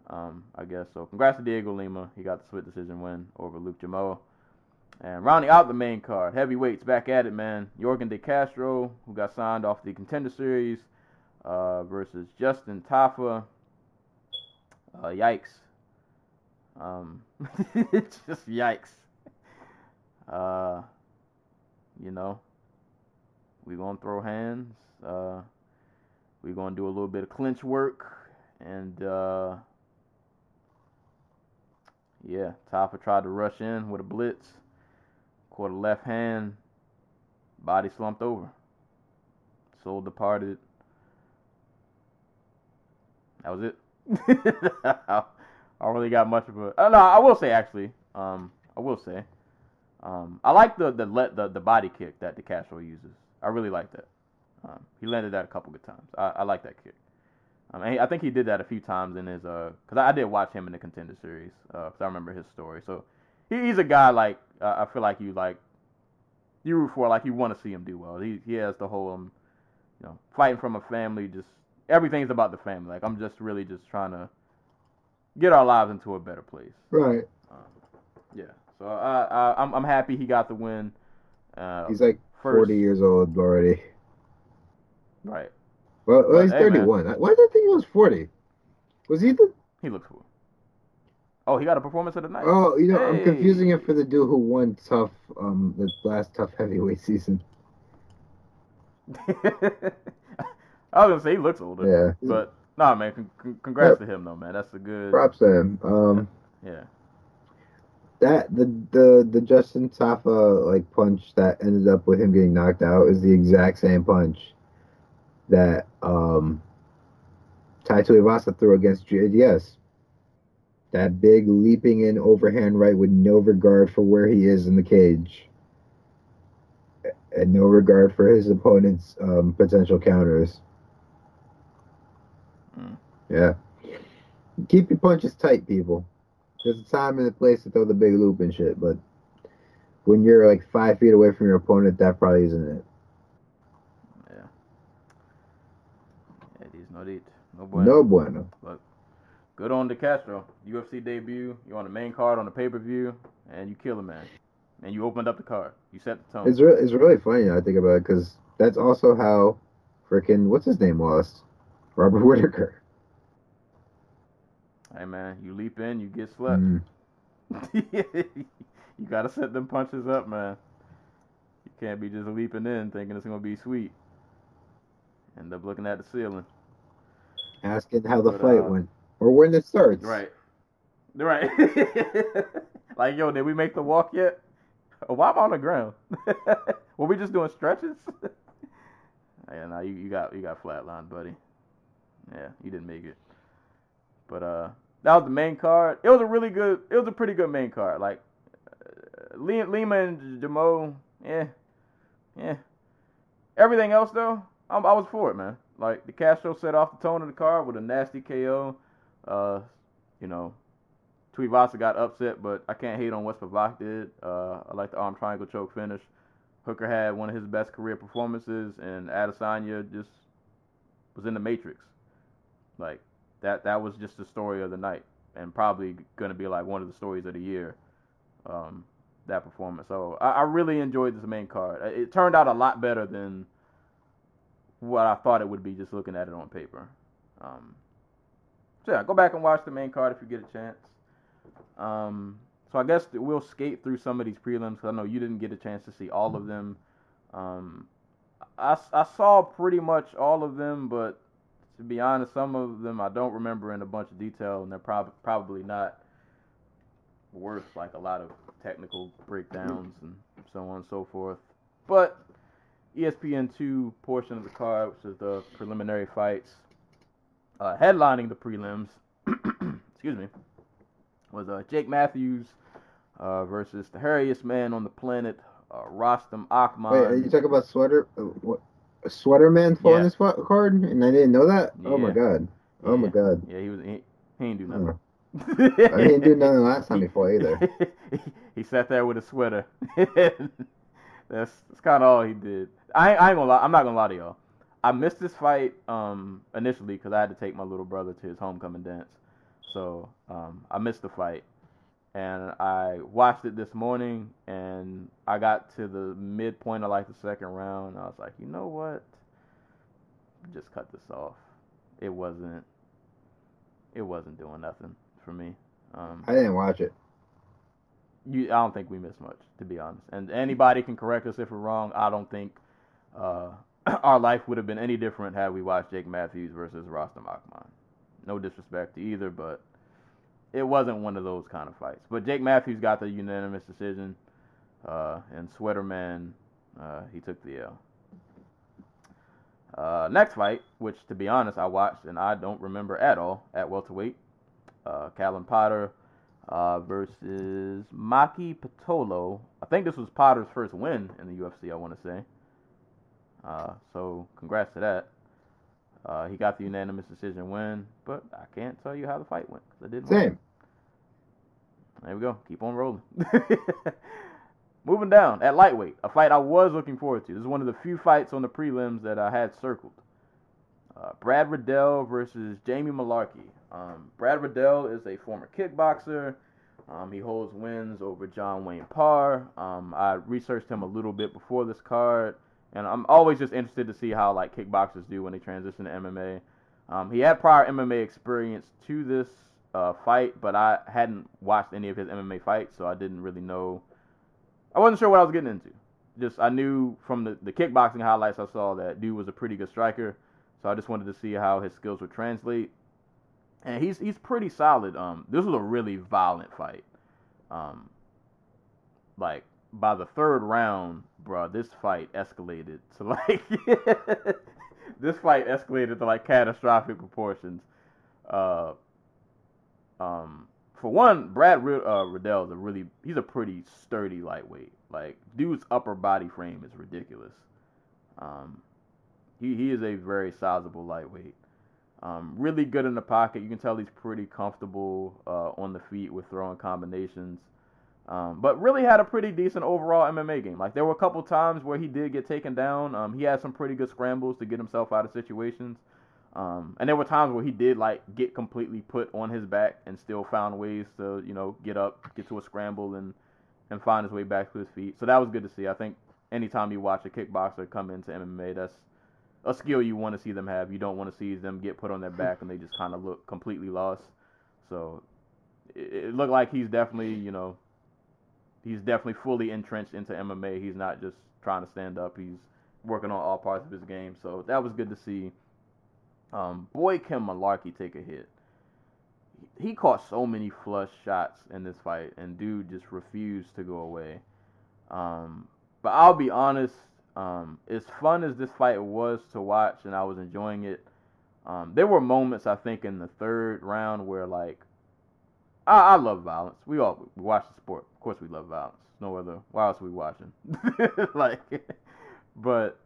Um, I guess so. Congrats to Diego Lima. He got the split decision win over Luke Jumeau. And rounding out the main card, heavyweights back at it, man. Yorgan De Castro, who got signed off the contender series, uh, versus Justin Tafa. Uh, yikes. Um, just yikes. Uh, you know, we're gonna throw hands. Uh, we gonna do a little bit of clinch work, and uh, yeah, Tafa tried to rush in with a blitz. Caught a left hand, body slumped over. Soul departed. That was it. I don't really got much of a. Uh, no, I will say actually. Um, I will say. Um, I like the the let the, the body kick that De Castro uses. I really like that. Um, he landed that a couple good times. I, I like that kick. Um, I think he did that a few times in his uh, cause I, I did watch him in the contender series. Uh, cause I remember his story. So he, he's a guy like uh, I feel like you like you root for like you want to see him do well. He he has the whole um you know fighting from a family just everything's about the family. Like I'm just really just trying to get our lives into a better place. Right. Um, yeah. So I, I I'm I'm happy he got the win. Uh, He's like first, 40 years old already. right. Well, well he's hey, man. 31. Why did I think he was 40? Was he the. He looks cool. Oh, he got a performance of the night. Oh, you know, I'm confusing it for the dude who won TUF, um, the last TUF heavyweight season. I was gonna say he looks older, Yeah. but nah, man. Con- con- congrats to him though, man. That's a good. Props to him. Um, Yeah. that the the the Justin Tafa like punch that ended up with him getting knocked out is the exact same punch that um Tai Tuivasa threw against JDS. That big leaping in overhand right with no regard for where he is in the cage. And no regard for his opponent's um, potential counters. Mm. Yeah. Keep your punches tight, people. There's a time and a place to throw the big loop and shit, but when you're like five feet away from your opponent, that probably isn't it. Yeah. It is not it. No bueno. No bueno. Look, good on DeCastro. UFC debut. You're on the main card on the pay per view, and you kill a man. And you opened up the card. You set the tone. It's re- it's really funny. I think about it because that's also how, freaking what's his name was, Robert Whittaker. Hey man, you leap in, you get slept. Mm. you gotta set them punches up, man. You can't be just leaping in thinking it's gonna be sweet. End up looking at the ceiling. Asking how the But, fight uh, went or when it starts. Right. Right. like, yo, did we make the walk yet? Oh, why am I on the ground? Were we just doing stretches? yeah, no, you, you got you got flatlined, buddy. Yeah, you didn't make it. But uh, that was the main card. It was a really good. It was a pretty good main card. Like uh, Lima, and Jumeau, yeah, yeah. Everything else though, I'm, I was for it, man. Like De Castro set off the tone of the card with a nasty KO. Uh, you know, Tuivasa got upset, but I can't hate on what Spivak did. Uh, I like the arm triangle choke finish. Hooker had one of his best career performances, and Adesanya just was in the matrix. Like that, that was just the story of the night, and probably going to be like one of the stories of the year. Um, that performance. So I, I really enjoyed this main card. It- It turned out a lot better than what I thought it would be just looking at it on paper. Um, so yeah, go back and watch the main card if you get a chance. Um, so I guess we'll skate through some of these prelims 'cause I know you didn't get a chance to see all of them. Um, I, I saw pretty much all of them, but to be honest, some of them I don't remember in a bunch of detail, and they're prob- probably not worth like a lot of technical breakdowns and so on and so forth. But E ESPN2 portion of the card, which is the preliminary fights, uh, headlining the prelims, excuse me, was uh, Jake Matthews uh, versus the hairiest man on the planet, uh, Rostem Akman. Wait, are you talking about sweater? Uh, what? A sweater man fought Yeah. in this card, and I didn't know that. Oh my god. Oh my god. Yeah, he was. He, he ain't do nothing. I didn't do nothing last time before either. he sat there with a sweater. that's that's kind of all he did. I, I ain't gonna lie. I'm not gonna lie to y'all. I missed this fight um, initially because I had to take my little brother to his homecoming dance. So um, I missed the fight, and I watched it this morning, and I got to the midpoint of like the second round, and I was like, you know what? Just cut this off. It wasn't. It wasn't doing nothing for me. Um, I didn't watch it. you, I don't think we missed much, to be honest. And anybody can correct us if we're wrong. I don't think uh, our life would have been any different had we watched Jake Matthews versus Rostem Akman. No disrespect to either, but it wasn't one of those kind of fights. But Jake Matthews got the unanimous decision, uh, and Sweaterman, uh, he took the L. Uh, next fight, which to be honest I watched and I don't remember at all at welterweight, uh, Callan Potter uh, versus Maki Pitolo. I think this was Potter's first win in the UFC. I want to say. Uh, so congrats to that. Uh, he got the unanimous decision win, but I can't tell you how the fight went 'cause I didn't. Same. There we go. Keep on rolling. Moving down at lightweight, a fight I was looking forward to. This is one of the few fights on the prelims that I had circled. Uh, Brad Riddell versus Jamie Mullarkey. Um, Brad Riddell is a former kickboxer. Um, he holds wins over John Wayne Parr. Um, I researched him a little bit before this card, and I'm always just interested to see how like kickboxers do when they transition to MMA. Um, he had prior MMA experience to this uh, fight, but I hadn't watched any of his MMA fights, so I didn't really know. I wasn't sure what I was getting into. Just I knew from the, the kickboxing highlights I saw that dude was a pretty good striker, so I just wanted to see how his skills would translate. And he's he's pretty solid. Um, this was a really violent fight. Um, like by the third round, bro, this fight escalated to like this fight escalated to like catastrophic proportions. Uh, um, for one, Brad Rid- uh, Riddell is a really he's a pretty sturdy lightweight. Like dude's upper body frame is ridiculous. Um, he he is a very sizable lightweight. Um, really good in the pocket. You can tell he's pretty comfortable uh, on the feet with throwing combinations. Um, but really had a pretty decent overall MMA game. Like there were a couple times where he did get taken down. Um, he had some pretty good scrambles to get himself out of situations. Um, and there were times where he did like get completely put on his back and still found ways to you know get up, get to a scramble, and and find his way back to his feet. So that was good to see. I think anytime you watch a kickboxer come into MMA, that's a skill you want to see them have. You don't want to see them get put on their back and they just kind of look completely lost. So it, it looked like he's definitely, you know, he's definitely fully entrenched into MMA. He's not just trying to stand up. He's working on all parts of his game. So that was good to see. Um, boy, can Mullarkey take a hit. He caught so many flush shots in this fight, and dude just refused to go away. Um, but I'll be honest, um, as fun as this fight was to watch, and I was enjoying it, um, there were moments I think in the third round where like I, I love violence. We all we watch the sport. Of course, we love violence. No other. Why else are we watching? like, but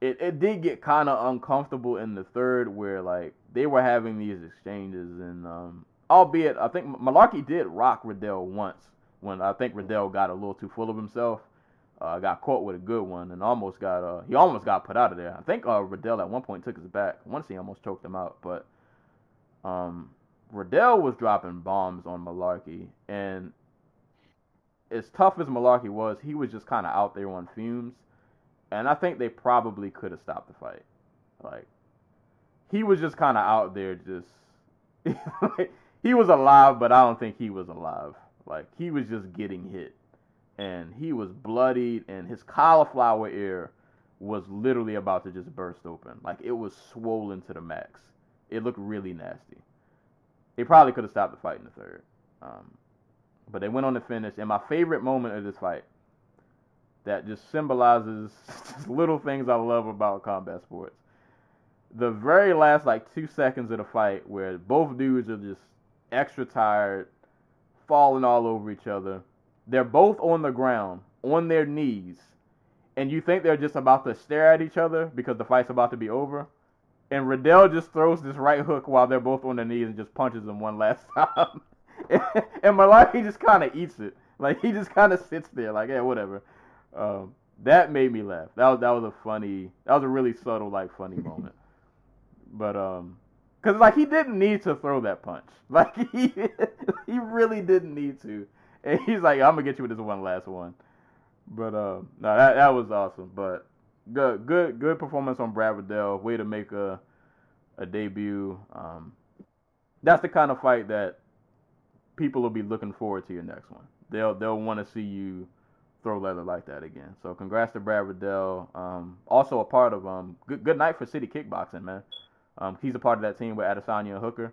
it, it did get kind of uncomfortable in the third where like they were having these exchanges and um, albeit I think Mullarkey did rock Riddell once when I think Riddell got a little too full of himself. Uh, got caught with a good one and almost got uh he almost got put out of there. I think uh Riddell at one point took his back. Once he almost choked him out, but um Riddell was dropping bombs on Mullarkey and as tough as Mullarkey was, he was just kind of out there on fumes. And I think they probably could have stopped the fight. Like he was just kind of out there just he was alive, but I don't think he was alive. Like he was just getting hit and he was bloodied, and his cauliflower ear was literally about to just burst open. Like it was swollen to the max. It looked really nasty. They probably could have stopped the fight in the third, um, but they went on to finish. And my favorite moment of this fight, that just symbolizes little things I love about combat sports. The very last like two seconds of the fight, where both dudes are just extra tired, falling all over each other they're both on the ground, on their knees, and you think they're just about to stare at each other because the fight's about to be over. And Riddell just throws this right hook while they're both on their knees and just punches him one last time. and Mullarkey just kind of eats it. Like he just kind of sits there, like, yeah, whatever. Um, that made me laugh. That was that was a funny, that was a really subtle, like, funny moment. But um, cause like he didn't need to throw that punch. Like he he really didn't need to. And he's like, I'm gonna get you with this one last one. But uh, no, that that was awesome. But good, good, good performance on Brad Riddell. Way to make a a debut. Um, that's the kind of fight that people will be looking forward to your next one. They'll they'll want to see you throw leather like that again. So congrats to Brad Riddell. Um, also a part of um good good night for City Kickboxing, man. Um, he's a part of that team with Adesanya Hooker.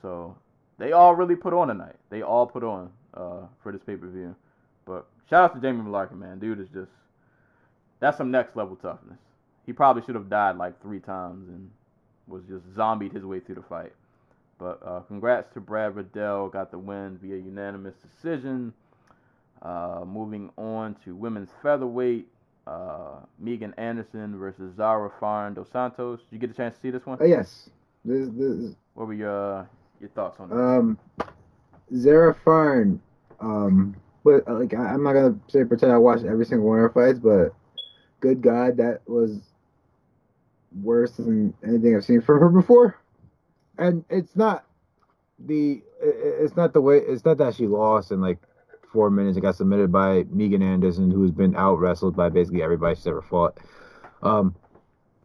So they all really put on tonight. They all put on uh, for this pay per view. But shout out to Jamie Mullarkey, man. Dude is just that's some next level toughness. He probably should have died like three times and was just zombied his way through the fight. But uh, congrats to Brad Riddell, got the win via unanimous decision. Uh, moving on to women's featherweight, uh, Megan Anderson versus Zarah Fairn dos Santos. Did you get a chance to see this one? Uh, yes. This, this, what were your your thoughts on that? Um, Zarah Fairn, um, but uh, like I, am not gonna say pretend I watched every single one of her fights, but good God, that was worse than anything I've seen from her before. And it's not the it's not the way it's not that she lost in like four minutes and got submitted by Megan Anderson, who's been out wrestled by basically everybody she's ever fought. Um,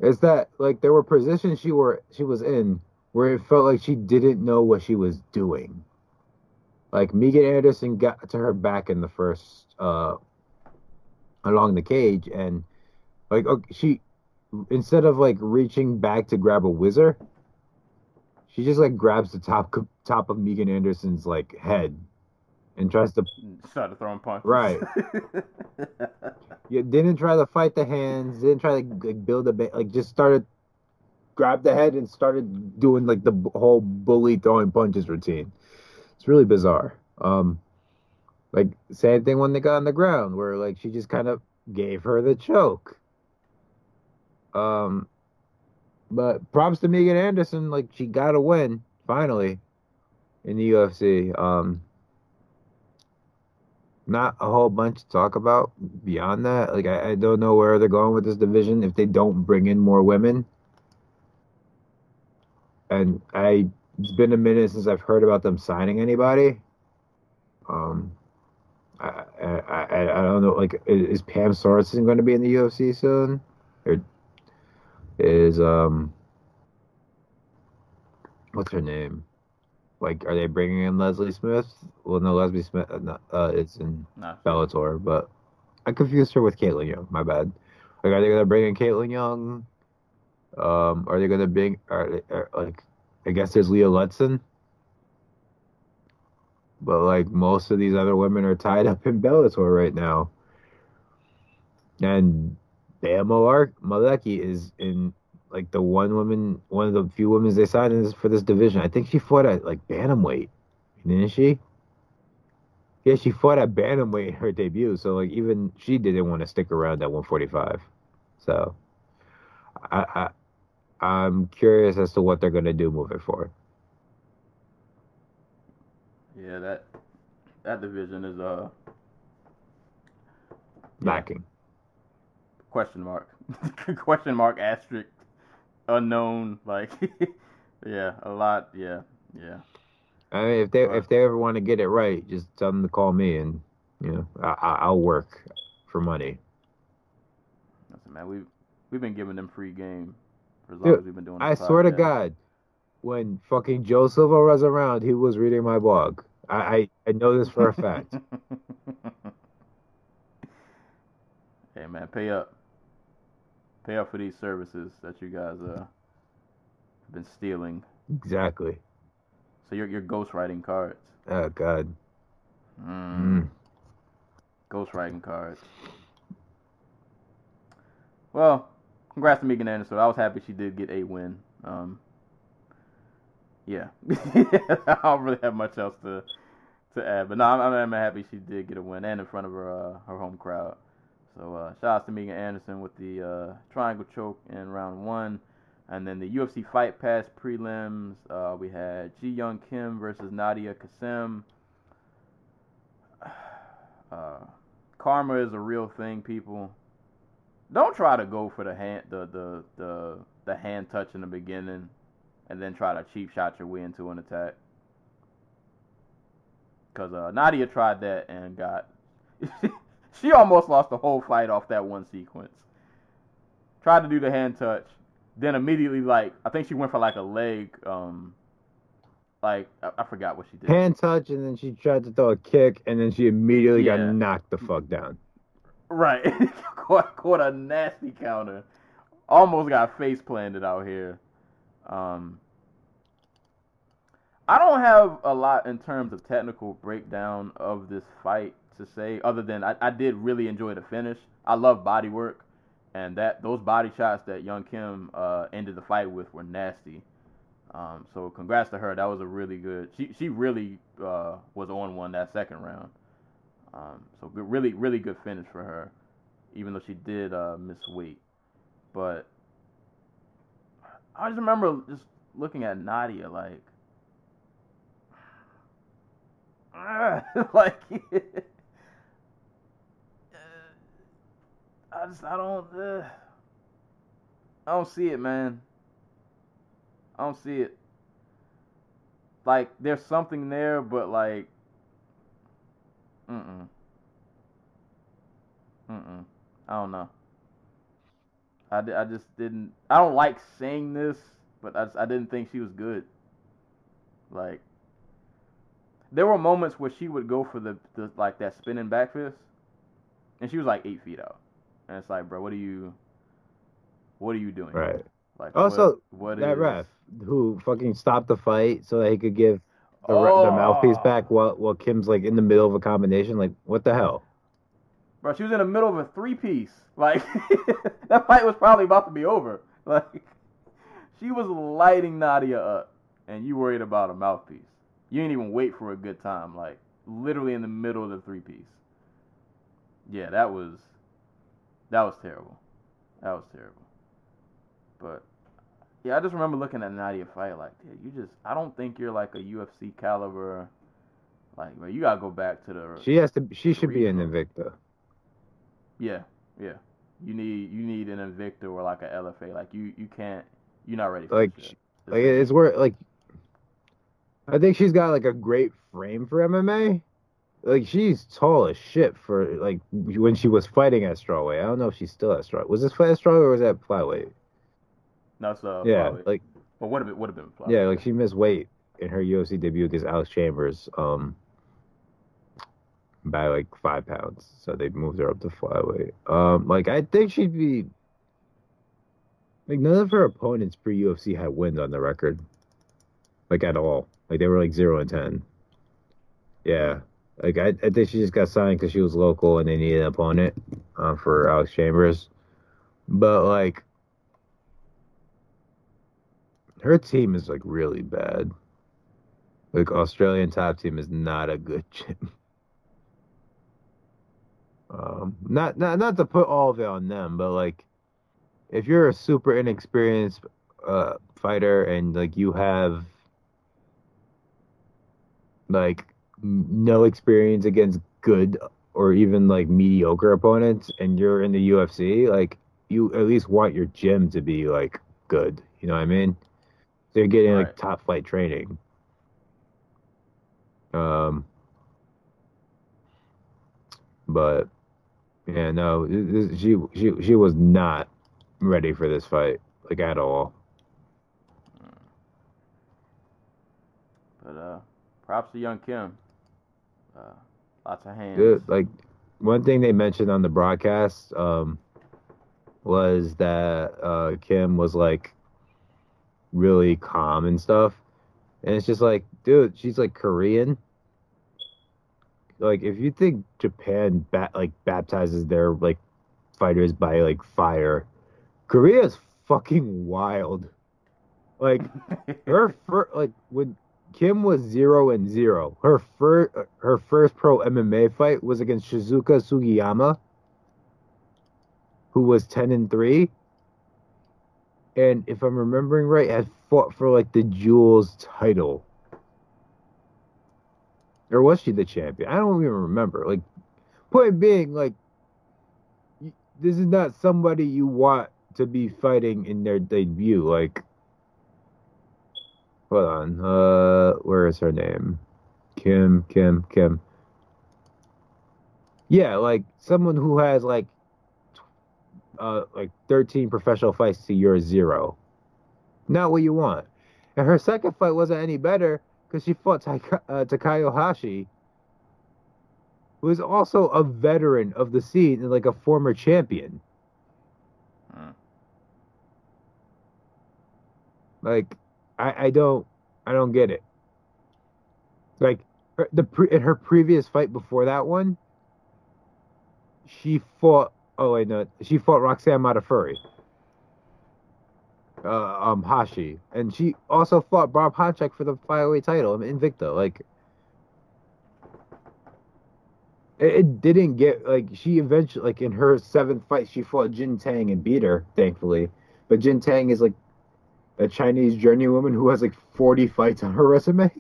it's that like there were positions she were she was in where it felt like she didn't know what she was doing. Like Megan Anderson got to her back in the first uh along the cage and like okay, she instead of like reaching back to grab a whizzer, she just like grabs the top top of Megan Anderson's like head and tries to start to throw punches. Right. you didn't try to fight the hands. Didn't try to like, build a ba- like just started grabbed the head and started doing like the whole bully throwing punches routine. It's really bizarre. Um, like same thing when they got on the ground, where like she just kind of gave her the choke. Um, but props to Megan Anderson, like she got a win finally in the UFC. Um, not a whole bunch to talk about beyond that. Like I, I don't know where they're going with this division if they don't bring in more women. and I it's been a minute since I've heard about them signing anybody. Um, I I I, I don't know. Like, is, is Pam Sorenson going to be in the UFC soon, or is um, what's her name? Like, are they bringing in Leslie Smith? Well, no, Leslie Smith uh, no, uh, is in Nah, Bellator, but I confused her with Caitlin Young. My bad. Like, are they gonna bring in Caitlin Young? Um, are they gonna bring? Are, they, are like, I guess there's Leah Letson, but like most of these other women are tied up in Bellator right now, and Malar- Maleki is in like the one woman, one of the few women they signed in for this division. I think she fought at like bantamweight, didn't she? Yeah, she fought at bantamweight in her debut, so like even she didn't want to stick around at 145. So, I, I I'm curious as to what they're gonna do moving forward. yeah, that that division is uh Lacking. Question mark, question mark asterisk, unknown. Like, yeah, a lot. Yeah, yeah. I mean, if they if they ever want to get it right, just tell them to call me, and you know I, I'll work for money. Listen, man, we've we've been giving them free game for as long Dude, as we've been doing. I this swear to. God, when fucking Joe Silva was around, he was reading my blog. I I, I know this for a fact. hey man, pay up. Pay up for these services that you guys uh have been stealing. exactly. So you're you're ghostwriting cards. Oh God. Mm. Mm. Ghostwriting cards. Well, congrats to Megan Anderson. I was happy she did get a win. Um, yeah, I don't really have much else to to add, but no, I'm, I'm happy she did get a win and in front of her uh, her home crowd. So uh, shout out to Megan Anderson with the uh, triangle choke in round one, and then the UFC Fight Pass prelims. Uh, we had Ji Yeon Kim versus Nadia Kassem. Uh, karma is a real thing, people. Don't try to go for the hand the the the, the hand touch in the beginning, and then try to cheap shot your way into an attack. Cause uh, Nadia tried that and got she almost lost the whole fight off that one sequence. Tried to do the hand touch, then immediately like I think she went for like a leg um like I, I forgot what she did. Hand touch, and then she tried to throw a kick, and then she immediately Yeah. got knocked the fuck down. Right. caught, caught a nasty counter. Almost got face planted out here. Um, I don't have a lot in terms of technical breakdown of this fight to say, other than I, I did really enjoy the finish. I love body work, and that those body shots that Yeon Kim uh, ended the fight with were nasty. Um, so congrats to her. That was a really good. She she really uh, was on one that second round. Um, so good, really, really good finish for her, even though she did uh, miss weight. But I just remember just looking at Nadia like, like, I just I don't uh, I don't see it, man. I don't see it. Like there's something there, but like Mm-mm. Mm-mm. I don't know. I, I just didn't. I don't like saying this, but I, just, I didn't think she was good. Like, there were moments where she would go for the, the like that spinning back fist, and she was like eight feet out, and it's like, bro, what are you, what are you doing? Right. Like, Also, what, what that is- ref who fucking stopped the fight so that he could give the, re- the mouthpiece Oh. back while while Kim's like in the middle of a combination. Like, what the hell? Bro, she was in the middle of a three piece. Like that fight was probably about to be over. Like she was lighting Nadia up, and you worried about a mouthpiece. You didn't even wait for a good time. Like literally in the middle of the three piece. Yeah, that was that was terrible. That was terrible. But yeah, I just remember looking at Nadia fight like, dude, you just I don't think you're like a UFC caliber. Like, man, you gotta go back to the She has to. She should be an. Invicta. Yeah, yeah. You need you need an Invicta or like a LFA. Like you you can't you're not ready for Like, this. Like it's where like I think she's got like a great frame for MMA. Like she's tall as shit for like when she was fighting at strawweight. I don't know if she's still at strawweight. Was this fight at strawweight or was that flyweight? No, it's uh, yeah, flyweight. like well, would have would have been flyweight. yeah, like she missed weight in her UFC debut against Alex Chambers, um, by like five pounds. So they moved her up to flyweight. Um, like I think she'd be like none of her opponents pre UFC had wins on the record, like at all. Like they were like zero and ten. Yeah, like I, I think she just got signed because she was local and they needed an opponent uh, for Alex Chambers, but like her team is like really bad. Like Australian top team is not a good team. Um, not not not to put all of it on them, but like if you're a super inexperienced uh fighter and like you have like no experience against good or even like mediocre opponents and you're in the UFC, like you at least want your gym to be like good. You know what I mean? They're getting like top flight training. Um, but yeah, no, it- she she she was not ready for this fight like at all. But uh, props to Yeon Kim. Uh, lots of hands. Like one thing they mentioned on the broadcast um, was that uh, Kim was like really calm and stuff, and it's just like, dude, she's like Korean. Like if you think Japan bat like baptizes their like fighters by like fire, Korea's fucking wild. Like her fir- like when Kim was zero and zero. Her first her first pro MMA fight was against Shizuka Sugiyama, who was ten and three. And if I'm remembering right, had fought for like the Jewels title. Or was she the champion? I don't even remember. Like, point being, like, this is not somebody you want to be fighting in their debut. Like, hold on. Uh, where is her name? Kim, Kim, Kim. Yeah, like someone who has like, uh, like 13 professional fights to your zero. Not what you want. And her second fight wasn't any better because she fought Taika, uh, Takayo Hashi, who is also a veteran of the scene and like a former champion. Hmm. Like, I, I don't, I don't get it. Like the pre, in her previous fight before that one, she fought. Oh wait, no, she fought Roxanne Modafferi. Uh, um, Hashi, and she also fought Barb Honchak for the flyweight title, Invicta. Like, it, it didn't get like she eventually like in her seventh fight she fought Jin Tang and beat her, thankfully. But Jin Tang is like a Chinese journeywoman who has like 40 fights on her resume.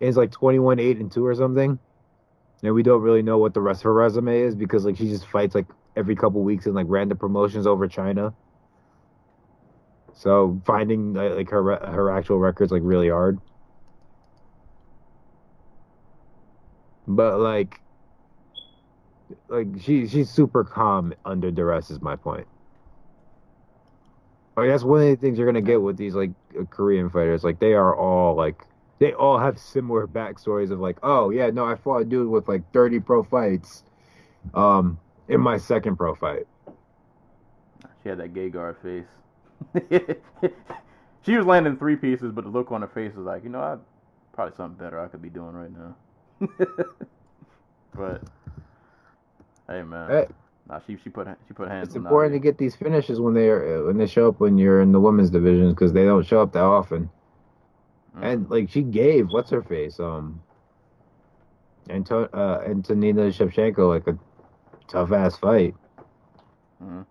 Is like 21 8 and 2 or something. And we don't really know what the rest of her resume is because like she just fights like every couple weeks in like random promotions over China. So finding like her her actual records like really hard. But like like she she's super calm under duress is my point. Like that's one of the things you're gonna get with these like uh, Korean fighters. Like they are all like they all have similar backstories of like, oh yeah, no, I fought a dude with like 30 pro fights, um, in my second pro fight. She had that gay guard face. she was landing three pieces, but the look on her face was like, you know, I probably something better I could be doing right now. but hey, man, Hey, nah, she she put she put hands. it's important to get these finishes when they are when they show up when you're in the women's division because they don't show up that often. Mm. And like she gave what's her face um, Anto- uh, Antonina Shevchenko like a tough ass fight. Mhm.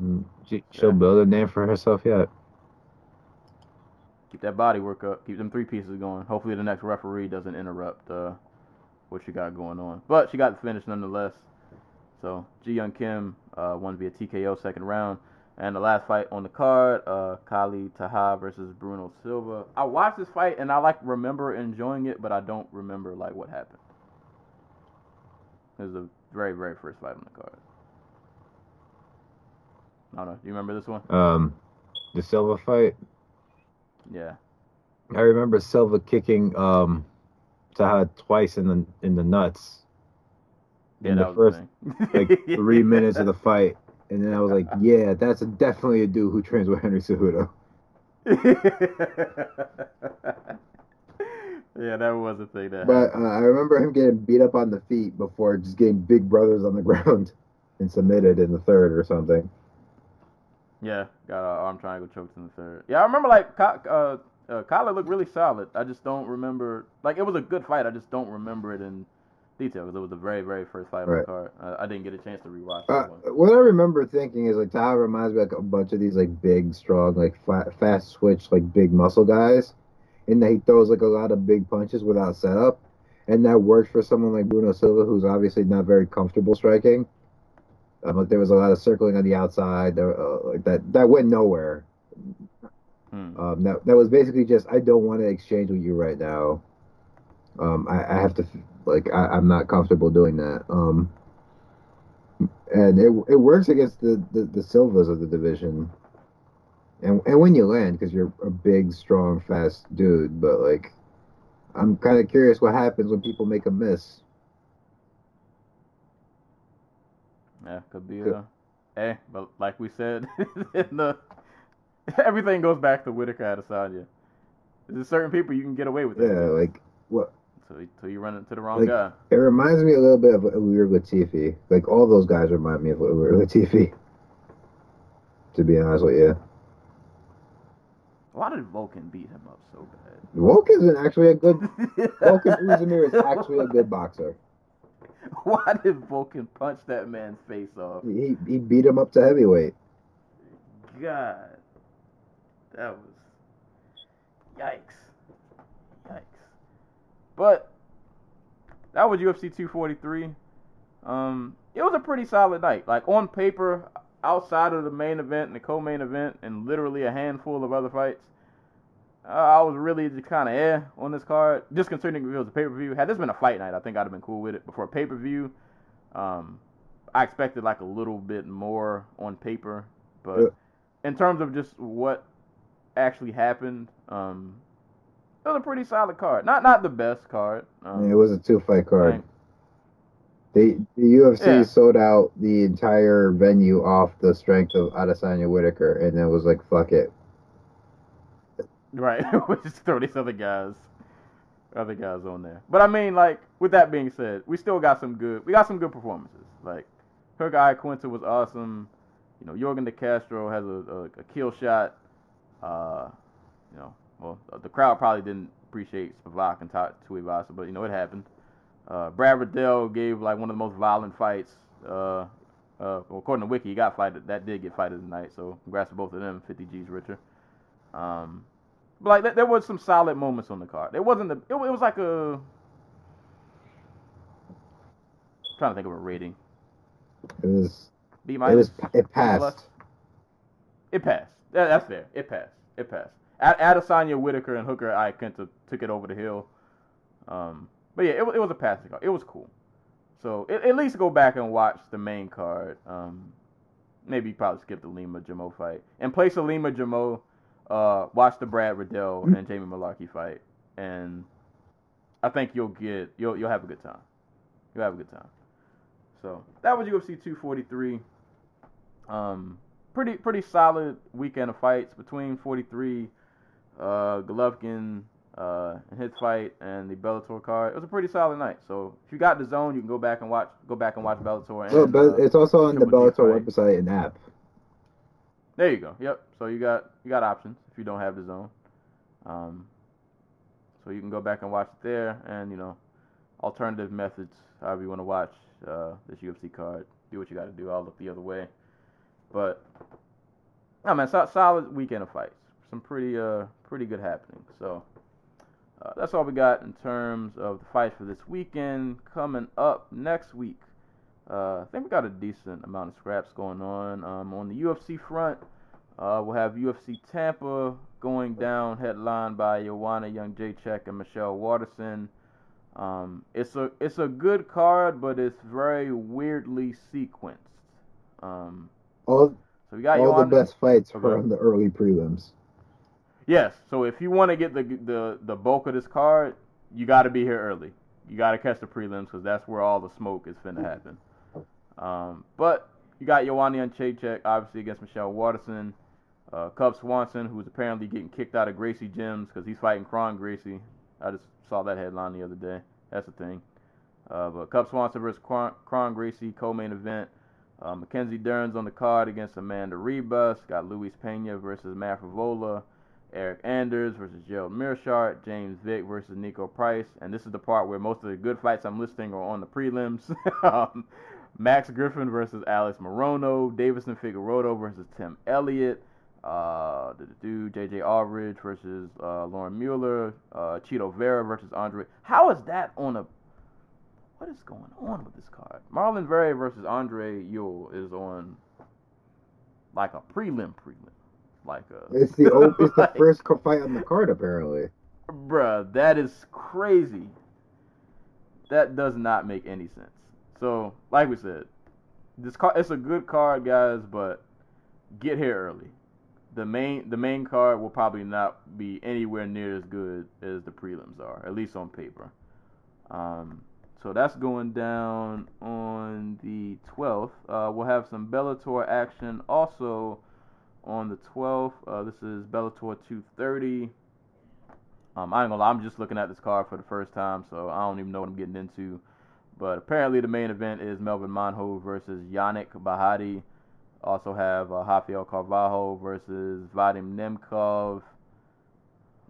Mm, She, she'll Yeah. build a name for herself yet. keep that body work up. Keep them three pieces going. Hopefully, the next referee doesn't interrupt uh, what you got going on. But she got the finish nonetheless. So Ji Yeon Kim uh, won via TKO second round. And the last fight on the card, uh, Khalid Taha versus Bruno Silva. I watched this fight and I like remember enjoying it, but I don't remember like what happened. It was the very, very first fight on the card. I don't know. Do you remember this one? Um, the Silva fight. Yeah. I remember Silva kicking um Taha twice in the in the nuts Yeah, in the first like three minutes of the fight, and then I was like, yeah, that's a, definitely a dude who trains with Henry Cejudo. yeah, that was a thing that But uh, I remember him getting beat up on the feet before just getting big brothers on the ground and submitted in the third or something. Yeah, got an arm triangle choked in the third. Yeah, I remember like uh, uh, Kyler looked really solid. I just don't remember like it was a good fight. I just don't remember it in detail because it was the very very first fight on Right. the card. Uh, I didn't get a chance to rewatch Uh, that one. what I remember thinking is like Taha reminds me like a bunch of these like big, strong, like fa- fast switch, like big muscle guys, and that he throws like a lot of big punches without setup, and that works for someone like Bruno Silva, who's obviously not very comfortable striking. Um, like there was a lot of circling on the outside, there, uh, like that that went nowhere. Hmm. Um, that that was basically just I don't want to exchange with you right now. Um, I, I have to like I, I'm not comfortable doing that. Um, and it it works against the, the, the Silvas of the division. And and when you land, because you're a big, strong, fast dude, but like, I'm kind of curious what happens when people make a miss. Yeah, could be Good. uh, eh, but like we said, in the everything goes back to Whittaker Adesanya. There's certain people you can get away with it. Yeah, like what Until, until you run into the wrong Like- guy. it reminds me a little bit of Ilir Latifi. Like all those guys remind me of Ilir Latifi. To be honest with you, Why did Volkan beat him up so bad? Volkan's actually a good. Volkan Oezdemir is actually a good boxer. Why did Volkan punch that man's face off? He he beat him up to heavyweight. God, that was yikes. But that was UFC 243. Um, it was a pretty solid night. Like on paper, outside of the main event and the co-main event, and literally a handful of other fights, uh, I was really just kind of eh on this card. Just considering it was a pay-per-view. Had this been a fight night, I think I'd have been cool with it. But for a pay-per-view, um, I expected like a little bit more on paper. But Yeah. in terms of just what actually happened, um, it was a pretty solid card. Not not the best card. Um, mean, it was a two fight card. right. They, the UFC Yeah. sold out the entire venue off the strength of Adesanya Whittaker, and then was like, "Fuck it." Right. we just throw these other guys, other guys on there. But I mean, like, with that being said, we still got some good. We got some good performances. Like, her Iaquinta was awesome. You know, Yorgan De Castro has a, a, a kill shot. Uh, you know, well, the crowd probably didn't appreciate Spivak and Tuivasa, but you know, it happened. Uh, Brad Riddell gave like one of the most violent fights. Uh, uh, well, according to Wiki, he got fighted. That did get fighted tonight. So congrats to both of them. 50 G's richer. Um, but like there, there was some solid moments on the card. It wasn't the. It, it was like a. trying to think of a rating. It was, B it minus. was, it passed. It passed. That, that's fair. It passed. It passed. Ad- Adesanya, Whittaker, and Hooker Iaquinta took it over the hill. Um, but yeah, it, it was a passing card. It was cool. So at, at least go back and watch the main card. Um, maybe probably skip the Lima Jumeau fight. In place of Lima Jumeau, uh, watch the Brad Riddell and Jamie Mullarkey fight, and I think you'll get you'll you'll have a good time. You'll have a good time. So that was UFC 243. Um, pretty pretty solid weekend of fights between 43, uh, Golovkin, uh, and his fight and the Bellator card. It was a pretty solid night. So if you got the zone, you can go back and watch go back and watch Bellator. And, Well, but uh, it's also on the Bellator fight. website and app. There you go. Yep. So you got you got options if you don't have the zone. Um, so you can go back and watch it there, and you know, alternative methods, however you want to watch uh, this UFC card. Do what you got to do. I'll look the other way. But, I mean, so, solid weekend of fights. Some pretty uh pretty good happening. So. Uh, that's all we got in terms of the fights for this weekend. Coming up next week, Uh, I think we got a decent amount of scraps going on. Um, on the UFC front, uh, we'll have UFC Tampa going down, headlined by Joanna Jędrzejczyk and Michelle Waterson. Um, it's a it's a good card, but it's very weirdly sequenced. Um, All, so we got all Joanna, the best fights Okay. from the early prelims. Yes. So if you want to get the the the bulk of this card, you got to be here early. You got to catch the prelims because that's where all the smoke is finna happen. Um, but you got Joanna Jędrzejczyk obviously against Michelle Waterson. Uh, Cub Swanson, who's apparently getting kicked out of Gracie Gyms because he's fighting Kron Gracie. I just saw that headline the other day. That's the thing. Uh, but Cub Swanson versus Kron, Kron Gracie co-main event. Uh, Mackenzie Dern's on the card against Amanda Ribas. Got Luis Pena versus Matt Frevola. Eric Anders versus Gerald Meerschaert, James Vick versus Niko Price, and this is the part where most of the good fights I'm listing are on the prelims. um, Max Griffin versus Alex Morono, Deiveson Figueiredo versus Tim Elliott, uh, the dude JJ Aldrich versus uh, Lauren Mueller, uh, Chito Vera versus Andre. How is that on a? What is going on with this card? Marlon Vera versus Andre Ewell is on like a prelim prelim. Like a It's the op- it's the like- first fight on the card apparently. Bruh, that is crazy. That does not make any sense. So, like we said, this card it's a good card, guys, but get here early. The main the main card will probably not be anywhere near as good as the prelims are, at least on paper. Um, so that's going down on the 12th. Uh, we'll have some Bellator action also on the 12th. Uh, this is Bellator 230. Um, I ain't gonna lie, I'm just looking at this card for the first time, so I don't even know what I'm getting into. But apparently, the main event is Melvin Manhoef versus Yannick Bahati. Also have uh, Rafael Carvalho versus Vadim Nemkov.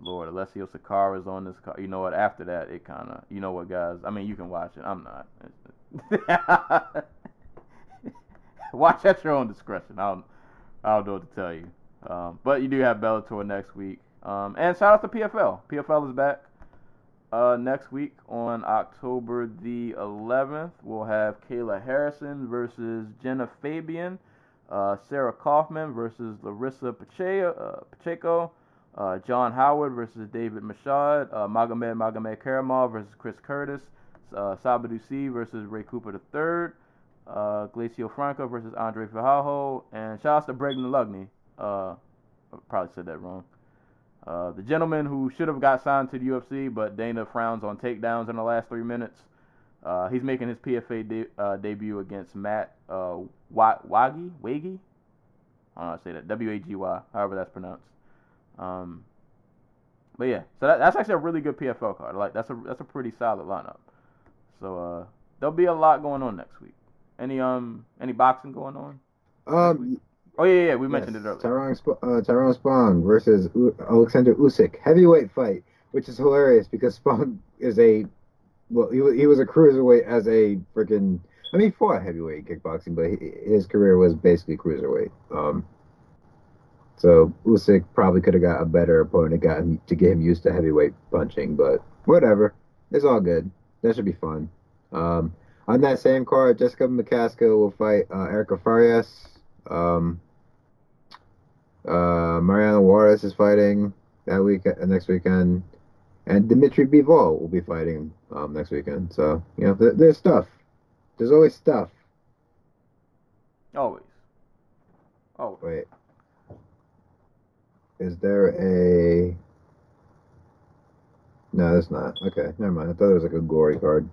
Lord, Alessio Sakara is on this card. You know what? After that, it kind of, you know what, guys? I mean, you can watch it. I'm not. watch at your own discretion. I don't, I don't know what to tell you. Um, but you do have Bellator next week. Um, and shout out to PFL. PFL is back uh, next week on October the 11th. We'll have Kayla Harrison versus Genah Fabian. Uh, Sarah Kaufman versus Larissa Pacheco. Uh, Pacheco. Uh, John Howard versus David Michaud. Uh, Magomed Magomedkerimov versus Chris Curtis. Uh, Sabadu versus Ray Cooper III. Uh, Glacio Franco versus Andre Fajardo. And shout out to Brendan Loughnane. Uh, I probably said that wrong. Uh, the gentleman who should have got signed to the UFC, but Dana frowns on takedowns in the last three minutes. Uh, he's making his PFA de- uh, debut against Matt uh. I don't know how to say that. W A G Y, however that's pronounced. Um, but yeah, so that, that's actually a really good PFL card. Like that's a that's a pretty solid lineup. So uh, there'll be a lot going on next week. Any um any boxing going on? Um, Oh yeah, yeah, we mentioned yes, it earlier. Tyrone, Sp- uh, Tyrone Spong versus U- Alexander Usyk, heavyweight fight, which is hilarious because Spong is a well, he was he was a cruiserweight as a freaking. I mean, he fought heavyweight kickboxing, but he, his career was basically cruiserweight. Um, so Usyk probably could have got a better opponent to, got him, to get him used to heavyweight punching, but whatever. It's all good. That should be fun. Um, on that same card, Jessica McCaskill will fight uh, Erica Farias. Um, uh, Mariana Juarez is fighting that week uh, next weekend, and Dimitri Bivol will be fighting um, next weekend. So you know, there, there's stuff. There's always stuff. Always. Oh, Wait, is there a? No, that's not. Okay, never mind. I thought it was like a Glory card.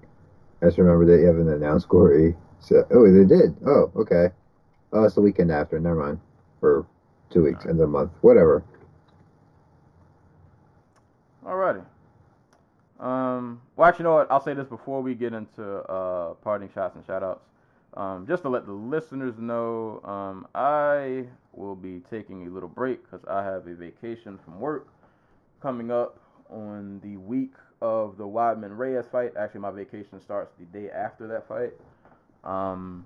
I just remember they haven't announced Glory. So, oh, they did. Oh, okay. Oh, it's the weekend after. Never mind. For two weeks, end of the month, whatever. Alrighty. Um, well, actually, you know what? I'll say this before we get into uh, parting shots and shout outs. Um, just to let the listeners know, um, I will be taking a little break because I have a vacation from work coming up on the week of the Weidman Reyes fight. Actually, my vacation starts the day after that fight. Um,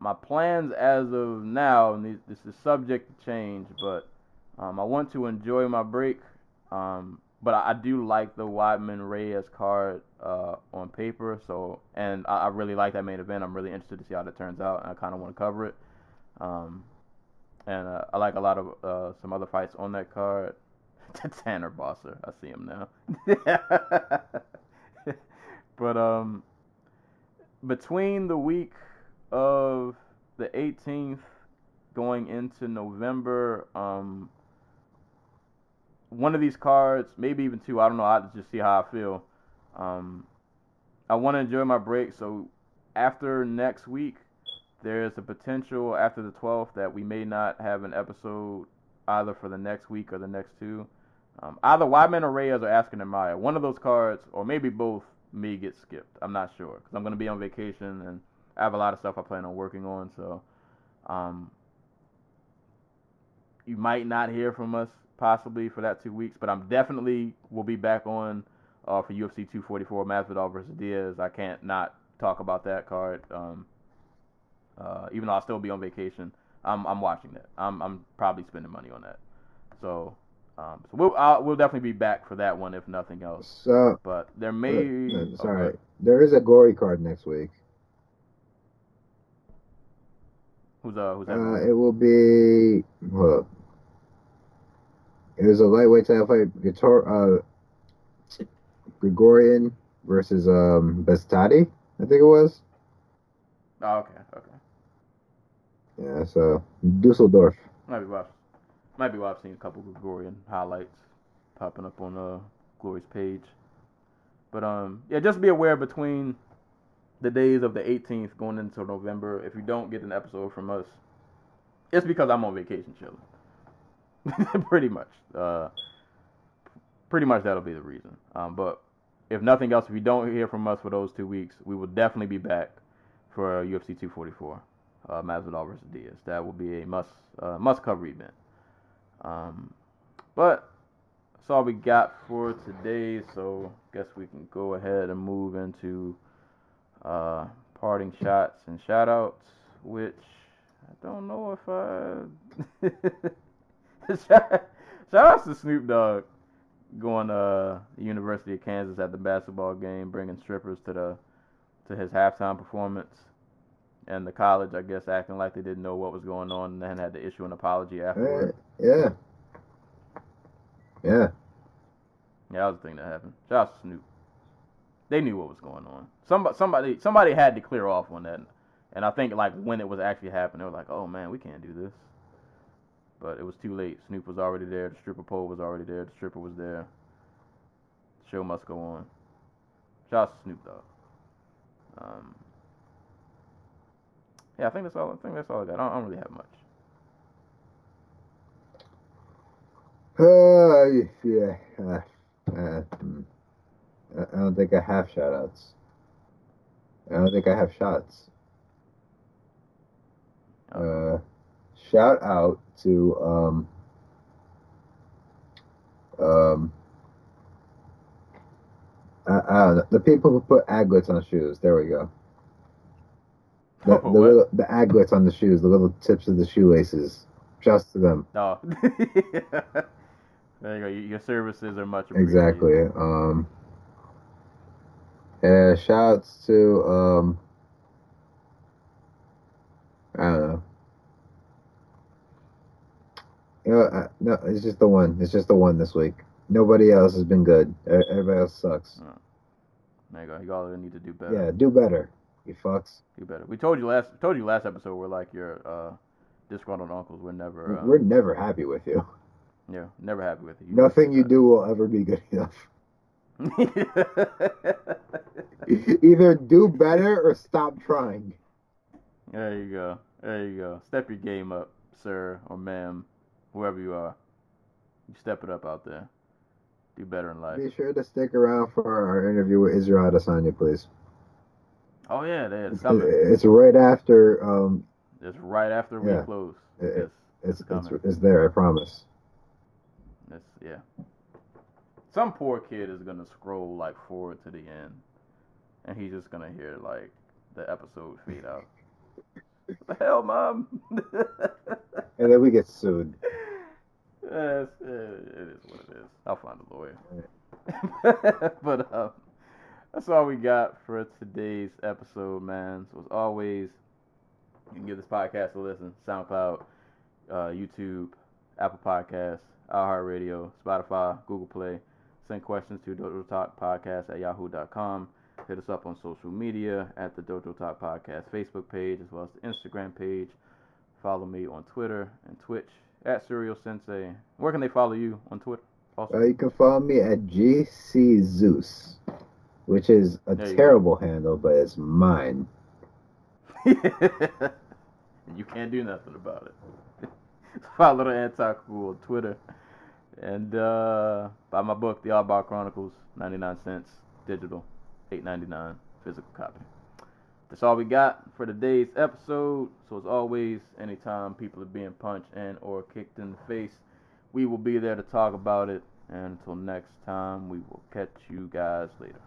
my plans as of now, and this, is subject to change, but um, I want to enjoy my break. Um, but I, do like the Weidman Reyes card uh, on paper. So, and I, I really like that main event. I'm really interested to see how that turns out, and I kind of want to cover it. Um, and uh, I like a lot of uh, some other fights on that card. Tanner Bosser. I see him now. but um, between the week of the 18th going into November, um, one of these cards, maybe even two, I don't know. I just see how I feel. Um, I want to enjoy my break, so after next week, there's a potential after the 12th that we may not have an episode either for the next week or the next two. Um, either Weidman or Reyes or Askren Maia. One of those cards, or maybe both, me get skipped. I'm not sure because I'm going to be on vacation and I have a lot of stuff I plan on working on. So, um, you might not hear from us possibly for that two weeks, but I'm definitely will be back on uh, for UFC 244 Masvidal versus Diaz. I can't not talk about that card. Um, uh, even though I'll still be on vacation, I'm I'm watching that. I'm I'm probably spending money on that. So um, so we'll I'll, we'll definitely be back for that one if nothing else. So, But there may uh, oh, sorry, go- there is a Glory card next week. who's uh who's that? Uh, it will be. It was a lightweight title fight. Guitar, uh, Grigorian versus um Beztati, I think it was. oh, okay, okay. Yeah, so Dusseldorf. Might be might be why I've seen a couple Grigorian highlights popping up on uh Glory's page. But um yeah, just be aware between the days of the 18th going into November, if you don't get an episode from us, it's because I'm on vacation chilling. pretty much. Uh pretty much that'll be the reason. Um but if nothing else, if you don't hear from us for those two weeks, we will definitely be back for uh, UFC 244, uh, Masvidal versus Diaz. That will be a must uh, must cover event. Um, but that's all we got for today. So I guess we can go ahead and move into uh, parting shots and shout outs, which I don't know if I shout, outs to Snoop Dogg going uh the University of Kansas at the basketball game, bringing strippers to the to his halftime performance. And the college, I guess, acting like they didn't know what was going on and then had to issue an apology afterward. Yeah. Yeah. Yeah, that was the thing that happened. Out Snoop. They knew what was going on. Somebody, somebody, somebody had to clear off on that, and I think like when it was actually happening, they were like, "Oh man, we can't do this." But it was too late. Snoop was already there. The stripper pole was already there. The stripper was there. The show must go on. To Snoop Dogg. Um, yeah, I think that's all. I think that's all I got. I don't, I don't really have much. Uh, yeah. Uh, uh. I don't think I have shout outs. I don't think I have shots. Uh, shout out to um, um, I, I don't know, the people who put aglets on shoes. There we go. The, the, little, the aglets on the shoes, the little tips of the shoelaces. Just to them. No. There you go. Your services are much appreciated. Exactly. Um, yeah, shouts to um, I don't know. You know, I, no, it's just the one. It's just the one this week. Nobody else has been good. Everybody else sucks. There you go. You all need to do better. Yeah, do better, you fucks. Do better. We told you last told you last episode we're like your uh, disgruntled uncles. We're never uh, We're never happy with you. yeah never happy with you. Nothing you do will ever be good enough. Either do better or stop trying. there you go. There you go. Step your game up, sir or ma'am, whoever you are. You step it up out there. Do better in life. Be sure to stick around for our interview with Israel Adesanya, please. Oh yeah, it's coming. it's right after. Um, It's right after we Yeah. close. It- It's, it's, it's it's there. I promise. It's, yeah. Some poor kid is gonna scroll like forward to the end, and he's just gonna hear like the episode fade out. the hell, mom? And then we get sued. Yes, it is what it is. I'll find a lawyer. but uh, that's all we got for today's episode, man. So as always, you can give this podcast a listen. SoundCloud, uh, YouTube, Apple Podcasts, iHeartRadio, Spotify, Google Play. Send questions to Dojo Talk Podcast at yahoo.com. Hit us up on social media at the Dojo Talk Podcast Facebook page as well as the Instagram page. Follow me on Twitter and Twitch at Serial Sensei. Where can they follow you on Twitter? Also? Uh, you can follow me at GC Zeus, which is a terrible handle, but it's mine. you can't do nothing about it. Follow the Anti Cool on Twitter. And uh, buy my book, The Oddball Chronicles, 99 cents, digital, 8.99 physical copy. That's all we got for today's episode. So as always, anytime people are being punched and or kicked in the face, we will be there to talk about it. And until next time, we will catch you guys later.